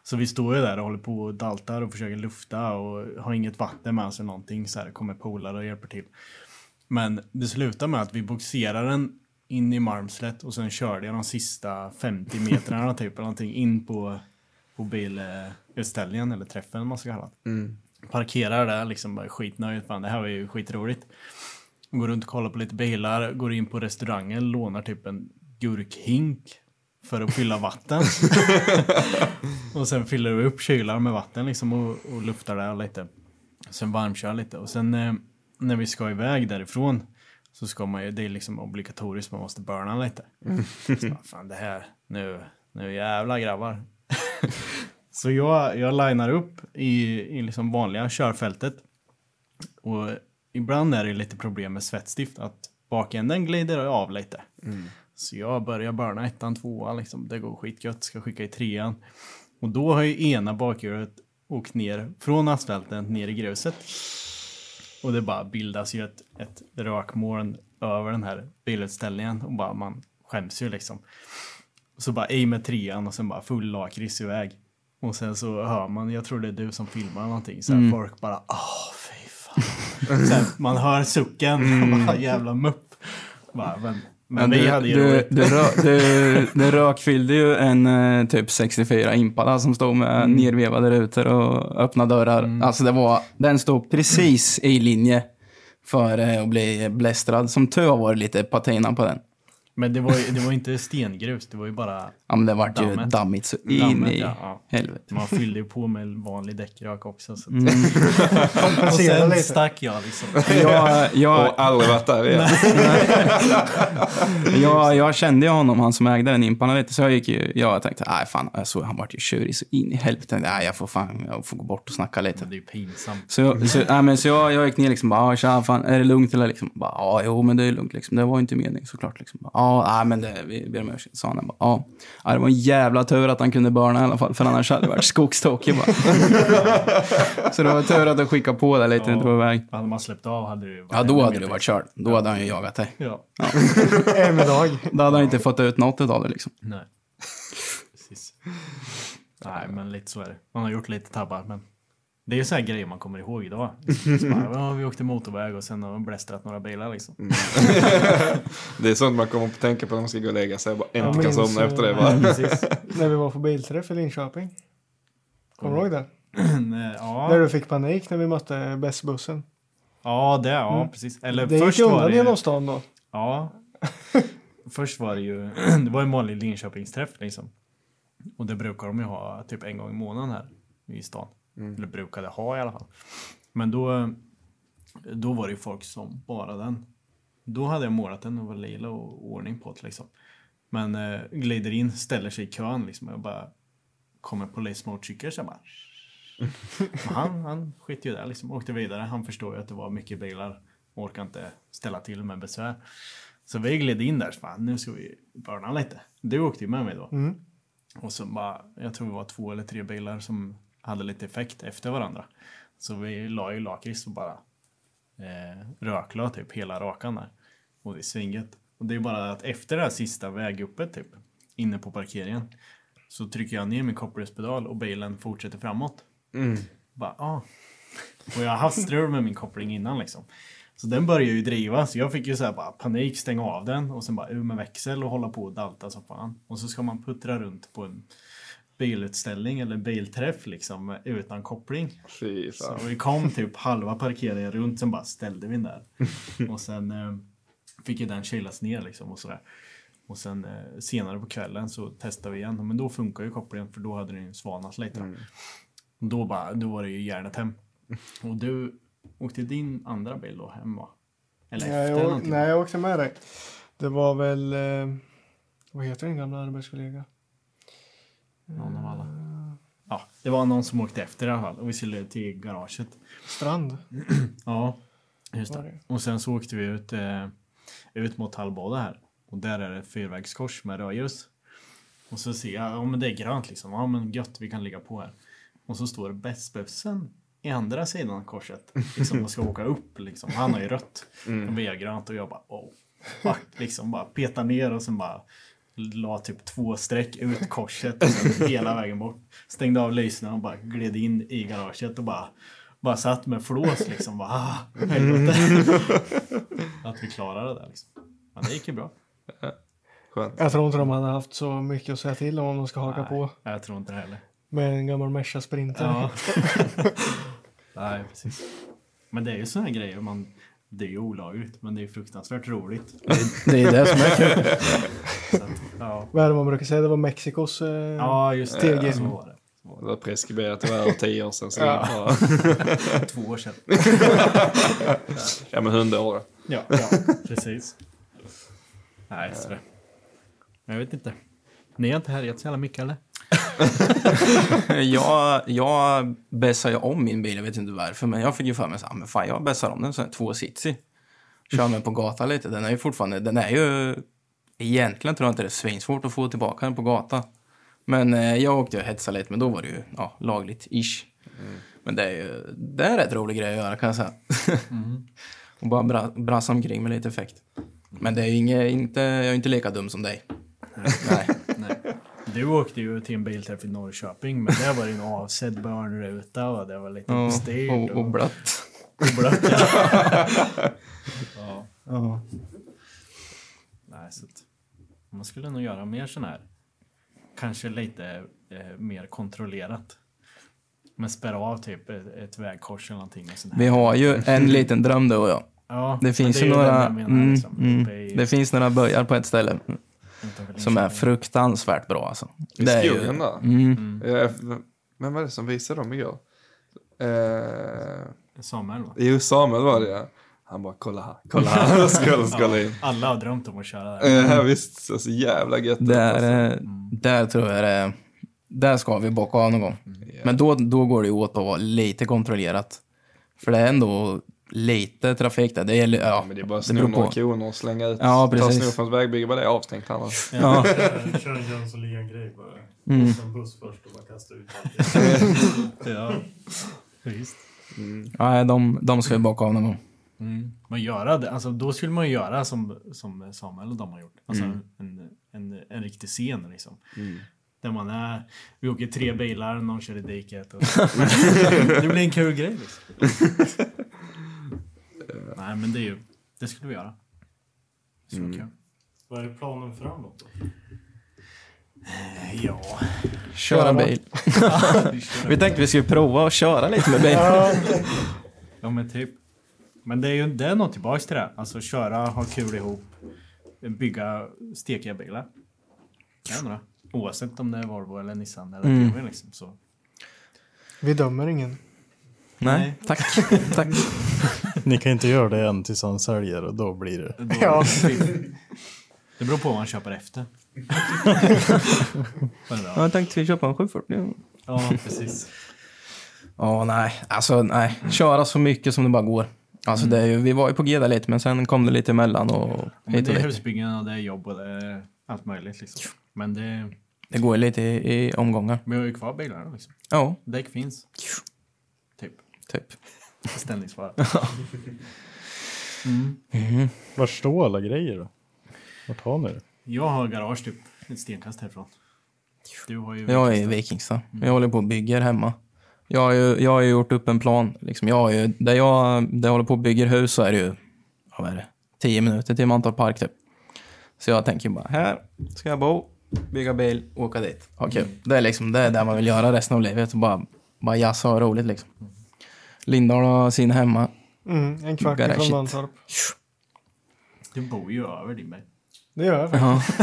Så vi står ju där och håller på och daltar och försöker lufta och har inget vatten med oss eller någonting. Så här kommer polare och hjälper till. Men det slutar med att vi boxerar den in i Malmslätt och sen körde jag de sista 50 metrarna typ eller någonting in på, på bilutställningen eller träffen man ska kalla det. Parkerar där liksom bara skitnöjd. Fan det här var ju skitroligt. Går runt och kollar på lite bilar, går in på restaurangen, lånar typ en gurkhink för att fylla vatten. och sen fyller vi upp kylar med vatten liksom och, och luftar där lite. Sen varmkör lite och sen eh, när vi ska iväg därifrån så ska man ju, det är liksom obligatoriskt, man måste burna lite. Så bara, fan det här, nu, nu jävla grabbar. så jag, jag linar upp i, i liksom vanliga körfältet. Och ibland är det lite problem med svettstift, att bakänden glider av lite. Så jag börjar burna ettan, tvåan, liksom. det går skitgött, ska skicka i trean. Och då har ju ena bakhjulet åkt ner från asfalten ner i gruset. Och det bara bildas ju ett, ett rökmoln över den här bilutställningen och bara man skäms ju liksom. Och så bara i med trean och sen bara full lakrits iväg. Och sen så hör man, jag tror det är du som filmar någonting, så här, folk bara åh fy fan. Sen man hör sucken, bara jävla mupp. Bara, men Men vi hade ju du, roligt. du, du, du rökfyllde ju en eh, typ 64 Impala som stod med Mm. nervevade rutor och öppna dörrar. Alltså det var, den stod precis i linje för eh, att bli blästrad. Som tur var det lite patina på den. Men det var ju det var inte stengrus, det var ju bara Ja men det vart ju Dammet. dammigt så in Dammet, i ja, ja. helvete. Man fyllde ju på med vanlig däckrök också. Så att... Mm. och sen lite. stack jag liksom. Jag, jag, Och aldrig varit där igen. jag, jag kände ju honom, han som ägde den Impalan lite, så jag gick ju, jag tänkte, nej fan, jag såg, han vart ju tjurig så in i helvete. Nej, jag får fan, jag får gå bort och snacka lite. Men det är ju pinsamt. Så, jag- så, nej, men så jag, jag gick ner liksom, bara, "Ah, tja, fan, är det lugnt eller liksom? Bara, ja, jo, men det är lugnt liksom. Det var inte meningen såklart liksom. Bara, Ja, nej, men det, vi ber om ursäkt, sa han. Bara, ja. ja, det var en jävla tur att han kunde börna i alla fall, för annars hade det varit skogstokig bara. så det var tur att jag skickade på det lite, Ja. drog iväg. Hade man släppt av hade det ju varit Ja, då hade du varit körd. Då hade han ju jagat dig. Ja. En dag. Då hade han inte fått ut något av det liksom. Nej. Precis. Nej, men lite så är det. Man har gjort lite tabbar, men det är ju så här grejer man kommer ihåg idag. Så bara, ja, vi åkte motorväg och sen har vi blästrat några bilar liksom. Det är sånt man kommer att tänka på när man ska gå och lägga sig. Bara Jag äntligen minns, somna efter det. Bara. När vi var på bilträff i Linköping. Kommer du ihåg det? Där ja. du fick panik när vi mötte bästbussen. ja, det, ja, precis. Eller Mm. Det först gick undan genom stan då. Ja. Först var det ju, det var en vanlig Linköpingsträff liksom. Och det brukar de ju ha typ en gång i månaden här i stan. Eller brukade ha i alla fall. Men då, då var det ju folk som bara den. Då hade jag målat den och var lila och ordning på det liksom. Men eh, glider in, ställer sig i kön liksom och bara kommer polismotorcykel så jag bara han, han skit ju där liksom, åkte vidare. Han förstår ju att det var mycket bilar. Orkar inte ställa till med besvär. Så vi gled in där, så fan nu ska vi börna lite. Du åkte ju med mig då. Mm. Och så bara, jag tror det var två eller tre bilar som hade lite effekt efter varandra. Så vi la ju lakrits och bara eh, rökla typ hela rakan där. Och det är svinget. Och det är bara att efter det här sista väguppet typ, inne på parkeringen, så trycker jag ner min kopplingspedal och bilen fortsätter framåt. Bara, ah. Och jag har haft strul med min koppling innan liksom. Så den började ju driva, så jag fick ju så här bara panik, stänga av den och sen bara ur med växel och hålla på och dalta som fan. Och så ska man puttra runt på en bilutställning eller bilträff liksom utan koppling. Fy fan. Så vi kom typ halva parkeringen runt, sen bara ställde vi den där. Och sen eh, fick ju den kilas ner liksom och sådär. Och sen eh, senare på kvällen så testade vi igen, men då funkar ju kopplingen för då hade den ju svalnat lite. då. Och då, bara, då var det ju järnet hem. Och du åkte din andra bil då hem va? Eller Nej, efter jag, någonting? nej, jag åkte med dig. Det var väl... Eh, vad heter din gamla arbetskollega? Någon av alla. Ja, det var någon som åkte efter i alla fall och vi skulle till garaget. Strand. Ja, just det. det? Och sen så åkte vi ut, eh, ut mot Hallbada här. Och där är det ett fyrvägskors med rödljus. Och så ser jag, ja men det är grönt liksom. Ja men gött, vi kan ligga på här. Och så står det bästbussen i andra sidan av korset. Liksom och ska åka upp liksom. Han har ju rött. Och vi har grönt och jag bara oh. Fuck, liksom bara peta ner och sen bara la typ två streck ut korset och sen hela vägen bort. Stängde av lyserna och bara gled in i garaget och bara bara satt med flås liksom. Bara, ah. Att vi klarade det där liksom. Men det gick ju bra. Skönt. Jag tror inte de hade haft så mycket att säga till om om de ska haka på. Jag tror inte det heller. Med en gammal Merca Sprinter. Ja. Nej, precis. Men det är ju såna här grejer man... Det är ju olagligt, men det är fruktansvärt roligt. Det är det som är kul. Så att, ja. Vad är det man brukar säga? Det var Mexikos... Eh, ja, just TG. det. Så var det. Var Det var preskriberat, det var över tio år sedan. Så Ja. ja. det. Två år sedan. ja men hundår. Ja, ja precis. Nej, så det. Jag vet inte. Ni har inte härjat så jävla mycket eller? jag, jag bässade ju om min bil, jag vet inte varför, men jag fick ju för mig men fan jag bässar om den så här, två sitsi. Kör mig på gatan lite, den är ju fortfarande, den är ju, egentligen tror jag inte det är svinsvårt att få tillbaka den på gatan. Men eh, jag åkte och hetsade lite, men då var det ju ja, lagligt ish. Men det är ju, det är en rätt rolig grej att göra kan jag säga. och bara bra, brassa omkring med lite effekt. Men det är ju inget, inte, jag är inte lika dum som dig. Nej. Nej. Du åkte ju till en bilträff i Norrköping, men där var det en avsedd barnruta och det var lite Ja, bestyrt. och, och blött. och blött. Ja. ja. Ja. Nej, så att man skulle nog göra mer sån här. Kanske lite eh, mer kontrollerat. Men spärra av typ ett, ett vägkors eller någonting. Och sånt här. Vi har ju en liten dröm du och jag. Ja, Det finns ju några, menar, mm, liksom, mm, i- det finns några böjar på ett ställe som är fruktansvärt bra alltså. I Det är ju- skogen där. Mm. Eh, Vem var det som visade dem igår? Eh, Samuel va? jo, Samuel var det ja. Han bara kolla här, kolla här. Skål, skål in. Alla har drömt om att köra där. Eh, visst, så, så jävla gött. Där, alltså. där tror jag det Där ska vi bocka av någon gång. Men då, då går det åt att vara lite kontrollerat. För det är ändå lite trafik där. Det, gäller, ja, Men det är bara att sno några kronor och slänga ut. Ja, Ta precis. snor från ett vägbygge, bara det är avstängt annars. Ja. Kör en Jönssonligan-grej bara. Mm. En buss först och bara kasta ut allt. Ja, visst. Nej, de, de ska vi bocka av någon gång. Mm. Men göra det, alltså då skulle man ju göra som, som Samuel och de har gjort. Alltså Mm. en, en, en riktig scen liksom. Där man är, vi åker tre bilar, någon kör i diket. Och, det blir en kul grej liksom. Nej men det är ju, det skulle vi göra. Mm. Vad är planen framåt då? Eh, Ja. Köra bil. vi tänkte vi skulle prova att köra lite med bil. Ja men typ. Men det är ju det är något tillbaks till det. Alltså köra, ha kul ihop, bygga stekiga bilar. Kan. Oavsett om det är Volvo eller Nissan eller Mm. BMW liksom. Så. Vi dömer ingen. Nej, tack. tack. Ni kan inte göra det än tills han säljer och då blir det. Då, Ja. Det beror på vad man köper efter. Jag tänkte vi köpa en 740. ja, precis. Ja, nej. Alltså, nej. Köra så mycket som det bara går. Alltså, det är ju, vi var ju på G där lite, men sen kom det lite emellan och Men hit det och är dit. husbyggen och det är jobb och det är allt möjligt liksom. Men det, Det går ju lite i, i omgångar. vi har ju kvar bilarna liksom. Ja, Däck finns. Typ. typ. Ställningsvara. Var står alla grejer då? Vart har ni det? Jag har garage typ ett stenkast härifrån. Du har ju... Jag är i Vikingstad. Jag håller på och bygger hemma. Jag har ju, jag har ju gjort upp en plan. Liksom, jag har ju, där, jag, där jag håller på och bygger hus så är det ju vad är det, tio minuter till Mantorp Park typ. Så jag tänker bara, här ska jag bo, bygga bil, åka dit. Ha kul. Det är liksom det är där man vill göra resten av livet. Bara, bara jassa och ha roligt liksom. Lindahl har sin hemma. Mm, en kvart Garage ifrån. Mantorp. Du bor ju över din bil. Det gör jag faktiskt.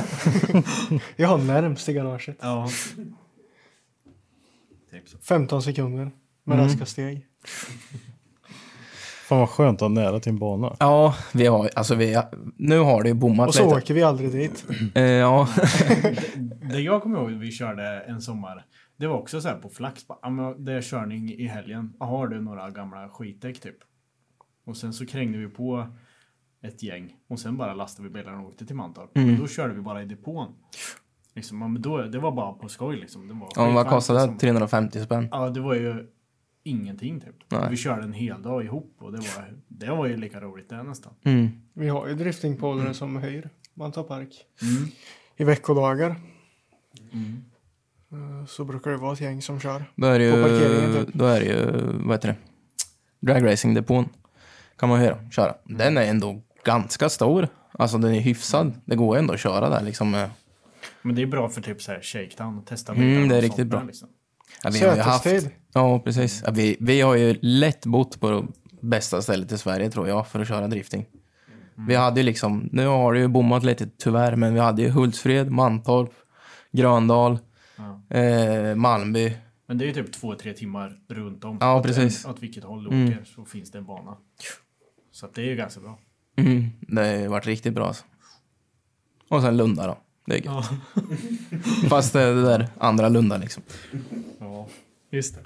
Ja. Jag har närmst till garaget. Ja. Typ så. 15 sekunder med Mm. raska steg. Fan vad skönt att ha nära till en bana. ja, vi har, alltså vi, nu har det ju bommat Och så lite. åker vi aldrig dit. Eh, ja. Det jag kommer ihåg vi körde en sommar. Det var också så här på flax. Det är körning i helgen. Har du några gamla skitdäck typ? Och sen så krängde vi på ett gäng. Och sen bara lastade vi bilarna och åkte till Mantorp. Mm. Då körde vi bara i depån. Liksom, men då, det var bara på skoj liksom. Det var ja, vad kostade det? liksom. 350 spänn. Ja, det var ju ingenting typ. Nej. Vi körde en hel dag ihop och det var, det var ju lika roligt det nästan. Mm. Vi har ju driftingpolare som hyr Mantorp Park. Mm. I veckodagar. Mm. Eh, Så brukar det vara ett gäng som kör. Då är det På ju, parkeringen, typ. då är det ju, vad heter det? Dragracing-depån. Kan man höra, köra. Den är ändå ganska stor. Alltså den är hyfsad. Det går ändå att köra där liksom. eh. Men det är bra för typ så här shakedown och testa Mm, det är och riktigt sånt bra. där, Liksom. Ja, vi har ju haft, Sätestid. ja, precis. Ja, vi, vi har ju lätt bott på det bästa stället i Sverige tror jag för att köra drifting. Vi hade ju liksom, nu har det ju bommat lite tyvärr, men vi hade ju Hultsfred, Mantorp, Gröndal, Ja. eh, Malmby. Men det är ju typ två, tre timmar runt om. Ja, Åt- precis. Åt vilket håll du Mm. åker så finns det en bana. Så att det är ju ganska bra. Mm, det har varit riktigt bra alltså. Och sen Lunda då. Det är gött. Ja, Fast det är det där andra Lunda liksom. ja just det.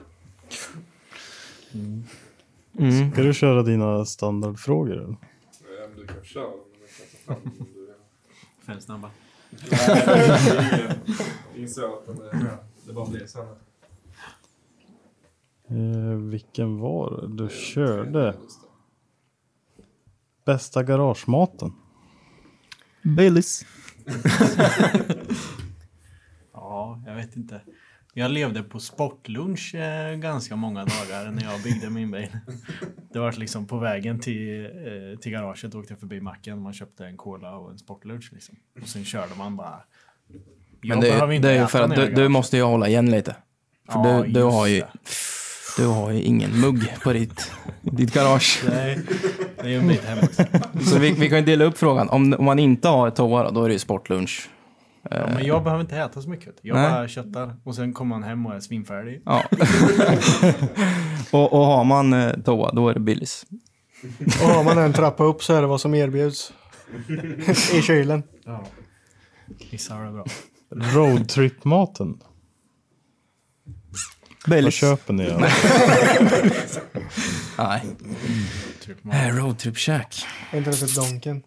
Mm. Ska du köra dina standardfrågor? Eller? Köra, men du kan fram Fem snabba. Inser att det, bara blir så. Eh, vilken var det du körde? Bästa garagematen? Baileys. Ja, jag vet inte. Jag levde på sportlunch eh, ganska många dagar när jag byggde min bil. Det var liksom på vägen till, eh, till garaget åkte jag förbi macken. Man köpte en cola och en sportlunch liksom. Och sen körde man bara. Men det, det är ju för att du, du måste ju hålla igen lite. För Ja, du, du, har ju, det. Du har ju ingen mugg på ditt, ditt garage. Nej, det är ju en bit hem också. Så vi, vi kan ju dela upp frågan. Om, om man inte har toa då, då är det ju sportlunch. Ja, men jag behöver inte äta så mycket. Jag Nej. bara köttar och sen kommer man hem och är svinfärdig. Ja. och, och har man eh, toa, då är det Billys. Och har man en trappa upp så är det vad som erbjuds. I kylen. Ja. Vissa har det bra. Roadtrip-maten. Vad köper ni? Nej. Eh, Roadtrip-käk. Är inte det för Donken?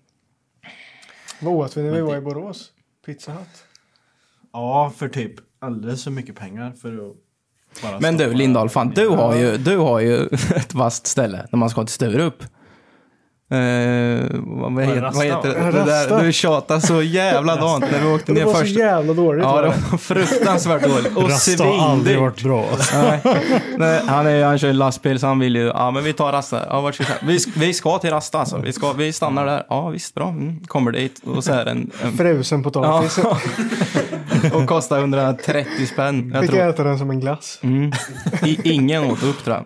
Vad åt vi när vi var i Borås? Pizza Hut? Ja, för typ alldeles för mycket pengar för att bara Men du Lindahl, fan, du har ju, du har ju ett vasst ställe när man ska till Sturup. Eh, vad, vad, heter, vad heter det? Det där, du tjatade så jävla dant när vi åkte Det ner var så först. jävla dåligt. Ja, var det det. var fruktansvärt dåligt. Och Rasta har aldrig varit bra. Nej, nej, han, är, han kör ju lastbil så han vill ju, ja men vi tar Rasta. Ja, vart ska vi, vi, ska- till Rasta alltså. Vi, ska, vi stannar där. Ja visst, bra. Mm, kommer dit och så är det en... en Frusen potatis. ja, och kostar 130 spänn. Jag Fick tror, äta den som en glass. mm, i, ingen åt upp tror jag.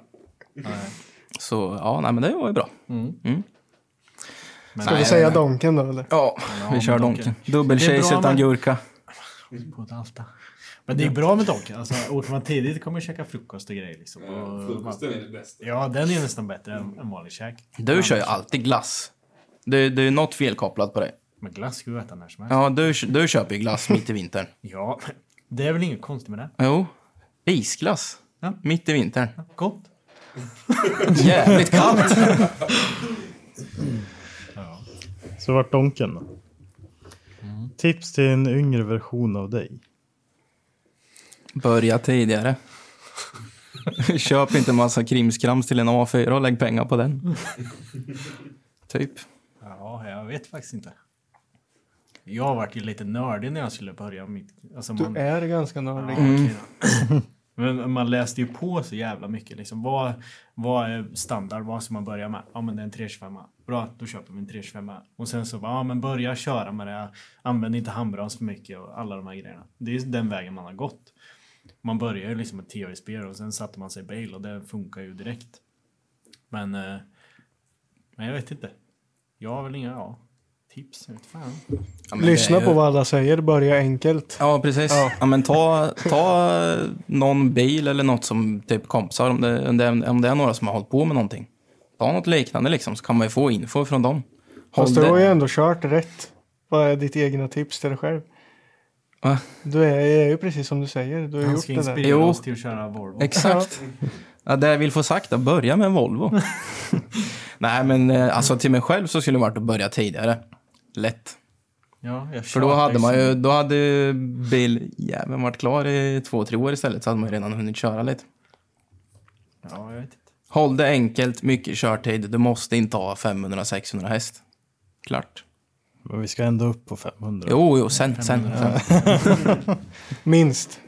Så ja, nej men det var ju bra. Ska vi säga Donken då eller? Ja, vi kör Donken. Bra utan med- gurka. Men det är bra med Donken. Alltså, åker man tidigt kommer man käka frukost och grejer. Liksom. Och, är det bästa. ja, den är nästan bättre än, än vanlig käk. Du kör ju alltid glass. Det, det är något felkopplat på dig. Men glass ska du äta när som helst. Ja, du, du köper ju glass mitt i vintern. Ja, det är väl inget konstigt med det. Jo, isglass. Ja. Mitt i vintern. Gott. Jävligt kallt. Så vart Donken då? Tips till en yngre version av dig. Börja tidigare. Köp inte massa krimskrams till en A4 och lägg pengar på den. typ. Ja, jag vet faktiskt inte. Jag varit ju lite nördig när jag skulle börja mitt... Alltså man, Du är ganska nördig. Ja, okej då. Men man läste ju på så jävla mycket. Liksom. Vad, vad är standard? Vad ska man börja med? Ja, men det är en 325. Bra, då köper vi en 325. Och sen så bara, ja men börja köra med det. Använd inte handbroms för mycket och alla de här grejerna. Det är den vägen man har gått. Man börjar ju liksom med tv-spel och sen satte man sig i bil och det funkar ju direkt. Men, eh, men jag vet inte. Jag har väl inga ja, tips. Ja, Lyssna ju- på vad alla säger, börja enkelt. Ja, precis. Ja. men ta, ta någon bil eller något som typ kompisar, om det, om, det, om det är några som har hållit på med någonting. Ta något liknande liksom, så kan man ju få info från dem. Håll Fast du har ju ändå kört rätt. Vad är ditt egna tips till dig själv? Va? Du är, är ju precis som du säger. Du har Han gjort ska det där. inspirera Jo. oss till att köra Volvo. Exakt. Ja, det jag vill få sagt är börja med en Volvo. Nej, men eh, alltså till mig själv så skulle det varit att börja tidigare. Lätt. Ja, jag För då hade man ju, då hade ju biljäveln varit klar i två, tre år istället så hade man ju redan hunnit köra lite. Ja, jag vet inte. Håll det enkelt, mycket körtid. Du måste inte ha 500-600 häst. Klart. Men vi ska ändå upp på 500. Jo, jo, sen, sen. sen. Minst.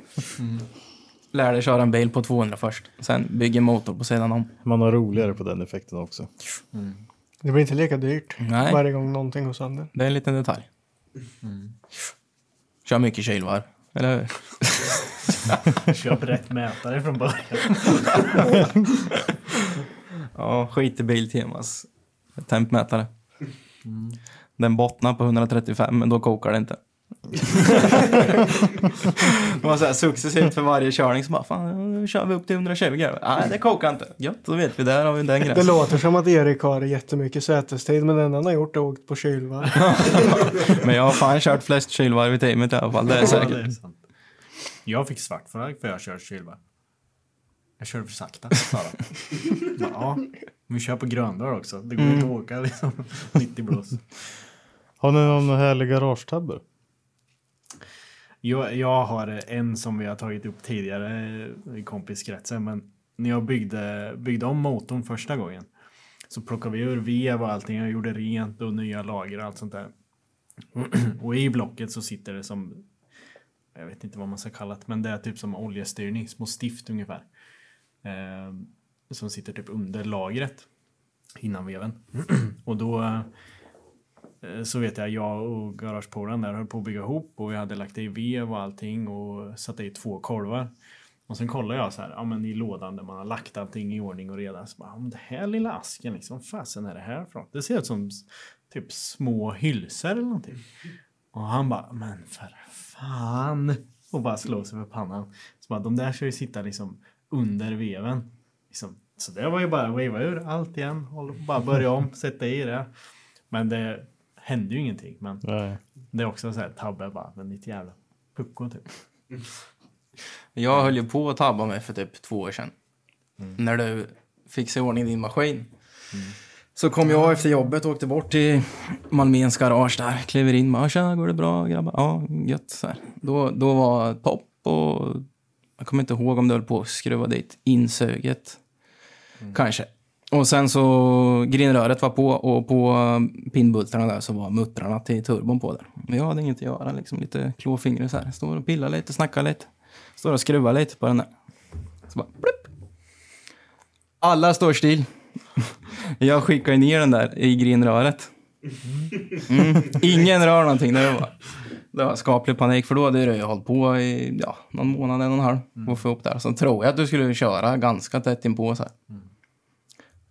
Lär dig köra en bil på 200 först. Sen bygg en motor på sidan om. Man har roligare på den effekten också. Det blir inte lika dyrt Nej. varje gång någonting går sönder. Det är en liten detalj. Kör mycket kylvarv. Eller hur? Köp rätt mätare från början. Ja, skit i Biltemas tempmätare. Den bottnar på 135, men då kokar det inte. det var så här successivt för varje körning så bara, fan nu kör vi upp till 120. Nej, det kokar inte. Gött, då vet vi, där har vi den Det gränsen. låter som att Erik har jättemycket sätestid men det enda han har gjort är åkt på kylvarv. Men jag har fan kört flest kylvarv i teamet i alla fall, det är Ja, det säkert. är sant. Jag fick svart flagg för jag kört kylvarv. Jag körde för sakta, sa de. Ja, vi kör på Gröndal också. Det går inte att åka liksom 90 blås. Har ni någon härlig garagetabbe? Jag, jag har en som vi har tagit upp tidigare i kompiskretsen, men när jag byggde, byggde om motorn första gången så plockade vi ur vev och allting. Jag gjorde rent och nya lager och allt sånt där. Och i blocket så sitter det som jag vet inte vad man ska kalla det, men det är typ som oljestyrning, små stift ungefär. Eh, som sitter typ under lagret innan veven. och då eh, så vet jag, jag och garagepolaren där höll på att bygga ihop och vi hade lagt i vev och allting och satt i två kolvar. Och sen kollar jag så här, ja men i lådan där man har lagt allting i ordning och reda. Så bara, det här lilla asken liksom, vad fasen är det här från? Det ser ut som typ små hylsor eller någonting. Och han bara, men för fan. Och bara slår sig för pannan. Så bara, de där ska ju sitta liksom under veven. Liksom. Så det var ju bara att wava ur allt igen. Hålla- Bara börja om, sätta i det. Men det hände ju ingenting. Men Nej. det är också så här tabbe bara, men ditt jävla pucko typ. Jag höll ju på att tabba mig för typ två år sedan. När du fixade i ordning din maskin. Så kom jag efter jobbet och åkte bort till Malmens garage där. Kliver in bara, tjena går det bra grabbar? Ja, gött. Så här. Då, då var topp och jag kommer inte ihåg om du höll på att skruva dit insuget. Kanske. Och sen så grinröret var på och på pinnbultarna där så var muttrarna till turbon på där. Men jag hade inget att göra, liksom lite klåfingrar så här. Står och pillar lite, snackar lite. Står och skruvar lite på den där. Så bara, plupp. Alla står still. Jag skickar ner den där i grinröret. Mm. Ingen rör någonting. Det var, det var skaplig panik för då hade jag hållit på i ja, någon månad, en och en halv att få upp där. Så tror jag att du skulle köra ganska tätt inpå så här.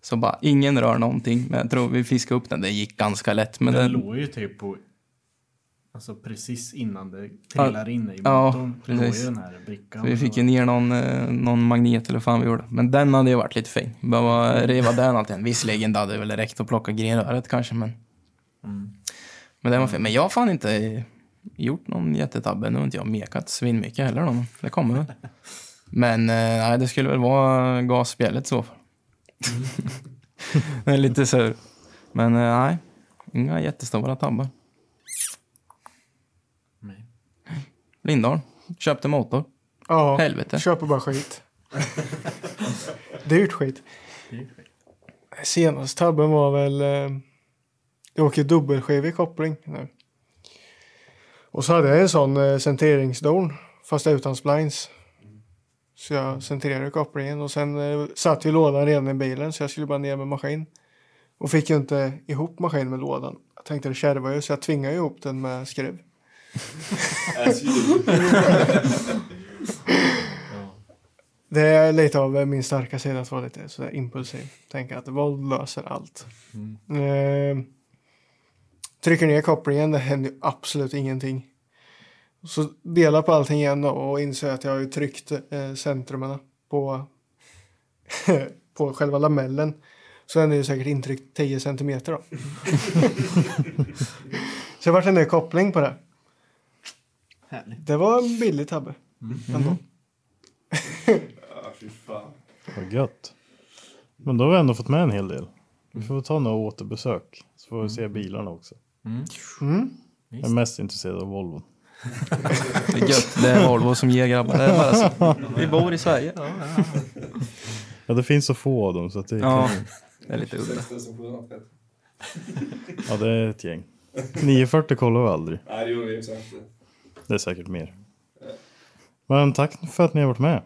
Så bara, ingen rör någonting. Men jag tror vi fiskade upp den. Det gick ganska lätt. Men Den den, låg ju typ på Alltså precis innan det trillar in i Ja, motorn. låg precis. ju den här brickan. Så vi fick ju ner någon, eh, någon magnet eller fan vi gjorde. Men den hade ju varit lite fin. Behöva riva den alltid. Visserligen det hade väl räckt att plocka grenröret kanske men. Men den var fin. Men jag har fan inte gjort någon jättetabbe. Nu har inte jag mekat svinmycket heller då. Det kommer väl. Men eh, nej, det skulle väl vara gasspjället så fall. det är lite sur. Men eh, nej, inga jättestora tabbar. Nej. Lindahl, köpte motor. Ja, Helvete. köper bara skit. Dyrt skit. Senaste tabben var väl... Eh, jag åker dubbelskivig koppling nu. Och så hade jag en sån eh, centeringsdorn, fast utan splines. Så jag centrerade kopplingen och sen eh, satt ju lådan redan i bilen så jag skulle bara ner med maskin. Och fick ju inte ihop maskinen med lådan. Jag tänkte det kärvar ju så jag tvingade ihop den med skruv. Det är lite av min starka sida att vara lite sådär impulsiv. Tänka att våld löser allt. Eh, trycker ner kopplingen, det händer absolut ingenting. Så delar på allting igen och inser att jag har ju tryckt eh, centrumen på, på själva lamellen. Så den är ju säkert intryckt 10 centimeter då. Så det vart en ny koppling på det. Härligt. Det var en billig tabbe. Ändå. Vad gött. Men då har vi ändå fått med en hel del. Vi får ta några återbesök. Så får vi se bilarna också. Mm. Jag är mest intresserad av Volvo. Det är gött. Det är Volvo som ger grabbar. Det är bara så. Vi bor i Sverige. Ja, det finns så få av dem så att det är Ja, det är lite udda. Ja, det är ett gäng. 940 kollar vi aldrig. Nej, det gjorde vi inte. Det är säkert mer. Men tack för att ni har varit med.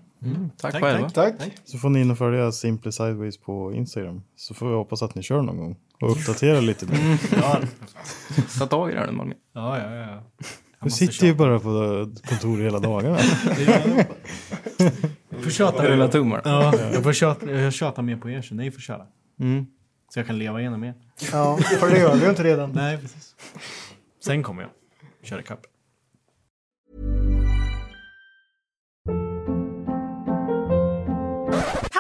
Tack, Tack, själva. Tack. Så får ni in och följa Simply Sideways på Instagram. Så får vi hoppas att ni kör någon gång. Och uppdatera lite. Ja, Ta tag i det här nu Malmö. ja, ja. ja. Du sitter ju bara på kontor hela dagarna. Jag får tjata. Rulla tummarna. Ja, jag får tjata, jag tjatar mer på er så ni får köra. Mm. Så jag kan leva igenom er. Ja, för det gör vi ju inte redan. Nej, precis. Sen kommer jag köra ikapp.